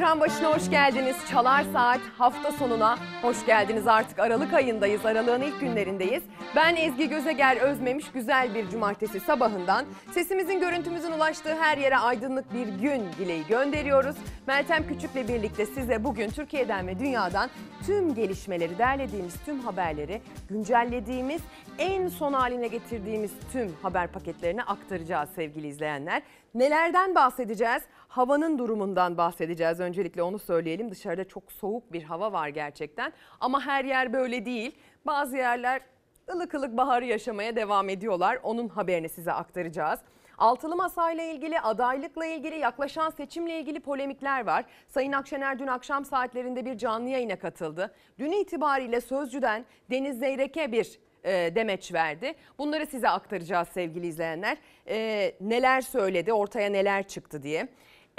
Ekran başına hoş geldiniz. Çalar Saat hafta sonuna hoş geldiniz. Artık Aralık ayındayız. Aralığın ilk günlerindeyiz. Ben Ezgi Gözeger Özmemiş güzel bir cumartesi sabahından sesimizin görüntümüzün ulaştığı her yere aydınlık bir gün dileği gönderiyoruz. Meltem Küçük'le birlikte size bugün Türkiye'den ve dünyadan tüm gelişmeleri, derlediğimiz tüm haberleri, güncellediğimiz, en son haline getirdiğimiz tüm haber paketlerini aktaracağız sevgili izleyenler. Nelerden bahsedeceğiz? Havanın durumundan bahsedeceğiz. Öncelikle onu söyleyelim. Dışarıda çok soğuk bir hava var gerçekten. Ama her yer böyle değil. Bazı yerler ılık ılık baharı yaşamaya devam ediyorlar. Onun haberini size aktaracağız. Altılı masayla ilgili, adaylıkla ilgili, yaklaşan seçimle ilgili polemikler var. Sayın Akşener dün akşam saatlerinde bir canlı yayına katıldı. Dün itibariyle Sözcü'den Deniz Zeyrek'e bir e, demeç verdi. Bunları size aktaracağız sevgili izleyenler. E, neler söyledi, ortaya neler çıktı diye.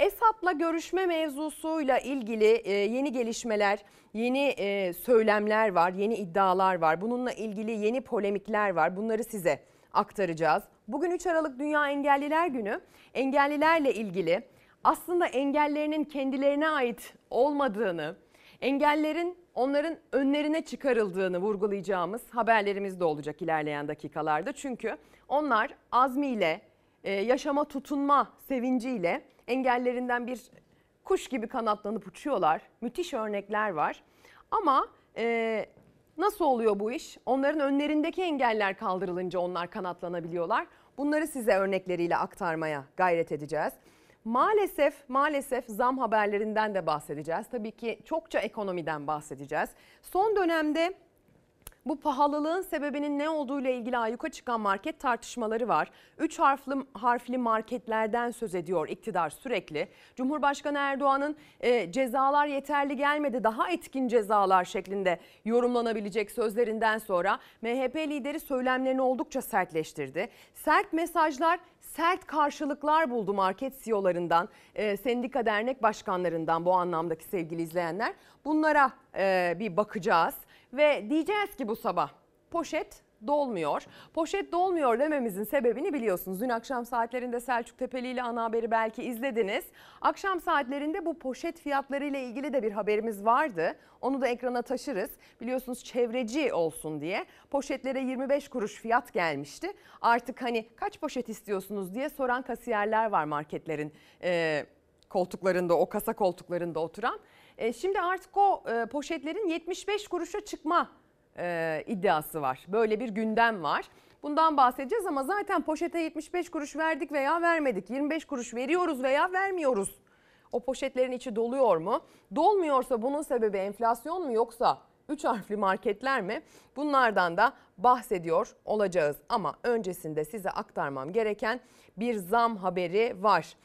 Esad'la görüşme mevzusuyla ilgili e, yeni gelişmeler, yeni e, söylemler var, yeni iddialar var. Bununla ilgili yeni polemikler var. Bunları size aktaracağız. Bugün 3 Aralık Dünya Engelliler Günü. Engellilerle ilgili aslında engellerinin kendilerine ait olmadığını, engellerin onların önlerine çıkarıldığını vurgulayacağımız haberlerimiz de olacak ilerleyen dakikalarda. Çünkü onlar azmiyle, e, yaşama tutunma sevinciyle engellerinden bir kuş gibi kanatlanıp uçuyorlar. Müthiş örnekler var. Ama e, nasıl oluyor bu iş? Onların önlerindeki engeller kaldırılınca onlar kanatlanabiliyorlar. Bunları size örnekleriyle aktarmaya gayret edeceğiz. Maalesef maalesef zam haberlerinden de bahsedeceğiz. Tabii ki çokça ekonomiden bahsedeceğiz. Son dönemde bu pahalılığın sebebinin ne olduğu ile ilgili ayyuka çıkan market tartışmaları var. Üç harfli, harfli marketlerden söz ediyor iktidar sürekli. Cumhurbaşkanı Erdoğan'ın e, cezalar yeterli gelmedi daha etkin cezalar şeklinde yorumlanabilecek sözlerinden sonra MHP lideri söylemlerini oldukça sertleştirdi. Sert mesajlar sert karşılıklar buldu market CEO'larından, e, sendika dernek başkanlarından bu anlamdaki sevgili izleyenler. Bunlara e, bir bakacağız. Ve diyeceğiz ki bu sabah poşet dolmuyor. Poşet dolmuyor dememizin sebebini biliyorsunuz. Dün akşam saatlerinde Selçuk Tepeli ile ana haberi belki izlediniz. Akşam saatlerinde bu poşet fiyatları ile ilgili de bir haberimiz vardı. Onu da ekrana taşırız. Biliyorsunuz çevreci olsun diye poşetlere 25 kuruş fiyat gelmişti. Artık hani kaç poşet istiyorsunuz diye soran kasiyerler var marketlerin e, koltuklarında, o kasa koltuklarında oturan. E, şimdi artık o e, poşetlerin 75 kuruşa çıkma e, iddiası var. Böyle bir gündem var. Bundan bahsedeceğiz ama zaten poşete 75 kuruş verdik veya vermedik. 25 kuruş veriyoruz veya vermiyoruz. O poşetlerin içi doluyor mu? Dolmuyorsa bunun sebebi enflasyon mu yoksa 3 harfli marketler mi? Bunlardan da bahsediyor olacağız. Ama öncesinde size aktarmam gereken bir zam haberi var.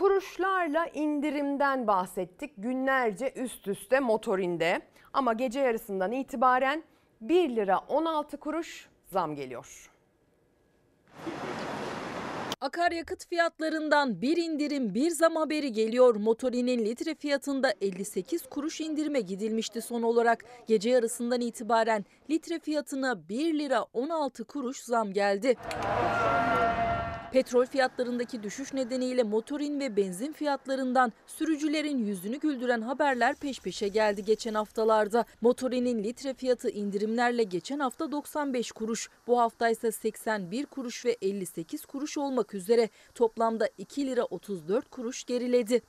Kuruşlarla indirimden bahsettik günlerce üst üste motorinde ama gece yarısından itibaren 1 lira 16 kuruş zam geliyor. Akaryakıt fiyatlarından bir indirim bir zam haberi geliyor. Motorinin litre fiyatında 58 kuruş indirime gidilmişti son olarak. Gece yarısından itibaren litre fiyatına 1 lira 16 kuruş zam geldi. Petrol fiyatlarındaki düşüş nedeniyle motorin ve benzin fiyatlarından sürücülerin yüzünü güldüren haberler peş peşe geldi geçen haftalarda. Motorinin litre fiyatı indirimlerle geçen hafta 95 kuruş, bu hafta ise 81 kuruş ve 58 kuruş olmak üzere toplamda 2 lira 34 kuruş geriledi.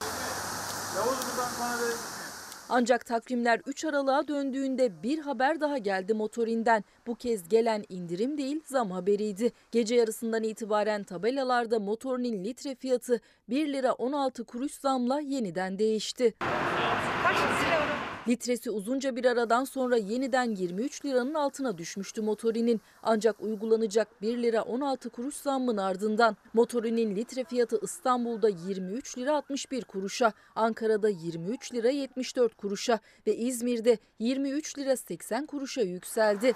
Yavuz ancak takvimler 3 Aralık'a döndüğünde bir haber daha geldi motorinden. Bu kez gelen indirim değil zam haberiydi. Gece yarısından itibaren tabelalarda motorinin litre fiyatı 1 lira 16 kuruş zamla yeniden değişti. Kaç Litresi uzunca bir aradan sonra yeniden 23 liranın altına düşmüştü motorinin. Ancak uygulanacak 1 lira 16 kuruş zammın ardından motorinin litre fiyatı İstanbul'da 23 lira 61 kuruşa, Ankara'da 23 lira 74 kuruşa ve İzmir'de 23 lira 80 kuruşa yükseldi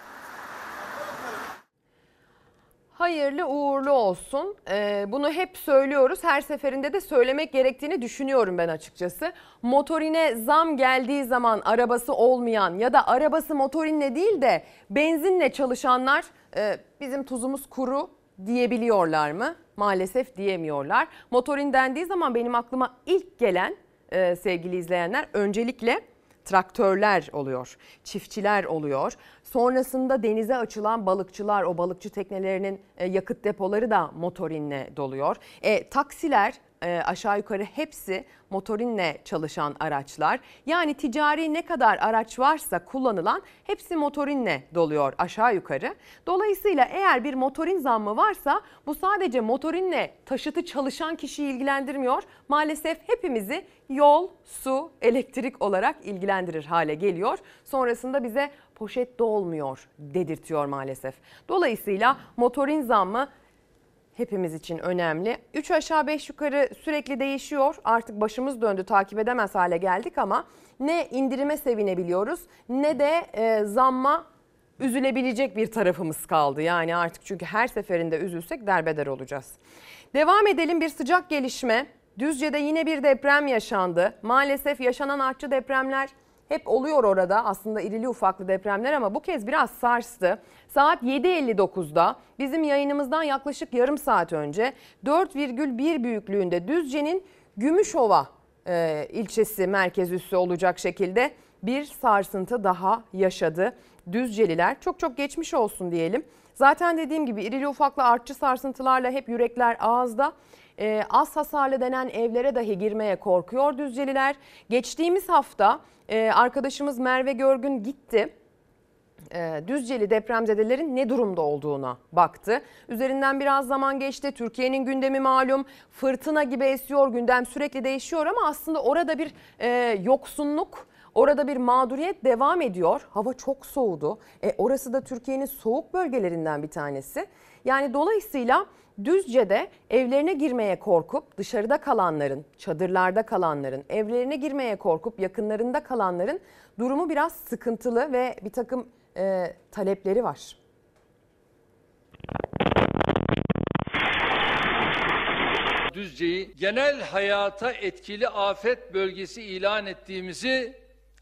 hayırlı uğurlu olsun. Ee, bunu hep söylüyoruz. Her seferinde de söylemek gerektiğini düşünüyorum ben açıkçası. Motorine zam geldiği zaman arabası olmayan ya da arabası motorinle değil de benzinle çalışanlar e, bizim tuzumuz kuru diyebiliyorlar mı? Maalesef diyemiyorlar. Motorin dendiği zaman benim aklıma ilk gelen e, sevgili izleyenler öncelikle traktörler oluyor, çiftçiler oluyor. Sonrasında denize açılan balıkçılar, o balıkçı teknelerinin e, yakıt depoları da motorinle doluyor. E, taksiler e, aşağı yukarı hepsi motorinle çalışan araçlar. Yani ticari ne kadar araç varsa kullanılan hepsi motorinle doluyor aşağı yukarı. Dolayısıyla eğer bir motorin zammı varsa bu sadece motorinle taşıtı çalışan kişiyi ilgilendirmiyor. Maalesef hepimizi yol, su, elektrik olarak ilgilendirir hale geliyor. Sonrasında bize poşet dolmuyor dedirtiyor maalesef. Dolayısıyla motorin zammı hepimiz için önemli. 3 aşağı 5 yukarı sürekli değişiyor. Artık başımız döndü takip edemez hale geldik ama ne indirime sevinebiliyoruz ne de e, zamma üzülebilecek bir tarafımız kaldı. Yani artık çünkü her seferinde üzülsek derbeder olacağız. Devam edelim bir sıcak gelişme. Düzce'de yine bir deprem yaşandı. Maalesef yaşanan artçı depremler hep oluyor orada aslında irili ufaklı depremler ama bu kez biraz sarstı. Saat 7.59'da bizim yayınımızdan yaklaşık yarım saat önce 4,1 büyüklüğünde Düzce'nin Gümüşova e, ilçesi merkez üssü olacak şekilde bir sarsıntı daha yaşadı. Düzceliler çok çok geçmiş olsun diyelim. Zaten dediğim gibi irili ufaklı artçı sarsıntılarla hep yürekler ağızda. Ee, az hasarlı denen evlere dahi girmeye korkuyor Düzceliler. Geçtiğimiz hafta e, arkadaşımız Merve Görgün gitti. E, Düzceli depremzedelerin ne durumda olduğuna baktı. Üzerinden biraz zaman geçti. Türkiye'nin gündemi malum. Fırtına gibi esiyor. Gündem sürekli değişiyor ama aslında orada bir e, yoksunluk, orada bir mağduriyet devam ediyor. Hava çok soğudu. E, orası da Türkiye'nin soğuk bölgelerinden bir tanesi. Yani dolayısıyla Düzce'de evlerine girmeye korkup dışarıda kalanların, çadırlarda kalanların, evlerine girmeye korkup yakınlarında kalanların durumu biraz sıkıntılı ve bir takım e, talepleri var. Düzce'yi genel hayata etkili afet bölgesi ilan ettiğimizi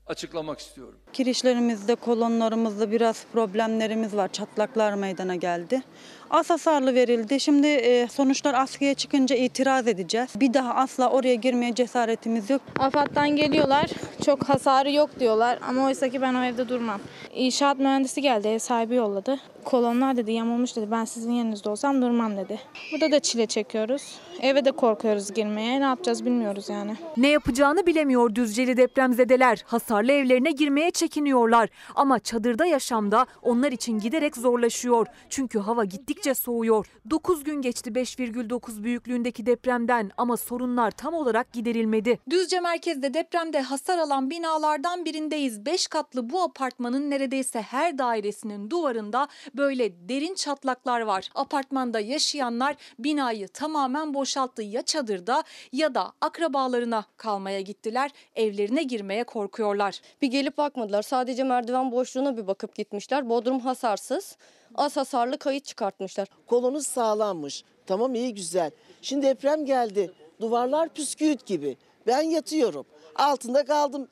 açıklamak istiyorum. Kirişlerimizde, kolonlarımızda biraz problemlerimiz var. Çatlaklar meydana geldi. Az hasarlı verildi. Şimdi e, sonuçlar askıya çıkınca itiraz edeceğiz. Bir daha asla oraya girmeye cesaretimiz yok. AFAD'dan geliyorlar. Çok hasarı yok diyorlar ama oysa ki ben o evde durmam. İnşaat mühendisi geldi, ev sahibi yolladı. Kolonlar dedi yamulmuş dedi. Ben sizin yerinizde olsam durmam dedi. Burada da çile çekiyoruz. Eve de korkuyoruz girmeye. Ne yapacağız bilmiyoruz yani. Ne yapacağını bilemiyor Düzceli depremzedeler. Hasarlı evlerine girmeye çekiniyorlar. Ama çadırda yaşamda onlar için giderek zorlaşıyor. Çünkü hava gittikçe soğuyor. 9 gün geçti 5,9 büyüklüğündeki depremden ama sorunlar tam olarak giderilmedi. Düzce merkezde depremde hasar alan binalardan birindeyiz. 5 katlı bu apartmanın neredeyse her dairesinin duvarında böyle derin çatlaklar var. Apartmanda yaşayanlar binayı tamamen boşalttı. Ya çadırda ya da akrabalarına kalmaya gittiler. Evlerine girmeye korkuyorlar. Bir gelip bakmadılar. Sadece merdiven boşluğuna bir bakıp gitmişler. Bodrum hasarsız. Az hasarlı kayıt çıkartmışlar. Kolonuz sağlammış. Tamam iyi güzel. Şimdi deprem geldi. Duvarlar püsküüt gibi. Ben yatıyorum. Altında kaldım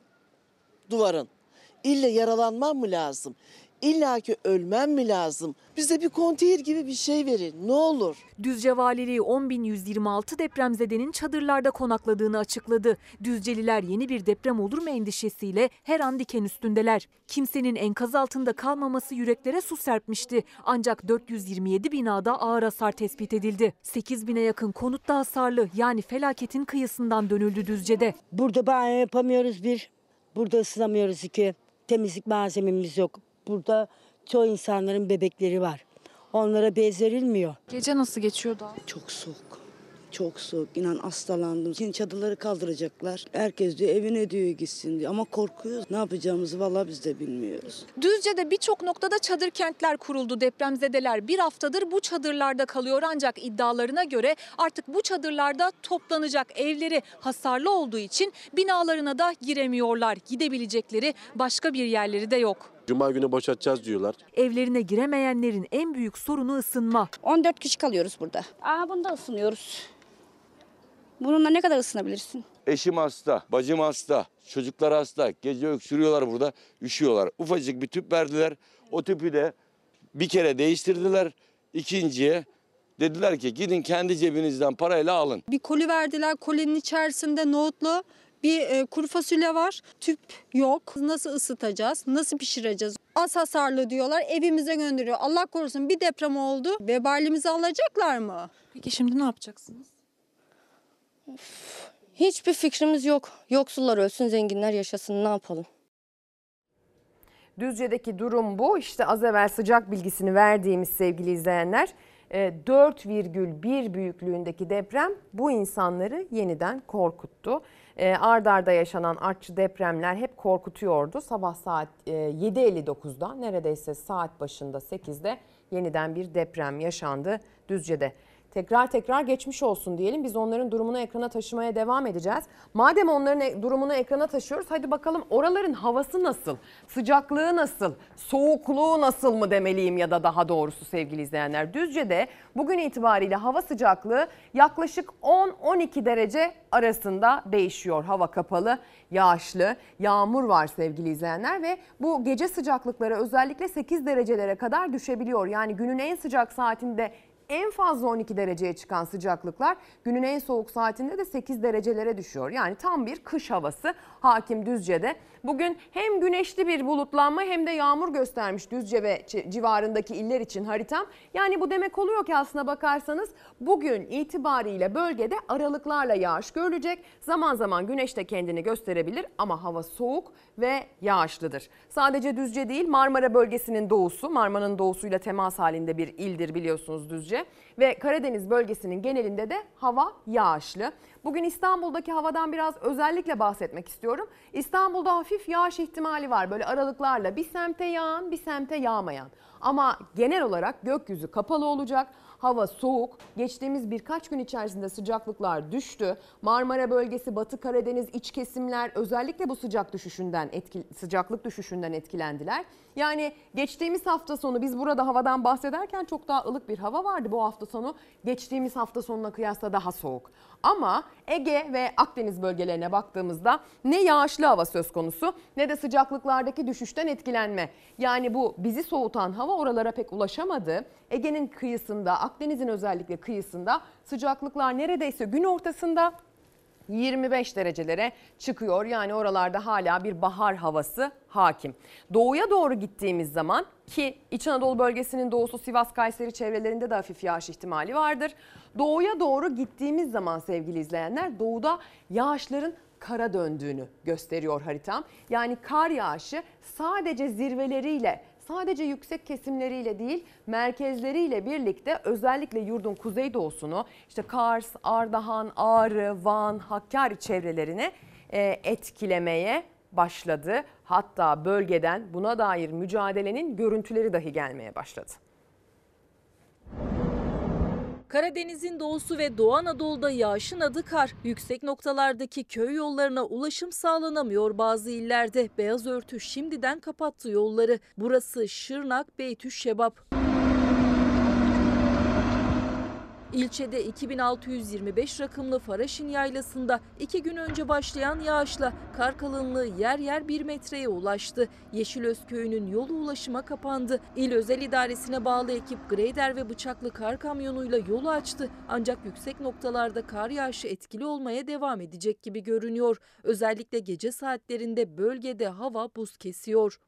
duvarın. İlle yaralanmam mı lazım? İlla ki ölmem mi lazım? Bize bir konteyner gibi bir şey verin ne olur. Düzce Valiliği 10.126 depremzedenin çadırlarda konakladığını açıkladı. Düzceliler yeni bir deprem olur mu endişesiyle her an diken üstündeler. Kimsenin enkaz altında kalmaması yüreklere su serpmişti. Ancak 427 binada ağır hasar tespit edildi. 8 bine yakın konut da hasarlı yani felaketin kıyısından dönüldü Düzce'de. Burada banyo yapamıyoruz bir. Burada ısınamıyoruz iki. Temizlik malzememiz yok. Burada çoğu insanların bebekleri var. Onlara bez verilmiyor. Gece nasıl geçiyordu? Çok soğuk. Çok soğuk. İnan hastalandım. Şimdi çadırları kaldıracaklar. Herkes diyor evine diyor gitsin diyor. Ama korkuyoruz. Ne yapacağımızı vallahi biz de bilmiyoruz. Düzce'de birçok noktada çadır kentler kuruldu. Depremzedeler bir haftadır bu çadırlarda kalıyor ancak iddialarına göre artık bu çadırlarda toplanacak evleri hasarlı olduğu için binalarına da giremiyorlar. Gidebilecekleri başka bir yerleri de yok. Cuma günü boşaltacağız diyorlar. Evlerine giremeyenlerin en büyük sorunu ısınma. 14 kişi kalıyoruz burada. Aa bunda ısınıyoruz. Bununla ne kadar ısınabilirsin? Eşim hasta, bacım hasta, çocuklar hasta. Gece öksürüyorlar burada, üşüyorlar. Ufacık bir tüp verdiler. O tüpü de bir kere değiştirdiler. İkinciye Dediler ki gidin kendi cebinizden parayla alın. Bir koli verdiler. Kolinin içerisinde nohutlu bir e, kuru fasulye var. Tüp yok. Nasıl ısıtacağız? Nasıl pişireceğiz? Az hasarlı diyorlar. Evimize gönderiyor. Allah korusun bir deprem oldu. Vebalimizi alacaklar mı? Peki şimdi ne yapacaksınız? Hiçbir fikrimiz yok. Yoksullar ölsün, zenginler yaşasın. Ne yapalım? Düzce'deki durum bu. İşte az evvel sıcak bilgisini verdiğimiz sevgili izleyenler. e, 4,1 büyüklüğündeki deprem bu insanları yeniden korkuttu. E, Ard arda yaşanan artçı depremler hep korkutuyordu. Sabah saat e, 7.59'da neredeyse saat başında 8'de yeniden bir deprem yaşandı Düzce'de. Tekrar tekrar geçmiş olsun diyelim. Biz onların durumunu ekrana taşımaya devam edeceğiz. Madem onların e- durumunu ekrana taşıyoruz hadi bakalım oraların havası nasıl? Sıcaklığı nasıl? Soğukluğu nasıl mı demeliyim ya da daha doğrusu sevgili izleyenler. Düzce'de bugün itibariyle hava sıcaklığı yaklaşık 10-12 derece arasında değişiyor. Hava kapalı, yağışlı, yağmur var sevgili izleyenler ve bu gece sıcaklıkları özellikle 8 derecelere kadar düşebiliyor. Yani günün en sıcak saatinde en fazla 12 dereceye çıkan sıcaklıklar günün en soğuk saatinde de 8 derecelere düşüyor. Yani tam bir kış havası hakim Düzce'de. Bugün hem güneşli bir bulutlanma hem de yağmur göstermiş Düzce ve ci- civarındaki iller için haritam. Yani bu demek oluyor ki aslına bakarsanız bugün itibariyle bölgede aralıklarla yağış görülecek. Zaman zaman güneş de kendini gösterebilir ama hava soğuk ve yağışlıdır. Sadece Düzce değil Marmara bölgesinin doğusu, Marmara'nın doğusuyla temas halinde bir ildir biliyorsunuz Düzce. Ve Karadeniz bölgesinin genelinde de hava yağışlı. Bugün İstanbul'daki havadan biraz özellikle bahsetmek istiyorum. İstanbul'da hafif yağış ihtimali var böyle aralıklarla bir semte yağan bir semte yağmayan. Ama genel olarak gökyüzü kapalı olacak. Hava soğuk. Geçtiğimiz birkaç gün içerisinde sıcaklıklar düştü. Marmara bölgesi, Batı Karadeniz iç kesimler özellikle bu sıcak düşüşünden etki, sıcaklık düşüşünden etkilendiler. Yani geçtiğimiz hafta sonu biz burada havadan bahsederken çok daha ılık bir hava vardı. Bu hafta sonu geçtiğimiz hafta sonuna kıyasla daha soğuk. Ama Ege ve Akdeniz bölgelerine baktığımızda ne yağışlı hava söz konusu ne de sıcaklıklardaki düşüşten etkilenme. Yani bu bizi soğutan hava oralara pek ulaşamadı. Ege'nin kıyısında, Akdeniz'in özellikle kıyısında sıcaklıklar neredeyse gün ortasında 25 derecelere çıkıyor. Yani oralarda hala bir bahar havası hakim. Doğuya doğru gittiğimiz zaman ki İç Anadolu bölgesinin doğusu Sivas, Kayseri çevrelerinde de hafif yağış ihtimali vardır. Doğuya doğru gittiğimiz zaman sevgili izleyenler doğuda yağışların kara döndüğünü gösteriyor haritam. Yani kar yağışı sadece zirveleriyle sadece yüksek kesimleriyle değil merkezleriyle birlikte özellikle yurdun kuzeydoğusunu işte Kars, Ardahan, Ağrı, Van, Hakkari çevrelerini e, etkilemeye başladı. Hatta bölgeden buna dair mücadelenin görüntüleri dahi gelmeye başladı. Karadeniz'in doğusu ve Doğu Anadolu'da yağışın adı kar. Yüksek noktalardaki köy yollarına ulaşım sağlanamıyor bazı illerde. Beyaz örtü şimdiden kapattı yolları. Burası Şırnak, Beytüşşebap. İlçede 2625 rakımlı Faraşin Yaylası'nda iki gün önce başlayan yağışla kar kalınlığı yer yer bir metreye ulaştı. Yeşilöz köyünün yolu ulaşıma kapandı. İl Özel İdaresi'ne bağlı ekip greyder ve bıçaklı kar kamyonuyla yolu açtı. Ancak yüksek noktalarda kar yağışı etkili olmaya devam edecek gibi görünüyor. Özellikle gece saatlerinde bölgede hava buz kesiyor.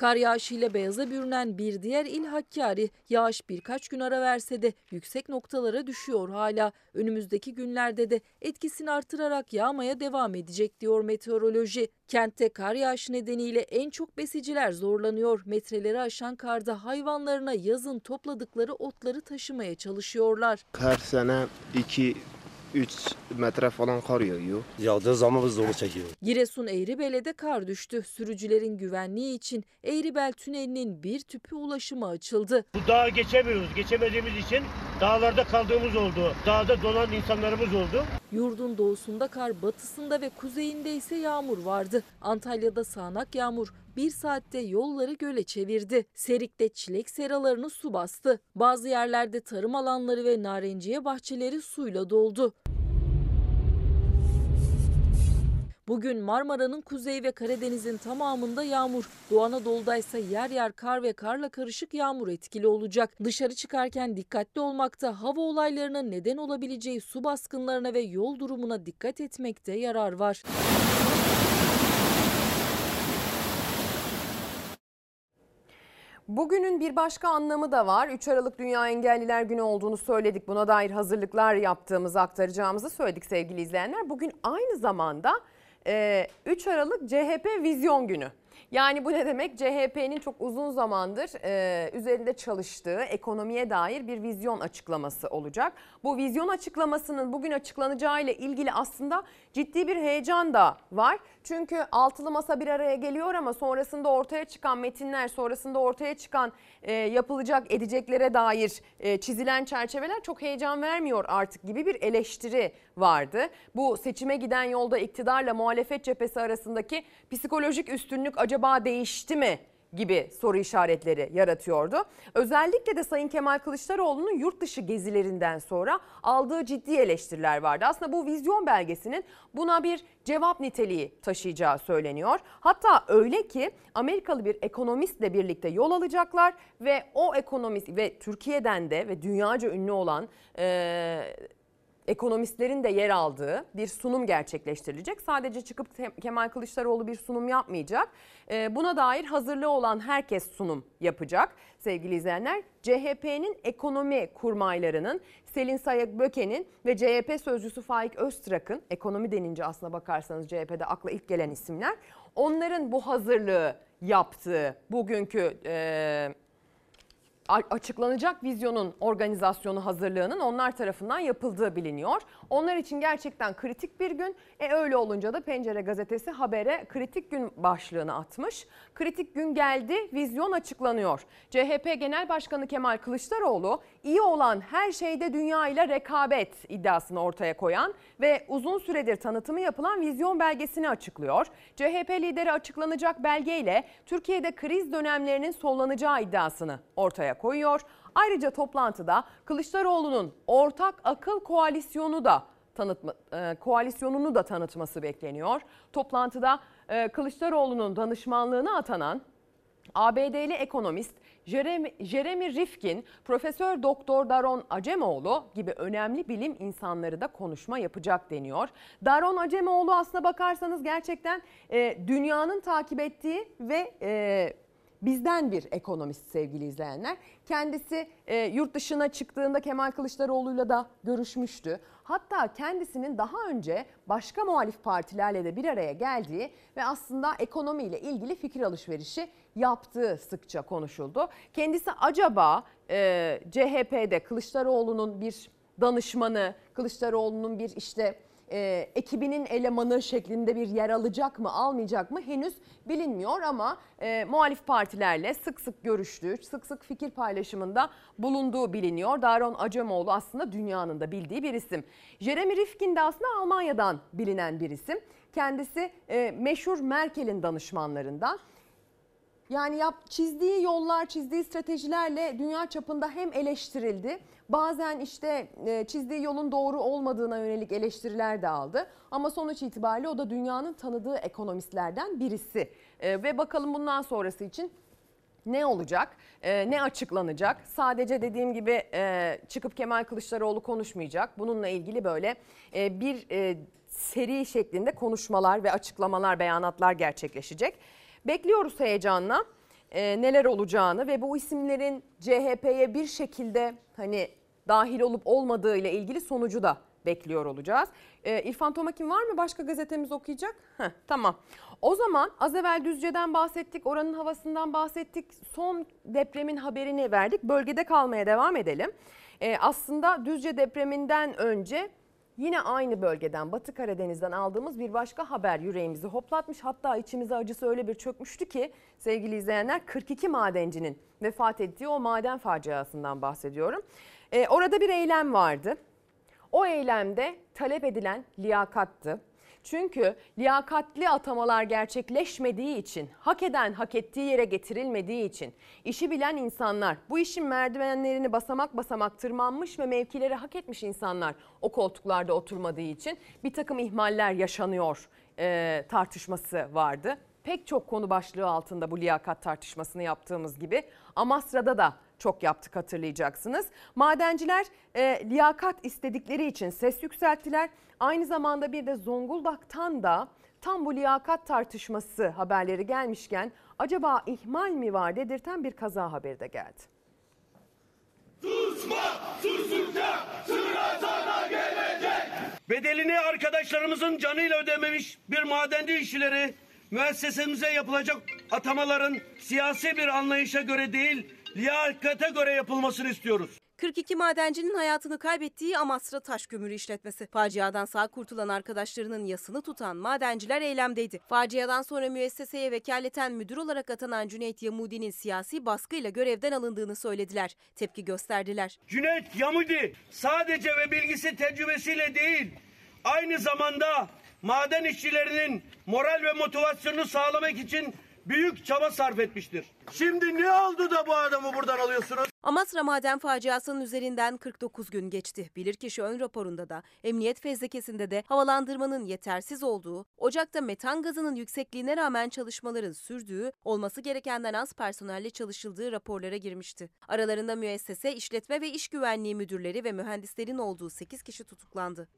Kar yağışıyla beyaza bürünen bir diğer il Hakkari. Yağış birkaç gün ara verse de yüksek noktalara düşüyor hala. Önümüzdeki günlerde de etkisini artırarak yağmaya devam edecek diyor meteoroloji. Kentte kar yağışı nedeniyle en çok besiciler zorlanıyor. Metreleri aşan karda hayvanlarına yazın topladıkları otları taşımaya çalışıyorlar. Her sene 2 3 metre falan kar yağıyor. Yağdığı zaman biz zorlu çekiyoruz. Giresun Eğribel'e kar düştü. Sürücülerin güvenliği için Eğribel Tüneli'nin bir tüpü ulaşıma açıldı. Bu dağı geçemiyoruz. Geçemediğimiz için dağlarda kaldığımız oldu. Dağda dolan insanlarımız oldu. Yurdun doğusunda kar, batısında ve kuzeyinde ise yağmur vardı. Antalya'da sağanak yağmur bir saatte yolları göle çevirdi. Serik'te çilek seralarını su bastı. Bazı yerlerde tarım alanları ve narenciye bahçeleri suyla doldu. Bugün Marmara'nın kuzey ve Karadeniz'in tamamında yağmur. Doğu Anadolu'da yer yer kar ve karla karışık yağmur etkili olacak. Dışarı çıkarken dikkatli olmakta, hava olaylarının neden olabileceği su baskınlarına ve yol durumuna dikkat etmekte yarar var. Bugünün bir başka anlamı da var. 3 Aralık Dünya Engelliler Günü olduğunu söyledik. Buna dair hazırlıklar yaptığımızı aktaracağımızı söyledik sevgili izleyenler. Bugün aynı zamanda e, 3 Aralık CHP Vizyon Günü. Yani bu ne demek? CHP'nin çok uzun zamandır e, üzerinde çalıştığı ekonomiye dair bir vizyon açıklaması olacak. Bu vizyon açıklamasının bugün açıklanacağı ile ilgili aslında ciddi bir heyecan da var. Çünkü altılı masa bir araya geliyor ama sonrasında ortaya çıkan metinler, sonrasında ortaya çıkan e, yapılacak edeceklere dair e, çizilen çerçeveler çok heyecan vermiyor artık gibi bir eleştiri vardı. Bu seçime giden yolda iktidarla muhalefet cephesi arasındaki psikolojik üstünlük acaba değişti mi? Gibi soru işaretleri yaratıyordu. Özellikle de Sayın Kemal Kılıçdaroğlu'nun yurt dışı gezilerinden sonra aldığı ciddi eleştiriler vardı. Aslında bu vizyon belgesinin buna bir cevap niteliği taşıyacağı söyleniyor. Hatta öyle ki Amerikalı bir ekonomistle birlikte yol alacaklar ve o ekonomist ve Türkiye'den de ve dünyaca ünlü olan e, ekonomistlerin de yer aldığı bir sunum gerçekleştirilecek. Sadece çıkıp Kemal Kılıçdaroğlu bir sunum yapmayacak. Ee, buna dair hazırlığı olan herkes sunum yapacak sevgili izleyenler. CHP'nin ekonomi kurmaylarının Selin Sayık Böke'nin ve CHP sözcüsü Faik Öztrak'ın ekonomi denince aslına bakarsanız CHP'de akla ilk gelen isimler. Onların bu hazırlığı yaptığı bugünkü e, açıklanacak vizyonun organizasyonu hazırlığının onlar tarafından yapıldığı biliniyor. Onlar için gerçekten kritik bir gün. E öyle olunca da Pencere gazetesi habere kritik gün başlığını atmış. Kritik gün geldi, vizyon açıklanıyor. CHP Genel Başkanı Kemal Kılıçdaroğlu iyi olan her şeyde dünya ile rekabet iddiasını ortaya koyan ve uzun süredir tanıtımı yapılan vizyon belgesini açıklıyor. CHP lideri açıklanacak belgeyle Türkiye'de kriz dönemlerinin sollanacağı iddiasını ortaya koyuyor. Ayrıca toplantıda Kılıçdaroğlu'nun ortak akıl koalisyonu da tanıtma, e, koalisyonunu da tanıtması bekleniyor. Toplantıda e, Kılıçdaroğlu'nun danışmanlığına atanan ABD'li ekonomist Jeremy, Rifkin, Profesör Doktor Daron Acemoğlu gibi önemli bilim insanları da konuşma yapacak deniyor. Daron Acemoğlu aslına bakarsanız gerçekten e, dünyanın takip ettiği ve e, bizden bir ekonomist sevgili izleyenler. Kendisi e, yurt dışına çıktığında Kemal Kılıçdaroğlu'yla da görüşmüştü. Hatta kendisinin daha önce başka muhalif partilerle de bir araya geldiği ve aslında ekonomiyle ilgili fikir alışverişi yaptığı sıkça konuşuldu. Kendisi acaba e, CHP'de Kılıçdaroğlu'nun bir danışmanı, Kılıçdaroğlu'nun bir işte e, ekibinin elemanı şeklinde bir yer alacak mı almayacak mı henüz bilinmiyor ama e, muhalif partilerle sık sık görüştüğü, sık sık fikir paylaşımında bulunduğu biliniyor. Daron Acemoğlu aslında dünyanın da bildiği bir isim. Jeremy Rifkin de aslında Almanya'dan bilinen bir isim. Kendisi e, meşhur Merkel'in danışmanlarından. Yani yap, çizdiği yollar, çizdiği stratejilerle dünya çapında hem eleştirildi. Bazen işte e, çizdiği yolun doğru olmadığına yönelik eleştiriler de aldı. Ama sonuç itibariyle o da dünyanın tanıdığı ekonomistlerden birisi. E, ve bakalım bundan sonrası için ne olacak, e, ne açıklanacak? Sadece dediğim gibi çıkıp Kemal Kılıçdaroğlu konuşmayacak. Bununla ilgili böyle bir seri şeklinde konuşmalar ve açıklamalar, beyanatlar gerçekleşecek. Bekliyoruz heyecanla e, neler olacağını ve bu isimlerin CHP'ye bir şekilde hani dahil olup olmadığı ile ilgili sonucu da bekliyor olacağız. E, İrfan Tomakin var mı? Başka gazetemiz okuyacak? Heh, tamam. O zaman az evvel Düzce'den bahsettik, oranın havasından bahsettik. Son depremin haberini verdik. Bölgede kalmaya devam edelim. E, aslında Düzce depreminden önce Yine aynı bölgeden Batı Karadeniz'den aldığımız bir başka haber yüreğimizi hoplatmış. Hatta içimize acısı öyle bir çökmüştü ki sevgili izleyenler 42 madencinin vefat ettiği o maden faciasından bahsediyorum. Ee, orada bir eylem vardı. O eylemde talep edilen liyakattı. Çünkü liyakatli atamalar gerçekleşmediği için, hak eden hak ettiği yere getirilmediği için, işi bilen insanlar, bu işin merdivenlerini basamak basamak tırmanmış ve mevkileri hak etmiş insanlar o koltuklarda oturmadığı için bir takım ihmaller yaşanıyor e, tartışması vardı. Pek çok konu başlığı altında bu liyakat tartışmasını yaptığımız gibi Amasra'da da çok yaptık hatırlayacaksınız. Madenciler e, liyakat istedikleri için ses yükselttiler. Aynı zamanda bir de Zonguldak'tan da tam bu liyakat tartışması haberleri gelmişken acaba ihmal mi var dedirten bir kaza haberi de geldi. Bedelini arkadaşlarımızın canıyla ödememiş bir madenci işçileri müessesemize yapılacak atamaların siyasi bir anlayışa göre değil, liyakate göre yapılmasını istiyoruz. 42 madencinin hayatını kaybettiği Amasra Taş Kömürü işletmesi. Faciadan sağ kurtulan arkadaşlarının yasını tutan madenciler eylemdeydi. Faciadan sonra müesseseye vekaleten müdür olarak atanan Cüneyt Yamudi'nin siyasi baskıyla görevden alındığını söylediler. Tepki gösterdiler. Cüneyt Yamudi sadece ve bilgisi tecrübesiyle değil, aynı zamanda maden işçilerinin moral ve motivasyonunu sağlamak için büyük çaba sarf etmiştir. Şimdi ne oldu da bu adamı buradan alıyorsunuz? Amasra maden faciasının üzerinden 49 gün geçti. Bilirkişi ön raporunda da emniyet fezlekesinde de havalandırmanın yetersiz olduğu, ocakta metan gazının yüksekliğine rağmen çalışmaların sürdüğü, olması gerekenden az personelle çalışıldığı raporlara girmişti. Aralarında müessese, işletme ve iş güvenliği müdürleri ve mühendislerin olduğu 8 kişi tutuklandı.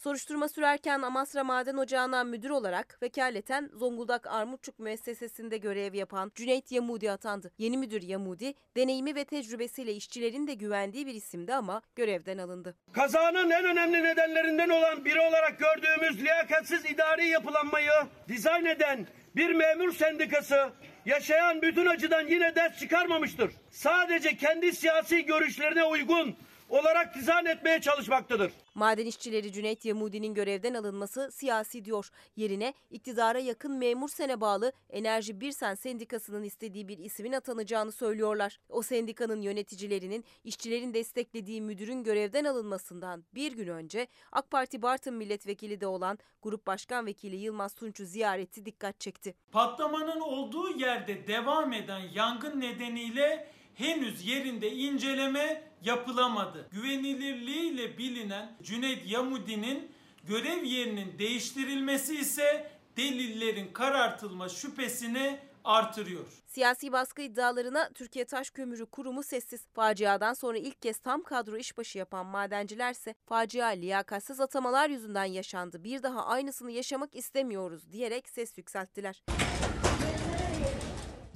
Soruşturma sürerken Amasra Maden Ocağı'na müdür olarak vekaleten Zonguldak Armutçuk müessesesinde görev yapan Cüneyt Yamudi atandı. Yeni müdür Yamudi, deneyimi ve tecrübesiyle işçilerin de güvendiği bir isimdi ama görevden alındı. Kazanın en önemli nedenlerinden olan biri olarak gördüğümüz liyakatsiz idari yapılanmayı dizayn eden bir memur sendikası yaşayan bütün acıdan yine ders çıkarmamıştır. Sadece kendi siyasi görüşlerine uygun olarak dizayn etmeye çalışmaktadır. Maden işçileri Cüneyt Yamudi'nin görevden alınması siyasi diyor. Yerine iktidara yakın memur sene bağlı Enerji Birsen Sendikası'nın istediği bir ismin atanacağını söylüyorlar. O sendikanın yöneticilerinin işçilerin desteklediği müdürün görevden alınmasından bir gün önce AK Parti Bartın milletvekili de olan Grup Başkan Vekili Yılmaz Tunç'u ziyareti dikkat çekti. Patlamanın olduğu yerde devam eden yangın nedeniyle henüz yerinde inceleme yapılamadı. Güvenilirliğiyle bilinen Cüneyt Yamudi'nin görev yerinin değiştirilmesi ise delillerin karartılma şüphesini artırıyor. Siyasi baskı iddialarına Türkiye Taş Kömürü Kurumu sessiz. Faciadan sonra ilk kez tam kadro işbaşı yapan madencilerse facia liyakatsiz atamalar yüzünden yaşandı. Bir daha aynısını yaşamak istemiyoruz diyerek ses yükselttiler.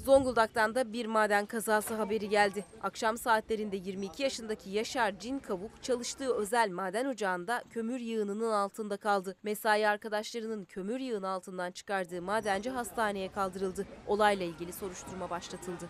Zonguldak'tan da bir maden kazası haberi geldi. Akşam saatlerinde 22 yaşındaki Yaşar Cin Kavuk çalıştığı özel maden ocağında kömür yığınının altında kaldı. Mesai arkadaşlarının kömür yığını altından çıkardığı madenci hastaneye kaldırıldı. Olayla ilgili soruşturma başlatıldı.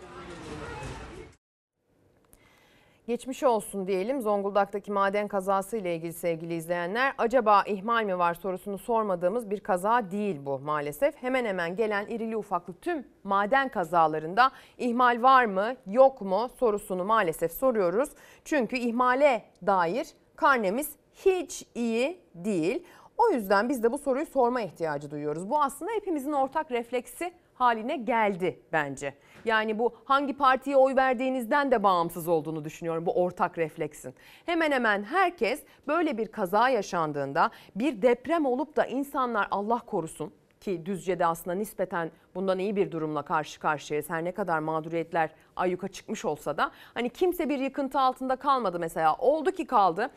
Geçmiş olsun diyelim Zonguldak'taki maden kazası ile ilgili sevgili izleyenler. Acaba ihmal mi var sorusunu sormadığımız bir kaza değil bu maalesef. Hemen hemen gelen irili ufaklı tüm maden kazalarında ihmal var mı yok mu sorusunu maalesef soruyoruz. Çünkü ihmale dair karnemiz hiç iyi değil. O yüzden biz de bu soruyu sorma ihtiyacı duyuyoruz. Bu aslında hepimizin ortak refleksi haline geldi bence. Yani bu hangi partiye oy verdiğinizden de bağımsız olduğunu düşünüyorum bu ortak refleksin. Hemen hemen herkes böyle bir kaza yaşandığında bir deprem olup da insanlar Allah korusun ki Düzce'de aslında nispeten bundan iyi bir durumla karşı karşıyayız. Her ne kadar mağduriyetler ayyuka çıkmış olsa da hani kimse bir yıkıntı altında kalmadı mesela. Oldu ki kaldı.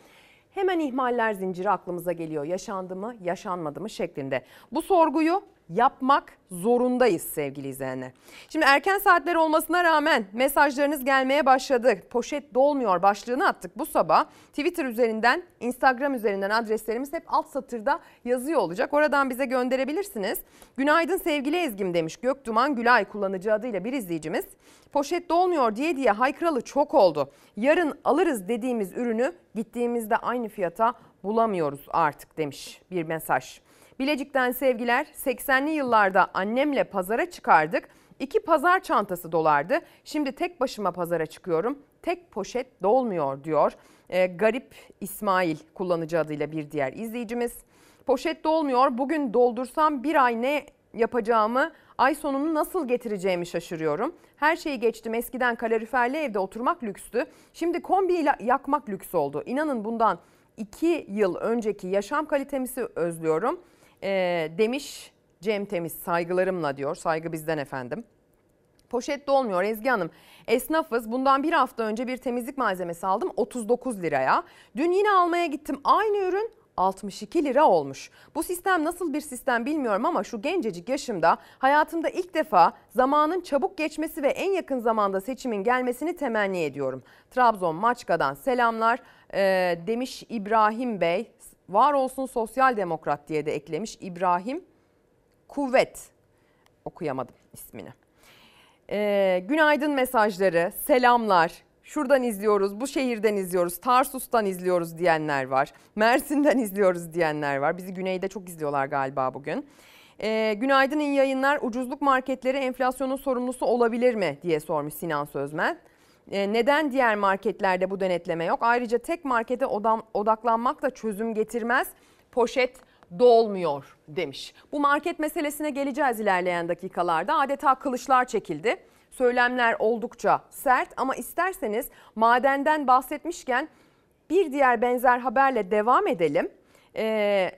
Hemen ihmaller zinciri aklımıza geliyor. Yaşandı mı, yaşanmadı mı şeklinde. Bu sorguyu yapmak zorundayız sevgili izleyenler. Şimdi erken saatler olmasına rağmen mesajlarınız gelmeye başladı. Poşet dolmuyor başlığını attık bu sabah. Twitter üzerinden, Instagram üzerinden adreslerimiz hep alt satırda yazıyor olacak. Oradan bize gönderebilirsiniz. Günaydın sevgili Ezgim demiş Göktuman Gülay kullanıcı adıyla bir izleyicimiz. Poşet dolmuyor diye diye haykıralı çok oldu. Yarın alırız dediğimiz ürünü gittiğimizde aynı fiyata bulamıyoruz artık demiş bir mesaj. Bilecik'ten sevgiler 80'li yıllarda annemle pazara çıkardık. İki pazar çantası dolardı. Şimdi tek başıma pazara çıkıyorum. Tek poşet dolmuyor diyor. E, garip İsmail kullanıcı adıyla bir diğer izleyicimiz. Poşet dolmuyor. Bugün doldursam bir ay ne yapacağımı, ay sonunu nasıl getireceğimi şaşırıyorum. Her şeyi geçtim. Eskiden kaloriferli evde oturmak lükstü. Şimdi kombi yakmak lüks oldu. İnanın bundan iki yıl önceki yaşam kalitemizi özlüyorum e, demiş Cem Temiz saygılarımla diyor. Saygı bizden efendim. Poşet dolmuyor Ezgi Hanım. Esnafız. Bundan bir hafta önce bir temizlik malzemesi aldım 39 liraya. Dün yine almaya gittim. Aynı ürün 62 lira olmuş. Bu sistem nasıl bir sistem bilmiyorum ama şu gencecik yaşımda hayatımda ilk defa zamanın çabuk geçmesi ve en yakın zamanda seçimin gelmesini temenni ediyorum. Trabzon Maçka'dan selamlar ee, demiş İbrahim Bey. Var olsun sosyal demokrat diye de eklemiş İbrahim Kuvvet. Okuyamadım ismini. Ee, günaydın mesajları, selamlar. Şuradan izliyoruz, bu şehirden izliyoruz, Tarsus'tan izliyoruz diyenler var. Mersin'den izliyoruz diyenler var. Bizi güneyde çok izliyorlar galiba bugün. Ee, günaydın iyi yayınlar. Ucuzluk marketleri enflasyonun sorumlusu olabilir mi diye sormuş Sinan Sözmen. Ee, neden diğer marketlerde bu denetleme yok? Ayrıca tek markete odaklanmak da çözüm getirmez. Poşet dolmuyor demiş. Bu market meselesine geleceğiz ilerleyen dakikalarda. Adeta kılıçlar çekildi. Söylemler oldukça sert ama isterseniz madenden bahsetmişken bir diğer benzer haberle devam edelim. Ee,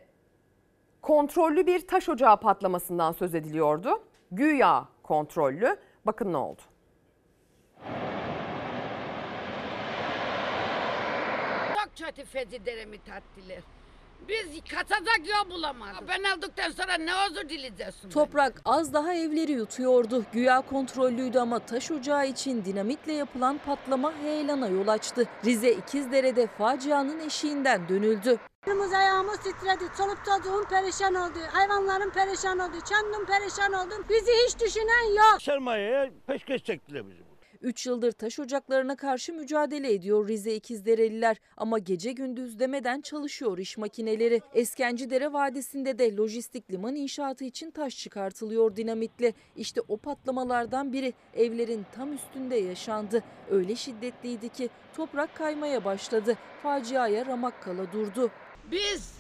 kontrollü bir taş ocağı patlamasından söz ediliyordu. Güya kontrollü. Bakın ne oldu. Çok kötü Fecideremi tatlılar. Biz katacak yol bulamadık. Ben aldıktan sonra ne özür dileyeceksin? Toprak az daha evleri yutuyordu. Güya kontrollüydü ama taş ocağı için dinamitle yapılan patlama heyelana yol açtı. Rize İkizdere'de facianın eşiğinden dönüldü. Elimiz ayağımız titredi. Çoluk çocuğum perişan oldu. Hayvanlarım perişan oldu. Kendim perişan oldum. Bizi hiç düşünen yok. Sermayeye peşkeş çektiler bizi. 3 yıldır taş ocaklarına karşı mücadele ediyor Rize İkizdereliler ama gece gündüz demeden çalışıyor iş makineleri. Eskencidere Vadisi'nde de lojistik liman inşaatı için taş çıkartılıyor dinamitle. İşte o patlamalardan biri evlerin tam üstünde yaşandı. Öyle şiddetliydi ki toprak kaymaya başladı. Faciaya ramak kala durdu. Biz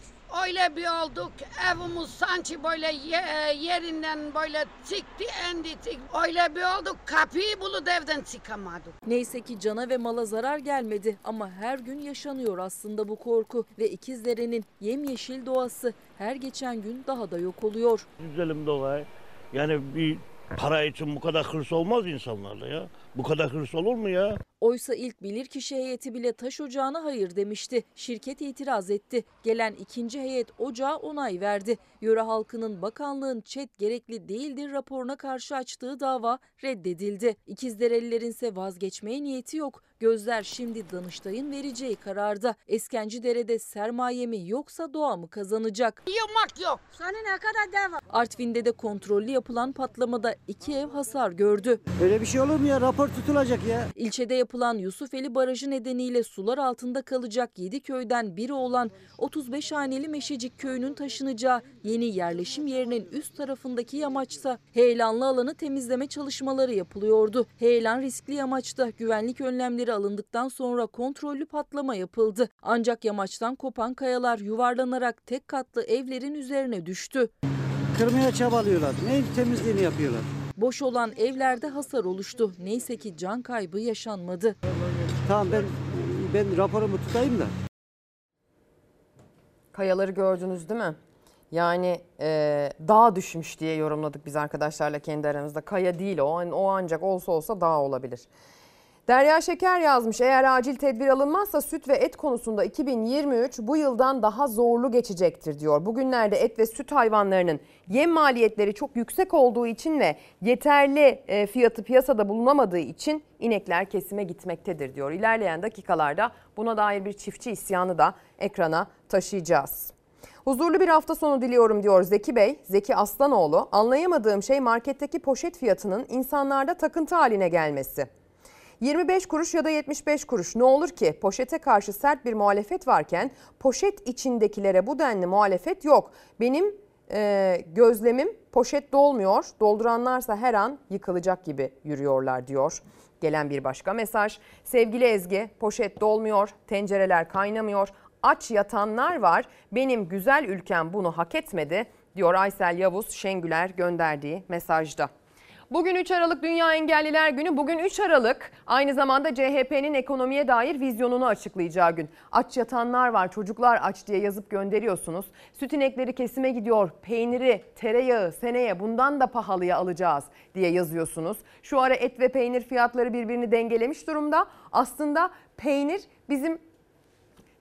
öyle bir olduk. Evimiz sanki böyle ye- yerinden böyle çıktı endi çıktı. Öyle bir olduk. Kapıyı bulup evden çıkamadık. Neyse ki cana ve mala zarar gelmedi ama her gün yaşanıyor aslında bu korku ve İkizdere'nin yemyeşil doğası her geçen gün daha da yok oluyor. Güzelim doğa. Yani bir para için bu kadar hırs olmaz insanlarla ya. Bu kadar hırs olur mu ya? Oysa ilk bilirkişi heyeti bile taş ocağına hayır demişti. Şirket itiraz etti. Gelen ikinci heyet ocağa onay verdi. Yöre halkının bakanlığın çet gerekli değildir raporuna karşı açtığı dava reddedildi. İkizderelilerin ise vazgeçmeye niyeti yok. Gözler şimdi Danıştay'ın vereceği kararda. Eskencidere'de sermaye mi yoksa doğa mı kazanacak? Yılmak yok. Sana ne kadar devam. Artvin'de de kontrollü yapılan patlamada iki ev hasar gördü. Öyle bir şey olur mu ya? Rapor tutulacak ya. İlçede yapılan Yusufeli Barajı nedeniyle sular altında kalacak 7 köyden biri olan 35 haneli Meşecik köyünün taşınacağı yeni yerleşim yerinin üst tarafındaki yamaçta heyelanlı alanı temizleme çalışmaları yapılıyordu. Heyelan riskli yamaçta güvenlik önlemleri alındıktan sonra kontrollü patlama yapıldı. Ancak yamaçtan kopan kayalar yuvarlanarak tek katlı evlerin üzerine düştü. Kırmaya çabalıyorlar. Neyin temizliğini yapıyorlar. Boş olan evlerde hasar oluştu. Neyse ki can kaybı yaşanmadı. Tamam ben ben raporumu tutayım da. Kayaları gördünüz değil mi? Yani e, dağ düşmüş diye yorumladık biz arkadaşlarla kendi aramızda. Kaya değil o. O ancak olsa olsa dağ olabilir. Derya Şeker yazmış eğer acil tedbir alınmazsa süt ve et konusunda 2023 bu yıldan daha zorlu geçecektir diyor. Bugünlerde et ve süt hayvanlarının yem maliyetleri çok yüksek olduğu için ve yeterli e, fiyatı piyasada bulunamadığı için inekler kesime gitmektedir diyor. İlerleyen dakikalarda buna dair bir çiftçi isyanı da ekrana taşıyacağız. Huzurlu bir hafta sonu diliyorum diyor Zeki Bey. Zeki Aslanoğlu anlayamadığım şey marketteki poşet fiyatının insanlarda takıntı haline gelmesi. 25 kuruş ya da 75 kuruş ne olur ki poşete karşı sert bir muhalefet varken poşet içindekilere bu denli muhalefet yok. Benim e, gözlemim poşet dolmuyor dolduranlarsa her an yıkılacak gibi yürüyorlar diyor. Gelen bir başka mesaj sevgili Ezgi poşet dolmuyor tencereler kaynamıyor aç yatanlar var benim güzel ülkem bunu hak etmedi diyor Aysel Yavuz Şengüler gönderdiği mesajda. Bugün 3 Aralık Dünya Engelliler Günü. Bugün 3 Aralık aynı zamanda CHP'nin ekonomiye dair vizyonunu açıklayacağı gün. Aç yatanlar var, çocuklar aç diye yazıp gönderiyorsunuz. Süt inekleri kesime gidiyor, peyniri, tereyağı seneye bundan da pahalıya alacağız diye yazıyorsunuz. Şu ara et ve peynir fiyatları birbirini dengelemiş durumda. Aslında peynir bizim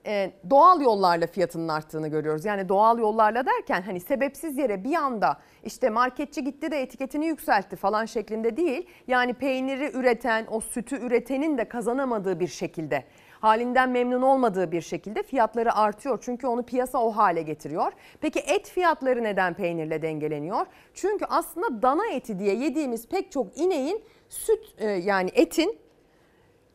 e, doğal yollarla fiyatının arttığını görüyoruz. Yani doğal yollarla derken hani sebepsiz yere bir anda işte marketçi gitti de etiketini yükseltti falan şeklinde değil. Yani peyniri üreten, o sütü üretenin de kazanamadığı bir şekilde halinden memnun olmadığı bir şekilde fiyatları artıyor. Çünkü onu piyasa o hale getiriyor. Peki et fiyatları neden peynirle dengeleniyor? Çünkü aslında dana eti diye yediğimiz pek çok ineğin süt e, yani etin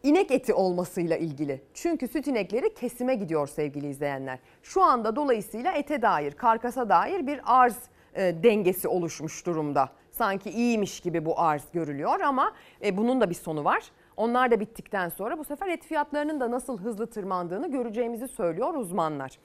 inek eti olmasıyla ilgili. Çünkü süt inekleri kesime gidiyor sevgili izleyenler. Şu anda dolayısıyla ete dair, karkasa dair bir arz e, dengesi oluşmuş durumda. Sanki iyiymiş gibi bu arz görülüyor ama e, bunun da bir sonu var. Onlar da bittikten sonra bu sefer et fiyatlarının da nasıl hızlı tırmandığını göreceğimizi söylüyor uzmanlar.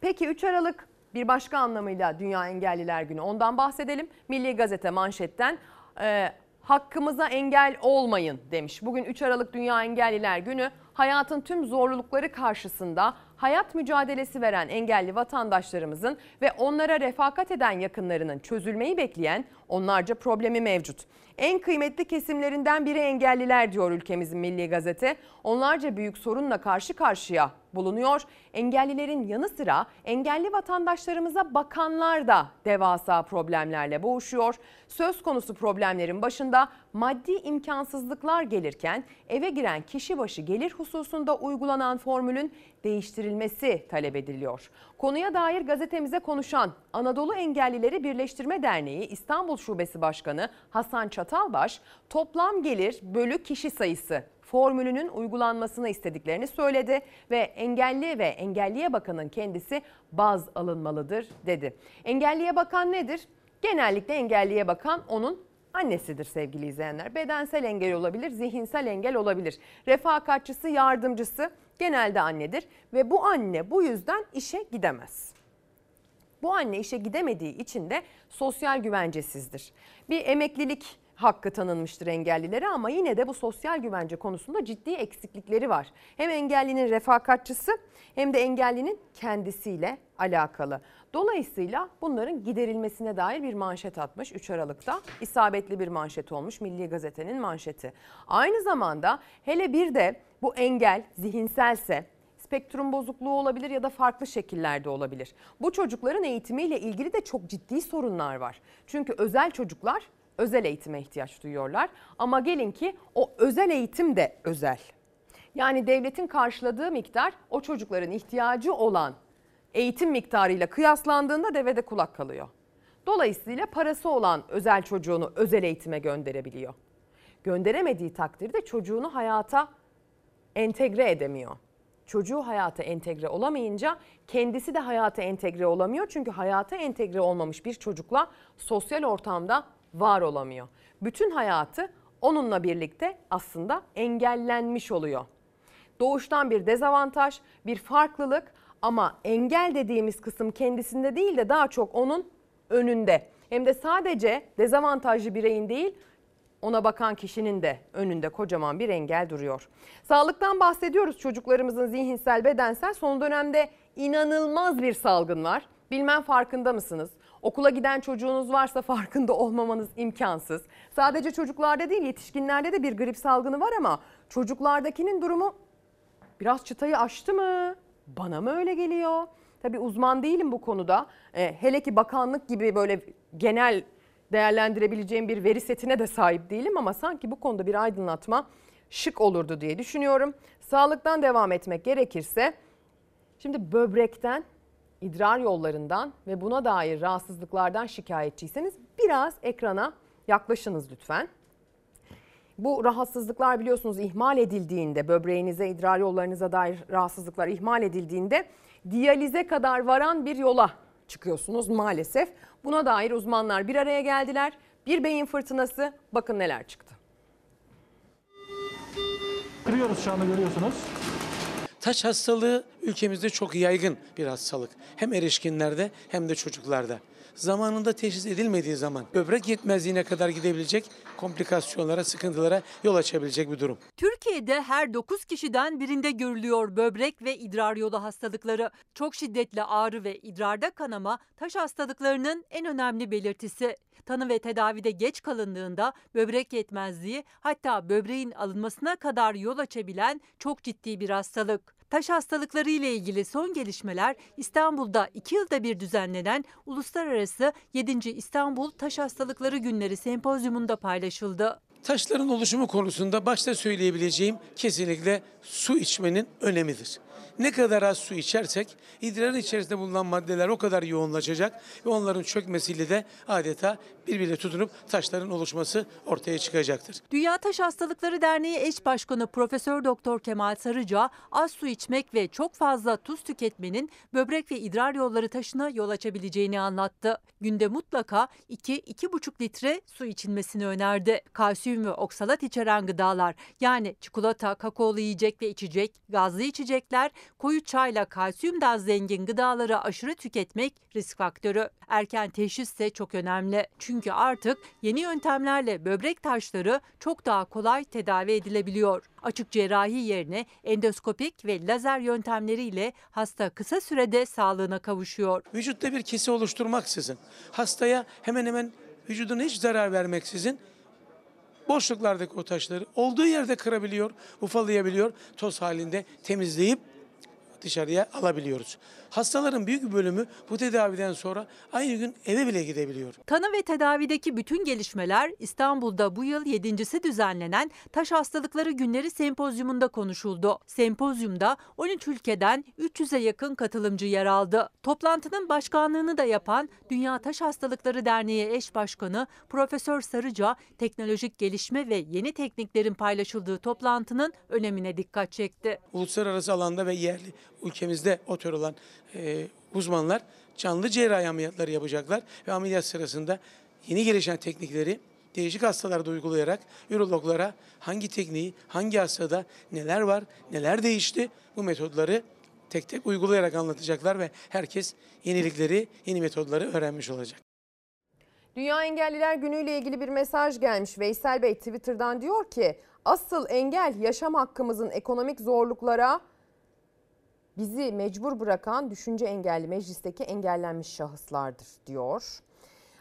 Peki 3 Aralık bir başka anlamıyla Dünya Engelliler Günü ondan bahsedelim. Milli Gazete manşetten e, hakkımıza engel olmayın demiş. Bugün 3 Aralık Dünya Engelliler Günü hayatın tüm zorlukları karşısında hayat mücadelesi veren engelli vatandaşlarımızın ve onlara refakat eden yakınlarının çözülmeyi bekleyen onlarca problemi mevcut. En kıymetli kesimlerinden biri engelliler diyor ülkemizin Milli Gazete. Onlarca büyük sorunla karşı karşıya bulunuyor. Engellilerin yanı sıra engelli vatandaşlarımıza bakanlar da devasa problemlerle boğuşuyor. Söz konusu problemlerin başında maddi imkansızlıklar gelirken eve giren kişi başı gelir hususunda uygulanan formülün değiştirilmesi talep ediliyor. Konuya dair gazetemize konuşan Anadolu Engellileri Birleştirme Derneği İstanbul Şubesi Başkanı Hasan Çatalbaş toplam gelir bölü kişi sayısı formülünün uygulanmasını istediklerini söyledi ve engelli ve engelliye bakanın kendisi baz alınmalıdır dedi. Engelliye bakan nedir? Genellikle engelliye bakan onun annesidir sevgili izleyenler. Bedensel engel olabilir, zihinsel engel olabilir. Refakatçısı, yardımcısı genelde annedir ve bu anne bu yüzden işe gidemez. Bu anne işe gidemediği için de sosyal güvencesizdir. Bir emeklilik hakkı tanınmıştır engellilere ama yine de bu sosyal güvence konusunda ciddi eksiklikleri var. Hem engellinin refakatçısı hem de engellinin kendisiyle alakalı. Dolayısıyla bunların giderilmesine dair bir manşet atmış 3 Aralık'ta. isabetli bir manşet olmuş Milli Gazete'nin manşeti. Aynı zamanda hele bir de bu engel zihinselse spektrum bozukluğu olabilir ya da farklı şekillerde olabilir. Bu çocukların eğitimiyle ilgili de çok ciddi sorunlar var. Çünkü özel çocuklar özel eğitime ihtiyaç duyuyorlar. Ama gelin ki o özel eğitim de özel. Yani devletin karşıladığı miktar o çocukların ihtiyacı olan eğitim miktarıyla kıyaslandığında devede kulak kalıyor. Dolayısıyla parası olan özel çocuğunu özel eğitime gönderebiliyor. Gönderemediği takdirde çocuğunu hayata entegre edemiyor. Çocuğu hayata entegre olamayınca kendisi de hayata entegre olamıyor. Çünkü hayata entegre olmamış bir çocukla sosyal ortamda var olamıyor. Bütün hayatı onunla birlikte aslında engellenmiş oluyor. Doğuştan bir dezavantaj, bir farklılık ama engel dediğimiz kısım kendisinde değil de daha çok onun önünde. Hem de sadece dezavantajlı bireyin değil, ona bakan kişinin de önünde kocaman bir engel duruyor. Sağlıktan bahsediyoruz çocuklarımızın zihinsel bedensel son dönemde inanılmaz bir salgın var. Bilmem farkında mısınız? Okula giden çocuğunuz varsa farkında olmamanız imkansız. Sadece çocuklarda değil yetişkinlerde de bir grip salgını var ama çocuklardakinin durumu biraz çıtayı aştı mı? Bana mı öyle geliyor? Tabii uzman değilim bu konuda. E, hele ki bakanlık gibi böyle genel değerlendirebileceğim bir veri setine de sahip değilim ama sanki bu konuda bir aydınlatma şık olurdu diye düşünüyorum. Sağlıktan devam etmek gerekirse şimdi böbrekten idrar yollarından ve buna dair rahatsızlıklardan şikayetçiyseniz biraz ekrana yaklaşınız lütfen. Bu rahatsızlıklar biliyorsunuz ihmal edildiğinde böbreğinize, idrar yollarınıza dair rahatsızlıklar ihmal edildiğinde diyalize kadar varan bir yola çıkıyorsunuz maalesef. Buna dair uzmanlar bir araya geldiler. Bir beyin fırtınası bakın neler çıktı. Kırıyoruz şu anda görüyorsunuz. Taç hastalığı ülkemizde çok yaygın bir hastalık. Hem erişkinlerde hem de çocuklarda. Zamanında teşhis edilmediği zaman böbrek yetmezliğine kadar gidebilecek komplikasyonlara, sıkıntılara yol açabilecek bir durum. Türkiye'de her 9 kişiden birinde görülüyor böbrek ve idrar yolu hastalıkları. Çok şiddetli ağrı ve idrarda kanama taş hastalıklarının en önemli belirtisi. Tanı ve tedavide geç kalındığında böbrek yetmezliği hatta böbreğin alınmasına kadar yol açabilen çok ciddi bir hastalık. Taş hastalıkları ile ilgili son gelişmeler İstanbul'da 2 yılda bir düzenlenen Uluslararası 7. İstanbul Taş Hastalıkları Günleri sempozyumunda paylaşıldı. Taşların oluşumu konusunda başta söyleyebileceğim kesinlikle su içmenin önemidir. Ne kadar az su içersek idrarın içerisinde bulunan maddeler o kadar yoğunlaşacak ve onların çökmesiyle de adeta birbirine tutunup taşların oluşması ortaya çıkacaktır. Dünya Taş Hastalıkları Derneği eş başkanı Profesör Doktor Kemal Sarıca az su içmek ve çok fazla tuz tüketmenin böbrek ve idrar yolları taşına yol açabileceğini anlattı. Günde mutlaka 2-2,5 litre su içilmesini önerdi. Kalsiyum ve oksalat içeren gıdalar yani çikolata, kakaolu yiyecek ve içecek, gazlı içecekler, koyu çayla kalsiyum da zengin gıdaları aşırı tüketmek risk faktörü. Erken teşhis ise çok önemli. Çünkü artık yeni yöntemlerle böbrek taşları çok daha kolay tedavi edilebiliyor. Açık cerrahi yerine endoskopik ve lazer yöntemleriyle hasta kısa sürede sağlığına kavuşuyor. Vücutta bir kesi oluşturmaksızın hastaya hemen hemen vücuduna hiç zarar vermeksizin boşluklardaki o taşları olduğu yerde kırabiliyor, ufalayabiliyor, toz halinde temizleyip dışarıya alabiliyoruz. Hastaların büyük bir bölümü bu tedaviden sonra aynı gün eve bile gidebiliyor. Tanı ve tedavideki bütün gelişmeler İstanbul'da bu yıl yedincisi düzenlenen Taş Hastalıkları Günleri Sempozyumunda konuşuldu. Sempozyumda 13 ülkeden 300'e yakın katılımcı yer aldı. Toplantının başkanlığını da yapan Dünya Taş Hastalıkları Derneği eş başkanı Profesör Sarıca teknolojik gelişme ve yeni tekniklerin paylaşıldığı toplantının önemine dikkat çekti. Uluslararası alanda ve yerli ülkemizde otor olan e, uzmanlar canlı cerrahi ameliyatları yapacaklar ve ameliyat sırasında yeni gelişen teknikleri değişik hastalarda uygulayarak ürologlara hangi tekniği, hangi hastada neler var, neler değişti bu metodları tek tek uygulayarak anlatacaklar ve herkes yenilikleri, yeni metodları öğrenmiş olacak. Dünya Engelliler Günü ile ilgili bir mesaj gelmiş. Veysel Bey Twitter'dan diyor ki asıl engel yaşam hakkımızın ekonomik zorluklara bizi mecbur bırakan düşünce engelli meclisteki engellenmiş şahıslardır diyor.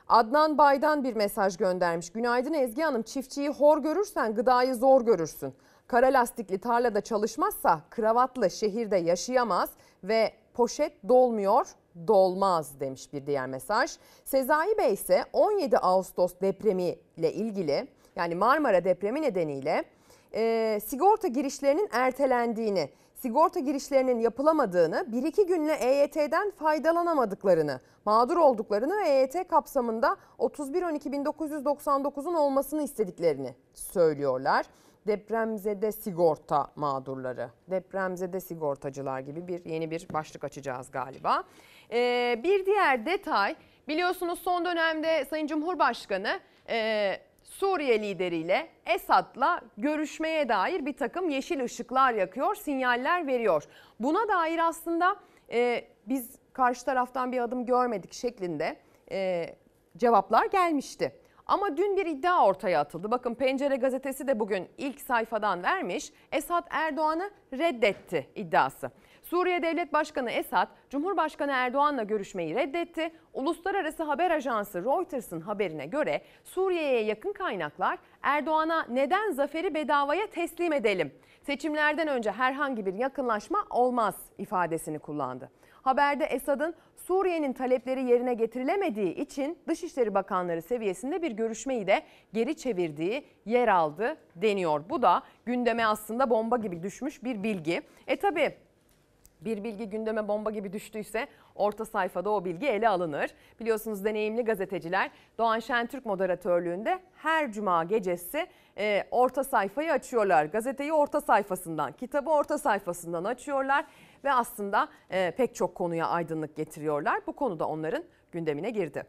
Adnan Bay'dan bir mesaj göndermiş. Günaydın Ezgi Hanım çiftçiyi hor görürsen gıdayı zor görürsün. Kara lastikli tarlada çalışmazsa kravatlı şehirde yaşayamaz ve poşet dolmuyor dolmaz demiş bir diğer mesaj. Sezai Bey ise 17 Ağustos depremiyle ilgili yani Marmara depremi nedeniyle e, sigorta girişlerinin ertelendiğini, sigorta girişlerinin yapılamadığını, bir iki günle EYT'den faydalanamadıklarını, mağdur olduklarını ve EYT kapsamında 31.12.1999'un olmasını istediklerini söylüyorlar. Depremzede sigorta mağdurları, depremzede sigortacılar gibi bir yeni bir başlık açacağız galiba. Ee, bir diğer detay biliyorsunuz son dönemde Sayın Cumhurbaşkanı e, Suriye lideriyle Esad'la görüşmeye dair bir takım yeşil ışıklar yakıyor, sinyaller veriyor. Buna dair aslında e, biz karşı taraftan bir adım görmedik şeklinde e, cevaplar gelmişti. Ama dün bir iddia ortaya atıldı. Bakın Pencere gazetesi de bugün ilk sayfadan vermiş. Esad Erdoğan'ı reddetti iddiası. Suriye Devlet Başkanı Esad, Cumhurbaşkanı Erdoğan'la görüşmeyi reddetti. Uluslararası haber ajansı Reuters'ın haberine göre Suriye'ye yakın kaynaklar Erdoğan'a neden zaferi bedavaya teslim edelim? Seçimlerden önce herhangi bir yakınlaşma olmaz ifadesini kullandı. Haberde Esad'ın Suriye'nin talepleri yerine getirilemediği için Dışişleri Bakanları seviyesinde bir görüşmeyi de geri çevirdiği yer aldı deniyor. Bu da gündeme aslında bomba gibi düşmüş bir bilgi. E tabi bir bilgi gündeme bomba gibi düştüyse orta sayfada o bilgi ele alınır. Biliyorsunuz deneyimli gazeteciler Doğan Şentürk moderatörlüğünde her cuma gecesi e, orta sayfayı açıyorlar. Gazeteyi orta sayfasından, kitabı orta sayfasından açıyorlar ve aslında e, pek çok konuya aydınlık getiriyorlar. Bu konuda onların gündemine girdi.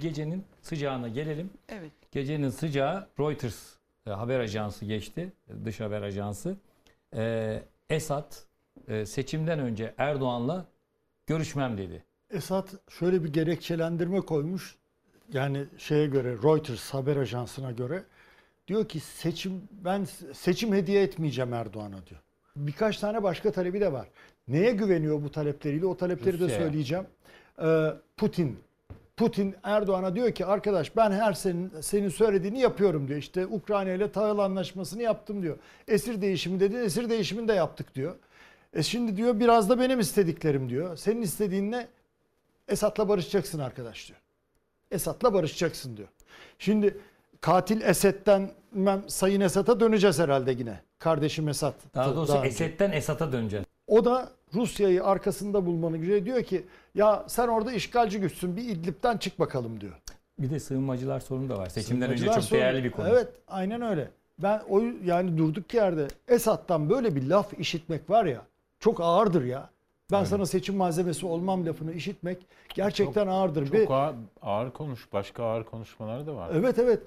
Gecenin sıcağına gelelim. Evet. Gecenin sıcağı Reuters e, haber ajansı geçti. Dış haber ajansı. Ee, Esad e, seçimden önce Erdoğan'la görüşmem dedi. Esad şöyle bir gerekçelendirme koymuş. Yani şeye göre Reuters haber ajansına göre diyor ki seçim ben seçim hediye etmeyeceğim Erdoğan'a diyor. Birkaç tane başka talebi de var. Neye güveniyor bu talepleriyle? O talepleri de Rusya'ya. söyleyeceğim. Ee, Putin Putin Erdoğan'a diyor ki arkadaş ben her senin senin söylediğini yapıyorum diyor. İşte Ukrayna ile tahıl anlaşmasını yaptım diyor. Esir değişimi dedi. Esir değişimini de yaptık diyor. E şimdi diyor biraz da benim istediklerim diyor. Senin istediğin ne? Esad'la barışacaksın arkadaş diyor. Esad'la barışacaksın diyor. Şimdi katil Esed'den Sayın Esad'a döneceğiz herhalde yine. Kardeşim Esad. Daha doğrusu önce. Esed'den Esad'a döneceğiz. O da Rusya'yı arkasında bulmanı güzel diyor ki ya sen orada işgalci güçsün bir İdlib'den çık bakalım diyor. Bir de sığınmacılar sorunu da var. Seçimden önce çok sorunu. değerli bir konu. Evet aynen öyle. Ben o yani durduk yerde Esad'dan böyle bir laf işitmek var ya çok ağırdır ya. Ben sana seçim malzemesi olmam lafını işitmek gerçekten ağırdır. Çok Ve- ağır, ağır konuş. Başka ağır konuşmalar da var. Evet evet.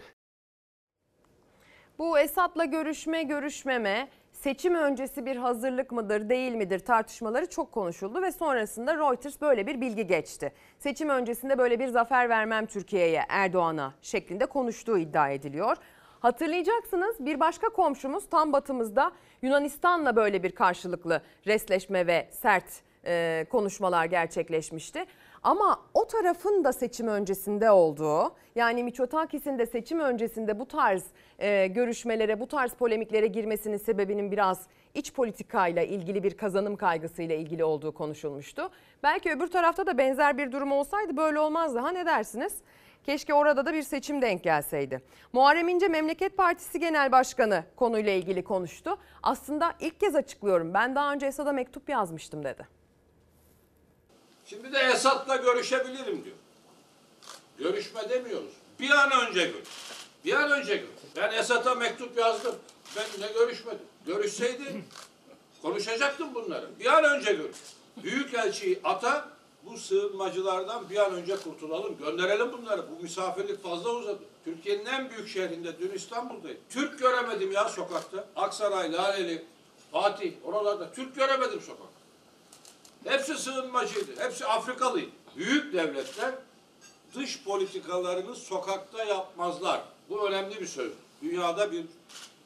Bu Esad'la görüşme görüşmeme seçim öncesi bir hazırlık mıdır değil midir tartışmaları çok konuşuldu ve sonrasında Reuters böyle bir bilgi geçti. Seçim öncesinde böyle bir zafer vermem Türkiye'ye Erdoğan'a şeklinde konuştuğu iddia ediliyor. Hatırlayacaksınız bir başka komşumuz tam batımızda Yunanistan'la böyle bir karşılıklı resleşme ve sert e, konuşmalar gerçekleşmişti. Ama o tarafın da seçim öncesinde olduğu yani Miçotakis'in de seçim öncesinde bu tarz e, görüşmelere bu tarz polemiklere girmesinin sebebinin biraz iç politikayla ilgili bir kazanım kaygısıyla ilgili olduğu konuşulmuştu. Belki öbür tarafta da benzer bir durum olsaydı böyle olmazdı. Ha ne dersiniz? Keşke orada da bir seçim denk gelseydi. Muharrem İnce Memleket Partisi Genel Başkanı konuyla ilgili konuştu. Aslında ilk kez açıklıyorum ben daha önce Esad'a mektup yazmıştım dedi. Şimdi de Esad'la görüşebilirim diyor. Görüşme demiyoruz. Bir an önce görüş. Bir an önce görüş. Ben Esad'a mektup yazdım. Ben ne görüşmedim. Görüşseydi konuşacaktım bunları. Bir an önce görüş. Büyükelçiyi ata bu sığınmacılardan bir an önce kurtulalım. Gönderelim bunları. Bu misafirlik fazla uzadı. Türkiye'nin en büyük şehrinde dün İstanbul'dayım. Türk göremedim ya sokakta. Aksaray, Laleli, Fatih oralarda Türk göremedim sokakta. Hepsi sığınmacıydı. Hepsi Afrikalıydı. Büyük devletler dış politikalarını sokakta yapmazlar. Bu önemli bir söz. Dünyada bir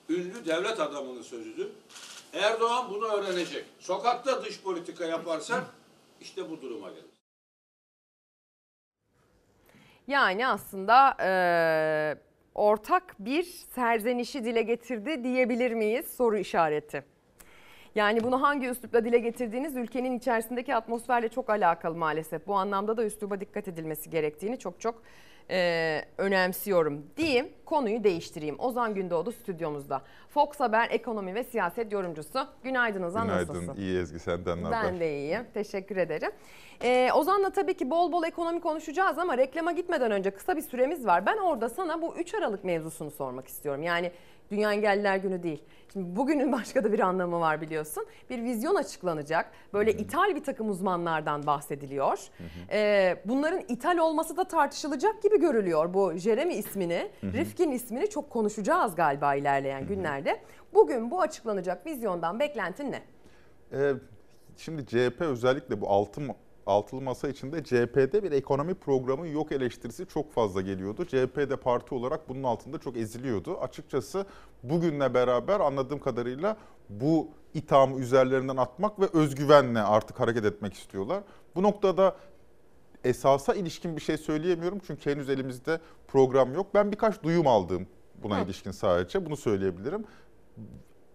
ünlü devlet adamının sözüdür. Erdoğan bunu öğrenecek. Sokakta dış politika yaparsa işte bu duruma gelir. Yani aslında e, ortak bir serzenişi dile getirdi diyebilir miyiz? Soru işareti. Yani bunu hangi üslupla dile getirdiğiniz ülkenin içerisindeki atmosferle çok alakalı maalesef. Bu anlamda da üsluba dikkat edilmesi gerektiğini çok çok e, önemsiyorum diyeyim. Konuyu değiştireyim. Ozan Gündoğdu stüdyomuzda. Fox Haber ekonomi ve siyaset yorumcusu. Günaydın Ozan Günaydın. nasılsın? İyi Ezgi senden ne haber? Ben de iyiyim. Teşekkür ederim. Ee, Ozan'la tabii ki bol bol ekonomi konuşacağız ama reklama gitmeden önce kısa bir süremiz var. Ben orada sana bu 3 Aralık mevzusunu sormak istiyorum. Yani Dünya Engelliler Günü değil. Şimdi bugünün başka da bir anlamı var biliyorsun. Bir vizyon açıklanacak. Böyle ithal bir takım uzmanlardan bahsediliyor. Ee, bunların ithal olması da tartışılacak gibi görülüyor. Bu Jeremy ismini, Hı hı. Rifkin ismini çok konuşacağız galiba ilerleyen günlerde. Bugün bu açıklanacak vizyondan beklentin ne? Ee, şimdi CHP özellikle bu altı altılı masa içinde CHP'de bir ekonomi programı yok eleştirisi çok fazla geliyordu. CHP'de parti olarak bunun altında çok eziliyordu. Açıkçası bugünle beraber anladığım kadarıyla bu ithamı üzerlerinden atmak ve özgüvenle artık hareket etmek istiyorlar. Bu noktada esasa ilişkin bir şey söyleyemiyorum çünkü henüz elimizde program yok. Ben birkaç duyum aldım buna Hı. ilişkin sadece bunu söyleyebilirim.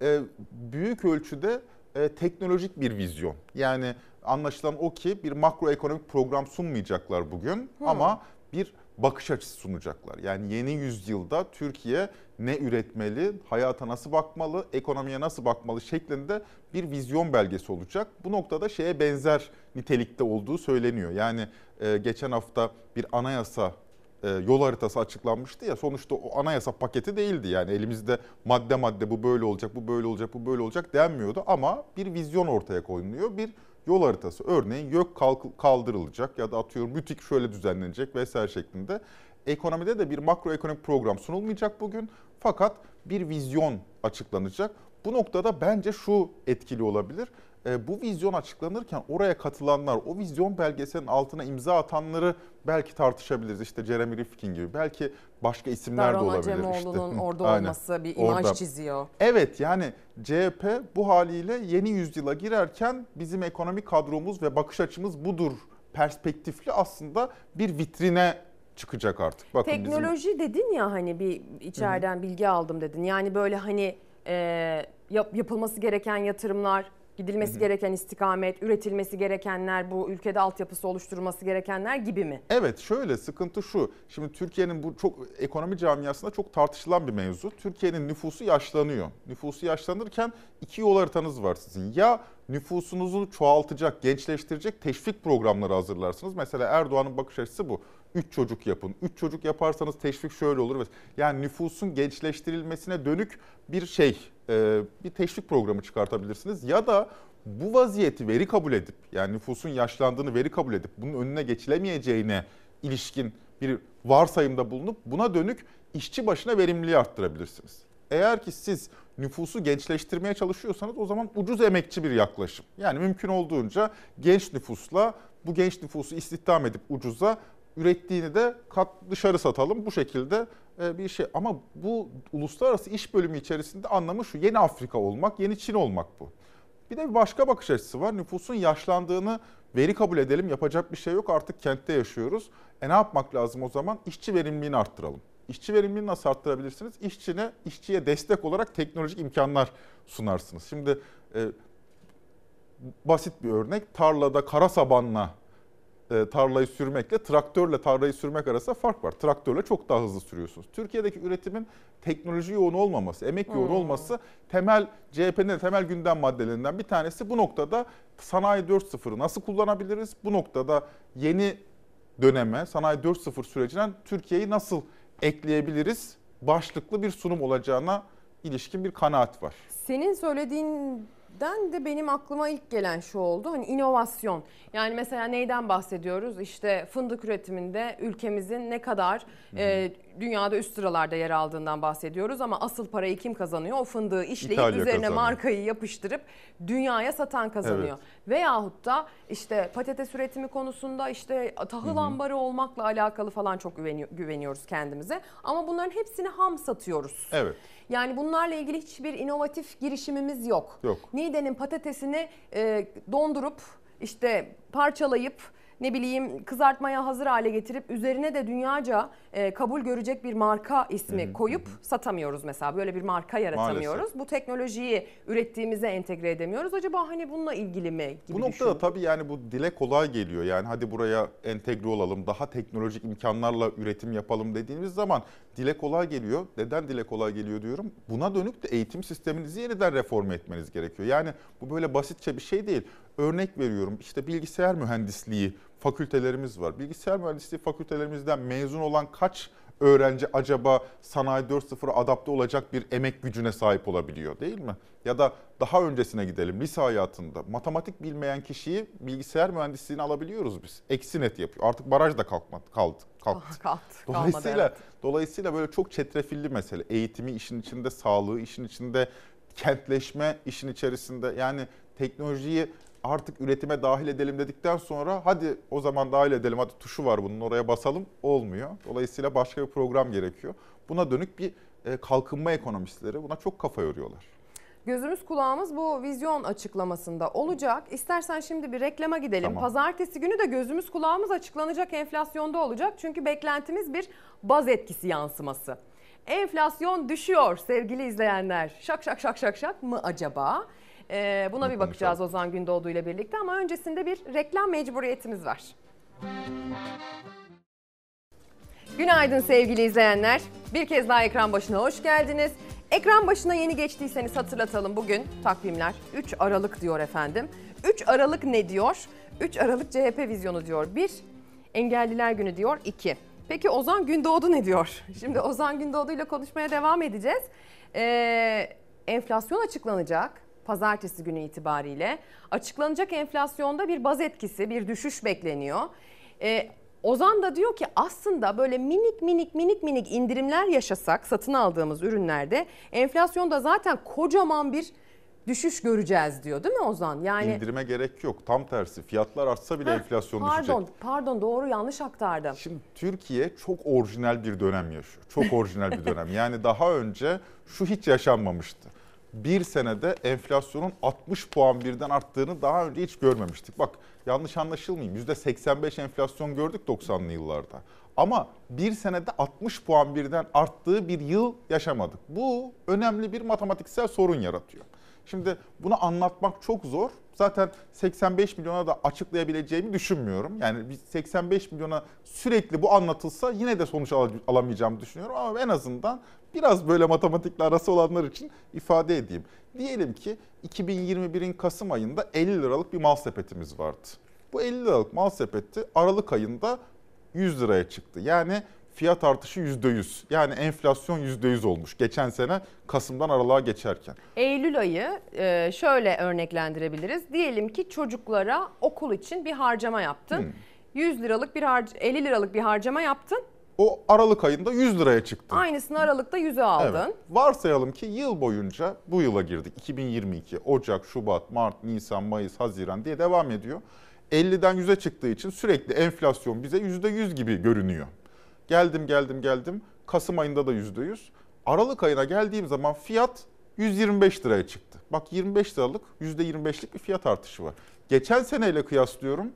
E, büyük ölçüde e, teknolojik bir vizyon. Yani anlaşılan o ki bir makroekonomik program sunmayacaklar bugün Hı. ama bir bakış açısı sunacaklar. Yani yeni yüzyılda Türkiye ne üretmeli, hayata nasıl bakmalı, ekonomiye nasıl bakmalı şeklinde bir vizyon belgesi olacak. Bu noktada şeye benzer nitelikte olduğu söyleniyor. Yani e, geçen hafta bir anayasa e, yol haritası açıklanmıştı ya sonuçta o anayasa paketi değildi. Yani elimizde madde madde bu böyle olacak, bu böyle olacak, bu böyle olacak denmiyordu ama bir vizyon ortaya konuluyor. Bir yol haritası örneğin kalk- kaldırılacak ya da atıyorum mütik şöyle düzenlenecek vesaire şeklinde. Ekonomide de bir makroekonomik program sunulmayacak bugün fakat bir vizyon açıklanacak. Bu noktada bence şu etkili olabilir. E, bu vizyon açıklanırken oraya katılanlar, o vizyon belgeselinin altına imza atanları belki tartışabiliriz. İşte Jeremy Rifkin gibi. Belki başka isimler de Davran olabilir. Acemoğlu'nun işte. orada olması bir imaj Orada. çiziyor. Evet yani CHP bu haliyle yeni yüzyıla girerken bizim ekonomik kadromuz ve bakış açımız budur perspektifli aslında bir vitrine çıkacak artık. Bakın bizim- Teknoloji dedin ya hani bir içeriden bilgi aldım dedin. Yani böyle hani e, yap- yapılması gereken yatırımlar, gidilmesi gereken istikamet, üretilmesi gerekenler, bu ülkede altyapısı oluşturulması gerekenler gibi mi? Evet şöyle sıkıntı şu. Şimdi Türkiye'nin bu çok ekonomi camiasında çok tartışılan bir mevzu. Türkiye'nin nüfusu yaşlanıyor. Nüfusu yaşlanırken iki yol haritanız var sizin. Ya nüfusunuzu çoğaltacak, gençleştirecek teşvik programları hazırlarsınız. Mesela Erdoğan'ın bakış açısı bu. 3 çocuk yapın. 3 çocuk yaparsanız teşvik şöyle olur. Yani nüfusun gençleştirilmesine dönük bir şey, e, bir teşvik programı çıkartabilirsiniz. Ya da bu vaziyeti veri kabul edip yani nüfusun yaşlandığını veri kabul edip bunun önüne geçilemeyeceğine ilişkin bir varsayımda bulunup buna dönük işçi başına verimliliği arttırabilirsiniz. Eğer ki siz nüfusu gençleştirmeye çalışıyorsanız o zaman ucuz emekçi bir yaklaşım. Yani mümkün olduğunca genç nüfusla bu genç nüfusu istihdam edip ucuza ürettiğini de kat dışarı satalım bu şekilde e, bir şey. Ama bu uluslararası iş bölümü içerisinde anlamı şu yeni Afrika olmak, yeni Çin olmak bu. Bir de bir başka bakış açısı var. Nüfusun yaşlandığını veri kabul edelim. Yapacak bir şey yok. Artık kentte yaşıyoruz. E ne yapmak lazım o zaman? İşçi verimliliğini arttıralım. İşçi verimliliğini nasıl arttırabilirsiniz? İşçine, işçiye destek olarak teknolojik imkanlar sunarsınız. Şimdi e, basit bir örnek. Tarlada kara sabanla e, tarlayı sürmekle traktörle tarlayı sürmek arasında fark var. Traktörle çok daha hızlı sürüyorsunuz. Türkiye'deki üretimin teknoloji yoğun olmaması, emek yoğun Hmm. olması temel CHP'nin temel gündem maddelerinden bir tanesi. Bu noktada sanayi 4.0'ı nasıl kullanabiliriz? Bu noktada yeni döneme, sanayi 4.0 sürecine Türkiye'yi nasıl ekleyebiliriz? Başlıklı bir sunum olacağına ilişkin bir kanaat var. Senin söylediğinden de benim aklıma ilk gelen şu oldu. Hani inovasyon. Yani mesela neyden bahsediyoruz? İşte fındık üretiminde ülkemizin ne kadar e, dünyada üst sıralarda yer aldığından bahsediyoruz ama asıl parayı kim kazanıyor? O fındığı işleyip İtalya üzerine kazanıyor. markayı yapıştırıp dünyaya satan kazanıyor. Veyahut da işte patates üretimi konusunda işte tahıl ambarı olmakla alakalı falan çok güveniyor- güveniyoruz kendimize. Ama bunların hepsini ham satıyoruz. Evet. Yani bunlarla ilgili hiçbir inovatif girişimimiz yok. Yok. Niğde'nin patatesini e, dondurup işte parçalayıp ne bileyim kızartmaya hazır hale getirip üzerine de dünyaca e, kabul görecek bir marka ismi koyup satamıyoruz mesela. Böyle bir marka yaratamıyoruz. Bu teknolojiyi ürettiğimize entegre edemiyoruz. Acaba hani bununla ilgili mi gibi Bu noktada düşündüm. tabii yani bu dile kolay geliyor. Yani hadi buraya entegre olalım, daha teknolojik imkanlarla üretim yapalım dediğimiz zaman dile kolay geliyor. Neden dile kolay geliyor diyorum. Buna dönük de eğitim sisteminizi yeniden reforme etmeniz gerekiyor. Yani bu böyle basitçe bir şey değil. Örnek veriyorum işte bilgisayar mühendisliği fakültelerimiz var. Bilgisayar mühendisliği fakültelerimizden mezun olan kaç öğrenci acaba sanayi 4.0'a adapte olacak bir emek gücüne sahip olabiliyor değil mi? Ya da daha öncesine gidelim lise hayatında matematik bilmeyen kişiyi bilgisayar mühendisliğine alabiliyoruz biz. Eksi net yapıyor. Artık baraj da kalkmadı, kaldı, kalktı. Kalktı, kalmadı, Dolayısıyla evet. dolayısıyla böyle çok çetrefilli mesele. Eğitimi işin içinde, sağlığı işin içinde, kentleşme işin içerisinde. Yani teknolojiyi artık üretime dahil edelim dedikten sonra hadi o zaman dahil edelim hadi tuşu var bunun oraya basalım olmuyor. Dolayısıyla başka bir program gerekiyor. Buna dönük bir e, kalkınma ekonomistleri buna çok kafa yoruyorlar. Gözümüz kulağımız bu vizyon açıklamasında olacak. İstersen şimdi bir reklama gidelim. Tamam. Pazartesi günü de gözümüz kulağımız açıklanacak enflasyonda olacak. Çünkü beklentimiz bir baz etkisi yansıması. Enflasyon düşüyor sevgili izleyenler. Şak şak şak şak şak mı acaba? Ee, buna bir bakacağız Ozan Gündoğdu ile birlikte ama öncesinde bir reklam mecburiyetimiz var. Günaydın sevgili izleyenler. Bir kez daha ekran başına hoş geldiniz. Ekran başına yeni geçtiyseniz hatırlatalım bugün takvimler 3 Aralık diyor efendim. 3 Aralık ne diyor? 3 Aralık CHP vizyonu diyor. 1 Engelliler Günü diyor. 2 Peki Ozan Gündoğdu ne diyor? Şimdi Ozan Gündoğdu ile konuşmaya devam edeceğiz. Ee, enflasyon açıklanacak pazartesi günü itibariyle. Açıklanacak enflasyonda bir baz etkisi, bir düşüş bekleniyor. Ee, Ozan da diyor ki aslında böyle minik minik minik minik indirimler yaşasak satın aldığımız ürünlerde enflasyonda zaten kocaman bir düşüş göreceğiz diyor değil mi Ozan? Yani İndirime gerek yok. Tam tersi. Fiyatlar artsa bile Heh, enflasyon pardon, düşecek. pardon doğru yanlış aktardım. Şimdi Türkiye çok orijinal bir dönem yaşıyor. Çok orijinal bir dönem. Yani daha önce şu hiç yaşanmamıştı. Bir senede enflasyonun 60 puan birden arttığını daha önce hiç görmemiştik. Bak yanlış anlaşılmayayım. %85 enflasyon gördük 90'lı yıllarda. Ama bir senede 60 puan birden arttığı bir yıl yaşamadık. Bu önemli bir matematiksel sorun yaratıyor. Şimdi bunu anlatmak çok zor. Zaten 85 milyona da açıklayabileceğimi düşünmüyorum. Yani biz 85 milyona sürekli bu anlatılsa yine de sonuç al- alamayacağımı düşünüyorum. Ama en azından biraz böyle matematikle arası olanlar için ifade edeyim. Diyelim ki 2021'in Kasım ayında 50 liralık bir mal sepetimiz vardı. Bu 50 liralık mal sepeti Aralık ayında 100 liraya çıktı. Yani fiyat artışı %100. Yani enflasyon %100 olmuş. Geçen sene Kasım'dan Aralık'a geçerken. Eylül ayı e, şöyle örneklendirebiliriz. Diyelim ki çocuklara okul için bir harcama yaptın. Hmm. 100 liralık bir harc 50 liralık bir harcama yaptın. O Aralık ayında 100 liraya çıktı. Aynısını Aralık'ta 100'e aldın. Evet. Varsayalım ki yıl boyunca bu yıla girdik. 2022, Ocak, Şubat, Mart, Nisan, Mayıs, Haziran diye devam ediyor. 50'den 100'e çıktığı için sürekli enflasyon bize %100 gibi görünüyor. Geldim geldim geldim. Kasım ayında da %100. Aralık ayına geldiğim zaman fiyat 125 liraya çıktı. Bak 25 liralık %25'lik bir fiyat artışı var. Geçen seneyle kıyaslıyorum.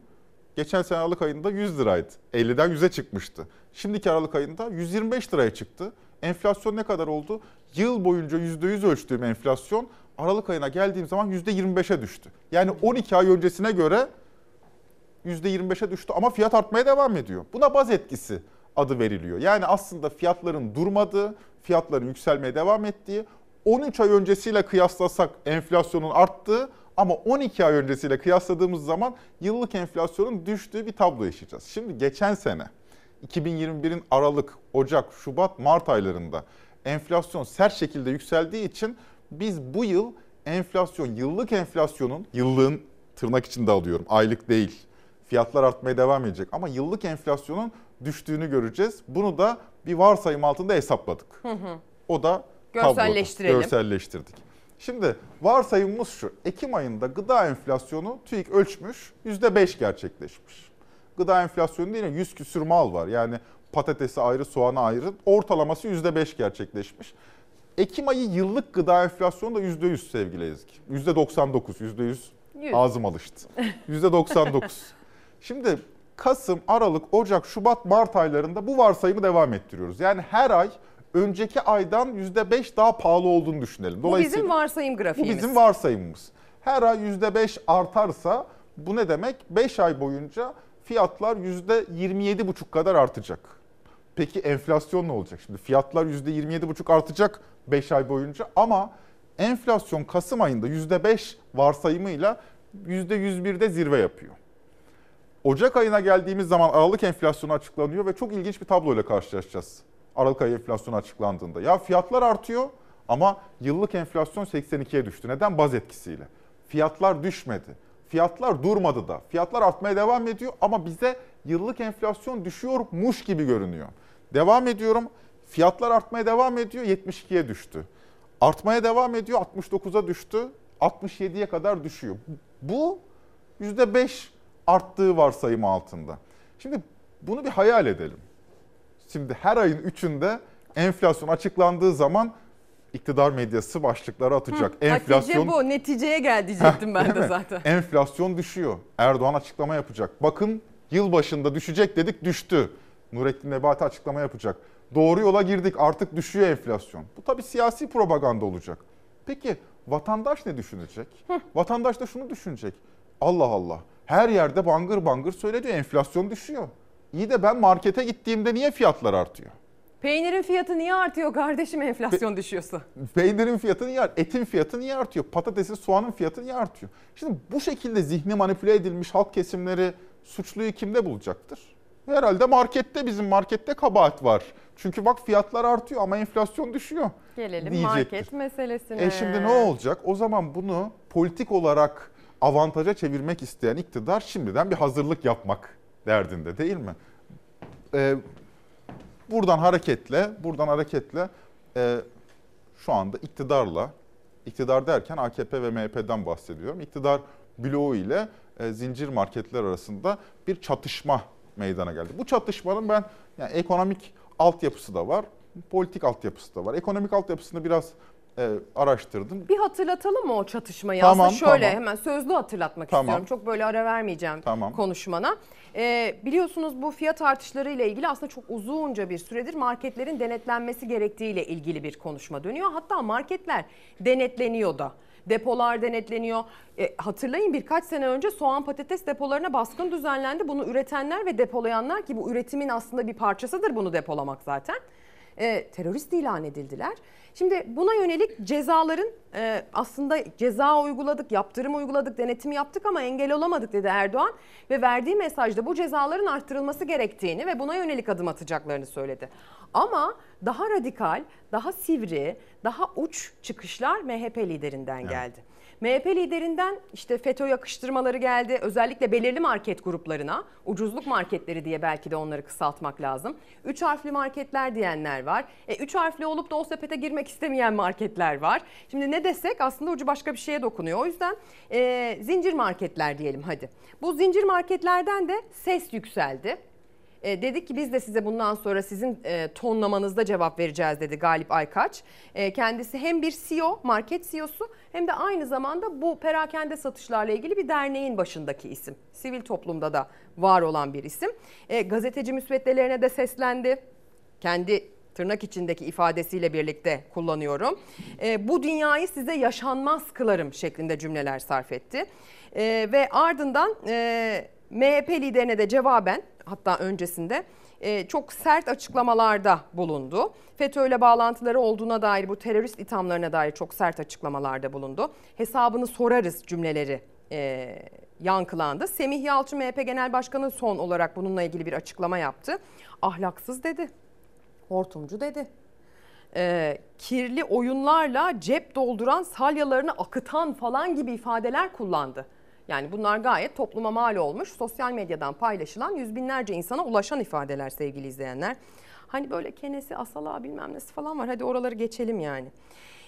Geçen sene Aralık ayında 100 liraydı. 50'den 100'e çıkmıştı. Şimdiki Aralık ayında 125 liraya çıktı. Enflasyon ne kadar oldu? Yıl boyunca %100 ölçtüğüm enflasyon Aralık ayına geldiğim zaman %25'e düştü. Yani 12 ay öncesine göre %25'e düştü ama fiyat artmaya devam ediyor. Buna baz etkisi adı veriliyor. Yani aslında fiyatların durmadığı, fiyatların yükselmeye devam ettiği, 13 ay öncesiyle kıyaslasak enflasyonun arttığı ama 12 ay öncesiyle kıyasladığımız zaman yıllık enflasyonun düştüğü bir tablo yaşayacağız. Şimdi geçen sene 2021'in Aralık, Ocak, Şubat, Mart aylarında enflasyon sert şekilde yükseldiği için biz bu yıl enflasyon, yıllık enflasyonun, yıllığın tırnak içinde alıyorum, aylık değil. Fiyatlar artmaya devam edecek ama yıllık enflasyonun düştüğünü göreceğiz. Bunu da bir varsayım altında hesapladık. Hı hı. O da tabloda. Görselleştirdik. Şimdi varsayımımız şu. Ekim ayında gıda enflasyonu TÜİK ölçmüş %5 gerçekleşmiş. Gıda enflasyonu değil 100 küsür mal var. Yani patatesi ayrı, soğanı ayrı. Ortalaması %5 gerçekleşmiş. Ekim ayı yıllık gıda enflasyonu da %100 sevgili Ezgi. %99, %100 Yüz. ağzım alıştı. %99. Şimdi Kasım, Aralık, Ocak, Şubat, Mart aylarında bu varsayımı devam ettiriyoruz. Yani her ay önceki aydan %5 daha pahalı olduğunu düşünelim. Bu bizim varsayım bu grafiğimiz. bizim varsayımımız. Her ay %5 artarsa bu ne demek? 5 ay boyunca fiyatlar %27,5 kadar artacak. Peki enflasyon ne olacak? Şimdi fiyatlar %27,5 artacak 5 ay boyunca ama enflasyon Kasım ayında %5 varsayımıyla %101'de zirve yapıyor. Ocak ayına geldiğimiz zaman Aralık enflasyonu açıklanıyor ve çok ilginç bir tabloyla karşılaşacağız. Aralık ayı enflasyonu açıklandığında. Ya fiyatlar artıyor ama yıllık enflasyon 82'ye düştü. Neden? Baz etkisiyle. Fiyatlar düşmedi. Fiyatlar durmadı da. Fiyatlar artmaya devam ediyor ama bize yıllık enflasyon düşüyormuş gibi görünüyor. Devam ediyorum. Fiyatlar artmaya devam ediyor. 72'ye düştü. Artmaya devam ediyor. 69'a düştü. 67'ye kadar düşüyor. Bu %5 arttığı varsayımı altında. Şimdi bunu bir hayal edelim. Şimdi her ayın 3'ünde enflasyon açıklandığı zaman iktidar medyası başlıkları atacak. Hı, enflasyon Netice bu. Neticeye gel diyecektim ben de mi? zaten. Enflasyon düşüyor. Erdoğan açıklama yapacak. Bakın yıl başında düşecek dedik düştü. Nurettin Nebati açıklama yapacak. Doğru yola girdik artık düşüyor enflasyon. Bu tabii siyasi propaganda olacak. Peki vatandaş ne düşünecek? Vatandaş da şunu düşünecek. Allah Allah her yerde bangır bangır söyleniyor enflasyon düşüyor. İyi de ben markete gittiğimde niye fiyatlar artıyor? Peynirin fiyatı niye artıyor kardeşim enflasyon düşüyorsa? Peynirin fiyatı niye artıyor? Etin fiyatı niye artıyor? Patatesin, soğanın fiyatı niye artıyor? Şimdi bu şekilde zihni manipüle edilmiş halk kesimleri suçluyu kimde bulacaktır? Herhalde markette bizim markette kabahat var. Çünkü bak fiyatlar artıyor ama enflasyon düşüyor. Gelelim diyecektir. market meselesine. E şimdi ne olacak? O zaman bunu politik olarak avantaja çevirmek isteyen iktidar şimdiden bir hazırlık yapmak derdinde değil mi? Ee, buradan hareketle, buradan hareketle e, şu anda iktidarla İktidar derken AKP ve MHP'den bahsediyorum. İktidar bloğu ile e, zincir marketler arasında bir çatışma meydana geldi. Bu çatışmanın ben yani ekonomik altyapısı da var, politik altyapısı da var. Ekonomik altyapısını biraz e, araştırdım. Bir hatırlatalım mı o çatışmayı? Tamam, Aslında şöyle tamam. hemen sözlü hatırlatmak Tamam. istiyorum. Çok böyle ara vermeyeceğim Tamam. konuşmana. Ee, biliyorsunuz bu fiyat artışları ile ilgili aslında çok uzunca bir süredir marketlerin denetlenmesi gerektiğiyle ilgili bir konuşma dönüyor. Hatta marketler denetleniyor da. Depolar denetleniyor. E, hatırlayın birkaç sene önce soğan patates depolarına baskın düzenlendi. Bunu üretenler ve depolayanlar ki bu üretimin aslında bir parçasıdır bunu depolamak zaten. E, terörist ilan edildiler. Şimdi buna yönelik cezaların e, aslında ceza uyguladık, yaptırım uyguladık, denetim yaptık ama engel olamadık dedi Erdoğan. Ve verdiği mesajda bu cezaların arttırılması gerektiğini ve buna yönelik adım atacaklarını söyledi. Ama daha radikal, daha sivri, daha uç çıkışlar MHP liderinden geldi. MHP liderinden işte FETÖ yakıştırmaları geldi. Özellikle belirli market gruplarına, ucuzluk marketleri diye belki de onları kısaltmak lazım. Üç harfli marketler diyenler var. E, üç harfli olup da o sepete girmek istemeyen marketler var. Şimdi ne desek aslında ucu başka bir şeye dokunuyor. O yüzden e, zincir marketler diyelim hadi. Bu zincir marketlerden de ses yükseldi. E, dedik ki biz de size bundan sonra sizin e, tonlamanızda cevap vereceğiz dedi Galip Aykaç. E, kendisi hem bir CEO, market CEO'su hem de aynı zamanda bu perakende satışlarla ilgili bir derneğin başındaki isim. Sivil toplumda da var olan bir isim. E, gazeteci müsveddelerine de seslendi. Kendi tırnak içindeki ifadesiyle birlikte kullanıyorum. E, bu dünyayı size yaşanmaz kılarım şeklinde cümleler sarf etti. E, ve ardından e, MHP liderine de cevaben hatta öncesinde e, çok sert açıklamalarda bulundu. FETÖ ile bağlantıları olduğuna dair bu terörist ithamlarına dair çok sert açıklamalarda bulundu. Hesabını sorarız cümleleri e, yankılandı. Semih Yalçı MHP Genel Başkanı son olarak bununla ilgili bir açıklama yaptı. Ahlaksız dedi, hortumcu dedi. E, kirli oyunlarla cep dolduran salyalarını akıtan falan gibi ifadeler kullandı. Yani bunlar gayet topluma mal olmuş, sosyal medyadan paylaşılan yüz binlerce insana ulaşan ifadeler sevgili izleyenler. Hani böyle kenesi, asala bilmem nesi falan var. Hadi oraları geçelim yani.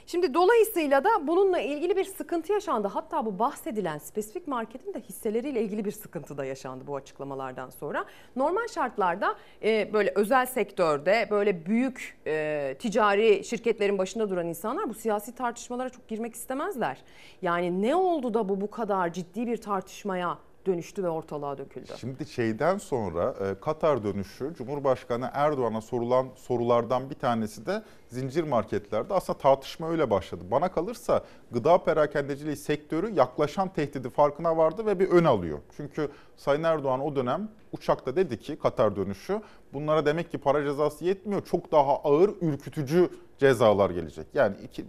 Şimdi dolayısıyla da bununla ilgili bir sıkıntı yaşandı. Hatta bu bahsedilen spesifik marketin de hisseleriyle ilgili bir sıkıntı da yaşandı bu açıklamalardan sonra. Normal şartlarda e, böyle özel sektörde böyle büyük e, ticari şirketlerin başında duran insanlar bu siyasi tartışmalara çok girmek istemezler. Yani ne oldu da bu bu kadar ciddi bir tartışmaya dönüştü ve ortalığa döküldü. Şimdi şeyden sonra e, Katar dönüşü Cumhurbaşkanı Erdoğan'a sorulan sorulardan bir tanesi de zincir marketlerde aslında tartışma öyle başladı. Bana kalırsa gıda perakendeciliği sektörü yaklaşan tehdidi farkına vardı ve bir ön alıyor. Çünkü Sayın Erdoğan o dönem uçakta dedi ki Katar dönüşü bunlara demek ki para cezası yetmiyor. Çok daha ağır ürkütücü cezalar gelecek. Yani iki,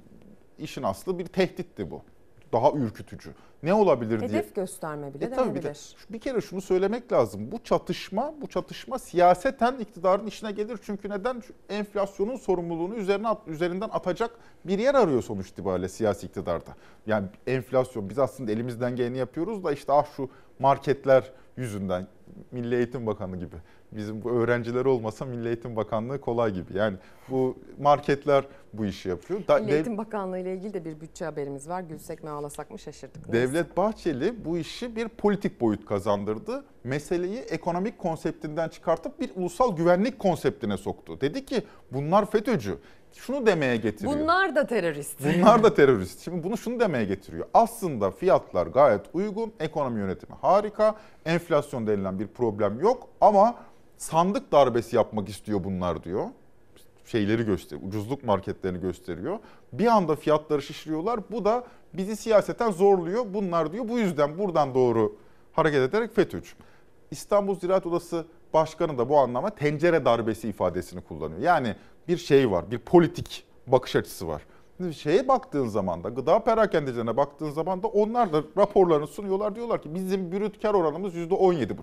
işin aslı bir tehditti bu. Daha ürkütücü. Ne olabilir diye. Hedef gösterme bile E tabii bir, de, bir kere şunu söylemek lazım. Bu çatışma, bu çatışma siyaseten iktidarın işine gelir. Çünkü neden? Çünkü enflasyonun sorumluluğunu üzerine at- üzerinden atacak bir yer arıyor sonuç itibariyle siyasi iktidarda. Yani enflasyon biz aslında elimizden geleni yapıyoruz da işte ah şu marketler yüzünden Milli Eğitim Bakanı gibi. Bizim bu öğrenciler olmasa Milli Eğitim Bakanlığı kolay gibi. Yani bu marketler bu işi yapıyor. Da- Milli Eğitim Bakanlığı ile ilgili de bir bütçe haberimiz var. Gülsek mi ağlasak mı şaşırdık. Neyse. Devlet Bahçeli bu işi bir politik boyut kazandırdı. Meseleyi ekonomik konseptinden çıkartıp bir ulusal güvenlik konseptine soktu. Dedi ki bunlar FETÖ'cü. Şunu demeye getiriyor. Bunlar da terörist. Bunlar da terörist. Şimdi bunu şunu demeye getiriyor. Aslında fiyatlar gayet uygun, ekonomi yönetimi harika, enflasyon denilen bir problem yok ama sandık darbesi yapmak istiyor bunlar diyor. Şeyleri gösteriyor, ucuzluk marketlerini gösteriyor. Bir anda fiyatları şişiriyorlar. Bu da bizi siyaseten zorluyor. Bunlar diyor bu yüzden buradan doğru hareket ederek FETÖ'cü. İstanbul Ziraat Odası Başkanı da bu anlama tencere darbesi ifadesini kullanıyor. Yani bir şey var, bir politik bakış açısı var. Şeye baktığın zaman da gıda perakendecilerine baktığın zaman da onlar da raporlarını sunuyorlar. Diyorlar ki bizim brüt kar oranımız %17,5.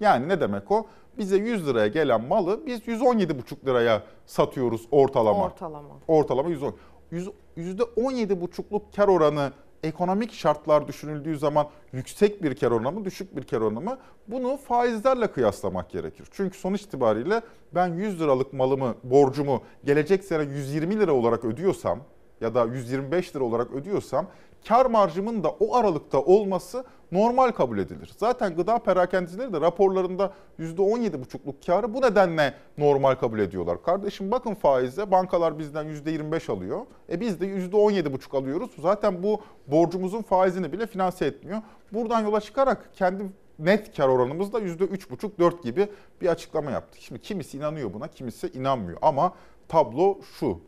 Yani ne demek o? Bize 100 liraya gelen malı biz 117,5 liraya satıyoruz ortalama. Ortalama. Ortalama 110. Yüz- %17,5'luk kar oranı ekonomik şartlar düşünüldüğü zaman yüksek bir kar oranı mı, düşük bir kar oranı mı? Bunu faizlerle kıyaslamak gerekir. Çünkü sonuç itibariyle ben 100 liralık malımı, borcumu gelecek sene 120 lira olarak ödüyorsam ya da 125 lira olarak ödüyorsam kar marjımın da o aralıkta olması normal kabul edilir. Zaten gıda perakendecileri de raporlarında %17,5'luk karı bu nedenle normal kabul ediyorlar. Kardeşim bakın faize bankalar bizden %25 alıyor. E biz de %17,5 alıyoruz. Zaten bu borcumuzun faizini bile finanse etmiyor. Buradan yola çıkarak kendi net kar oranımız da %3,5-4 gibi bir açıklama yaptık. Şimdi kimisi inanıyor buna, kimisi inanmıyor. Ama tablo şu.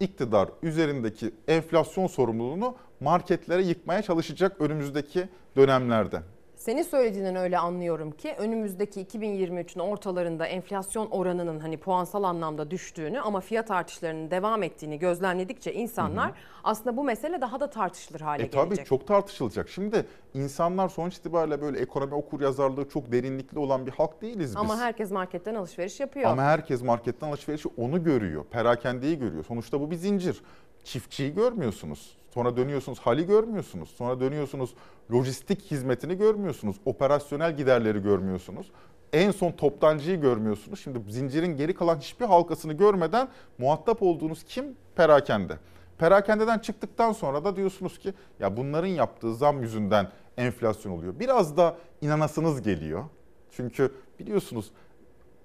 İktidar üzerindeki enflasyon sorumluluğunu marketlere yıkmaya çalışacak önümüzdeki dönemlerde. Senin söylediğinden öyle anlıyorum ki önümüzdeki 2023'ün ortalarında enflasyon oranının hani puansal anlamda düştüğünü ama fiyat artışlarının devam ettiğini gözlemledikçe insanlar Hı hı. aslında bu mesele daha da tartışılır hale E gelecek. tabii çok tartışılacak. Şimdi insanlar sonuç itibariyle böyle ekonomi okur yazarlığı çok derinlikli olan bir halk değiliz biz. Ama herkes marketten alışveriş yapıyor. Ama herkes marketten alışverişi onu görüyor. Perakendeyi görüyor. Sonuçta bu bir zincir. Çiftçiyi görmüyorsunuz. Sonra dönüyorsunuz hali görmüyorsunuz. Sonra dönüyorsunuz lojistik hizmetini görmüyorsunuz. Operasyonel giderleri görmüyorsunuz. En son toptancıyı görmüyorsunuz. Şimdi zincirin geri kalan hiçbir halkasını görmeden muhatap olduğunuz kim? Perakende. Perakendeden çıktıktan sonra da diyorsunuz ki ya bunların yaptığı zam yüzünden enflasyon oluyor. Biraz da inanasınız geliyor. Çünkü biliyorsunuz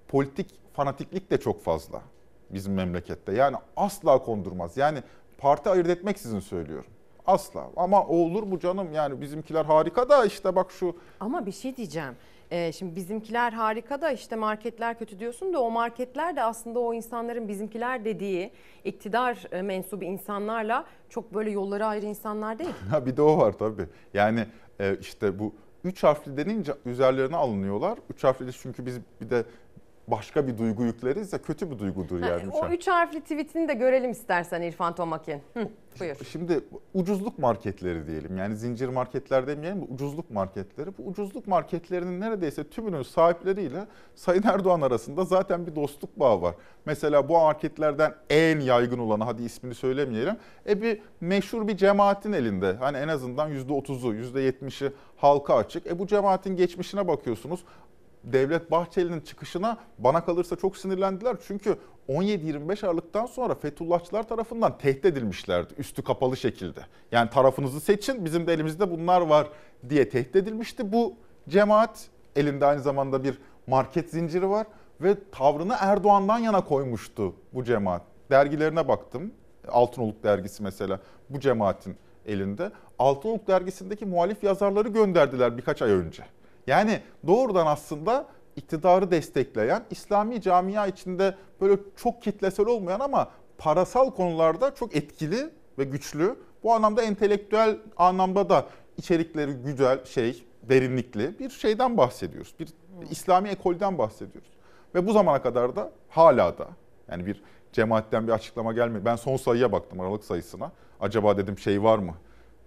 politik fanatiklik de çok fazla bizim memlekette. Yani asla kondurmaz. Yani parti ayırt etmek sizin söylüyorum. Asla. Ama olur bu canım yani bizimkiler harika da işte bak şu Ama bir şey diyeceğim. Ee, şimdi bizimkiler harika da işte marketler kötü diyorsun da o marketler de aslında o insanların bizimkiler dediği iktidar e, mensubu insanlarla çok böyle yolları ayrı insanlar değil. Ha bir de o var tabii. Yani e, işte bu üç harfli denince üzerlerine alınıyorlar. Üç harfli çünkü biz bir de başka bir duygu yükleriz ya kötü bir duygudur yani. üç o üç harfli tweetini de görelim istersen İrfan Tomakin. Hı, buyur. Şimdi ucuzluk marketleri diyelim. Yani zincir marketler demeyelim de ucuzluk marketleri. Bu ucuzluk marketlerinin neredeyse tümünün sahipleriyle Sayın Erdoğan arasında zaten bir dostluk bağı var. Mesela bu marketlerden en yaygın olanı hadi ismini söylemeyelim. E bir meşhur bir cemaatin elinde. Hani en azından %30'u, %70'i halka açık. E bu cemaatin geçmişine bakıyorsunuz. Devlet Bahçeli'nin çıkışına bana kalırsa çok sinirlendiler. Çünkü 17-25 Aralık'tan sonra Fethullahçılar tarafından tehdit edilmişlerdi üstü kapalı şekilde. Yani tarafınızı seçin bizim de elimizde bunlar var diye tehdit edilmişti. Bu cemaat elinde aynı zamanda bir market zinciri var ve tavrını Erdoğan'dan yana koymuştu bu cemaat. Dergilerine baktım. Altınoluk dergisi mesela bu cemaatin elinde. Altınoluk dergisindeki muhalif yazarları gönderdiler birkaç ay önce. Yani doğrudan aslında iktidarı destekleyen, İslami camia içinde böyle çok kitlesel olmayan ama parasal konularda çok etkili ve güçlü. Bu anlamda entelektüel anlamda da içerikleri güzel, şey, derinlikli bir şeyden bahsediyoruz. Bir İslami ekolden bahsediyoruz. Ve bu zamana kadar da hala da yani bir cemaatten bir açıklama gelmedi. Ben son sayıya baktım Aralık sayısına. Acaba dedim şey var mı?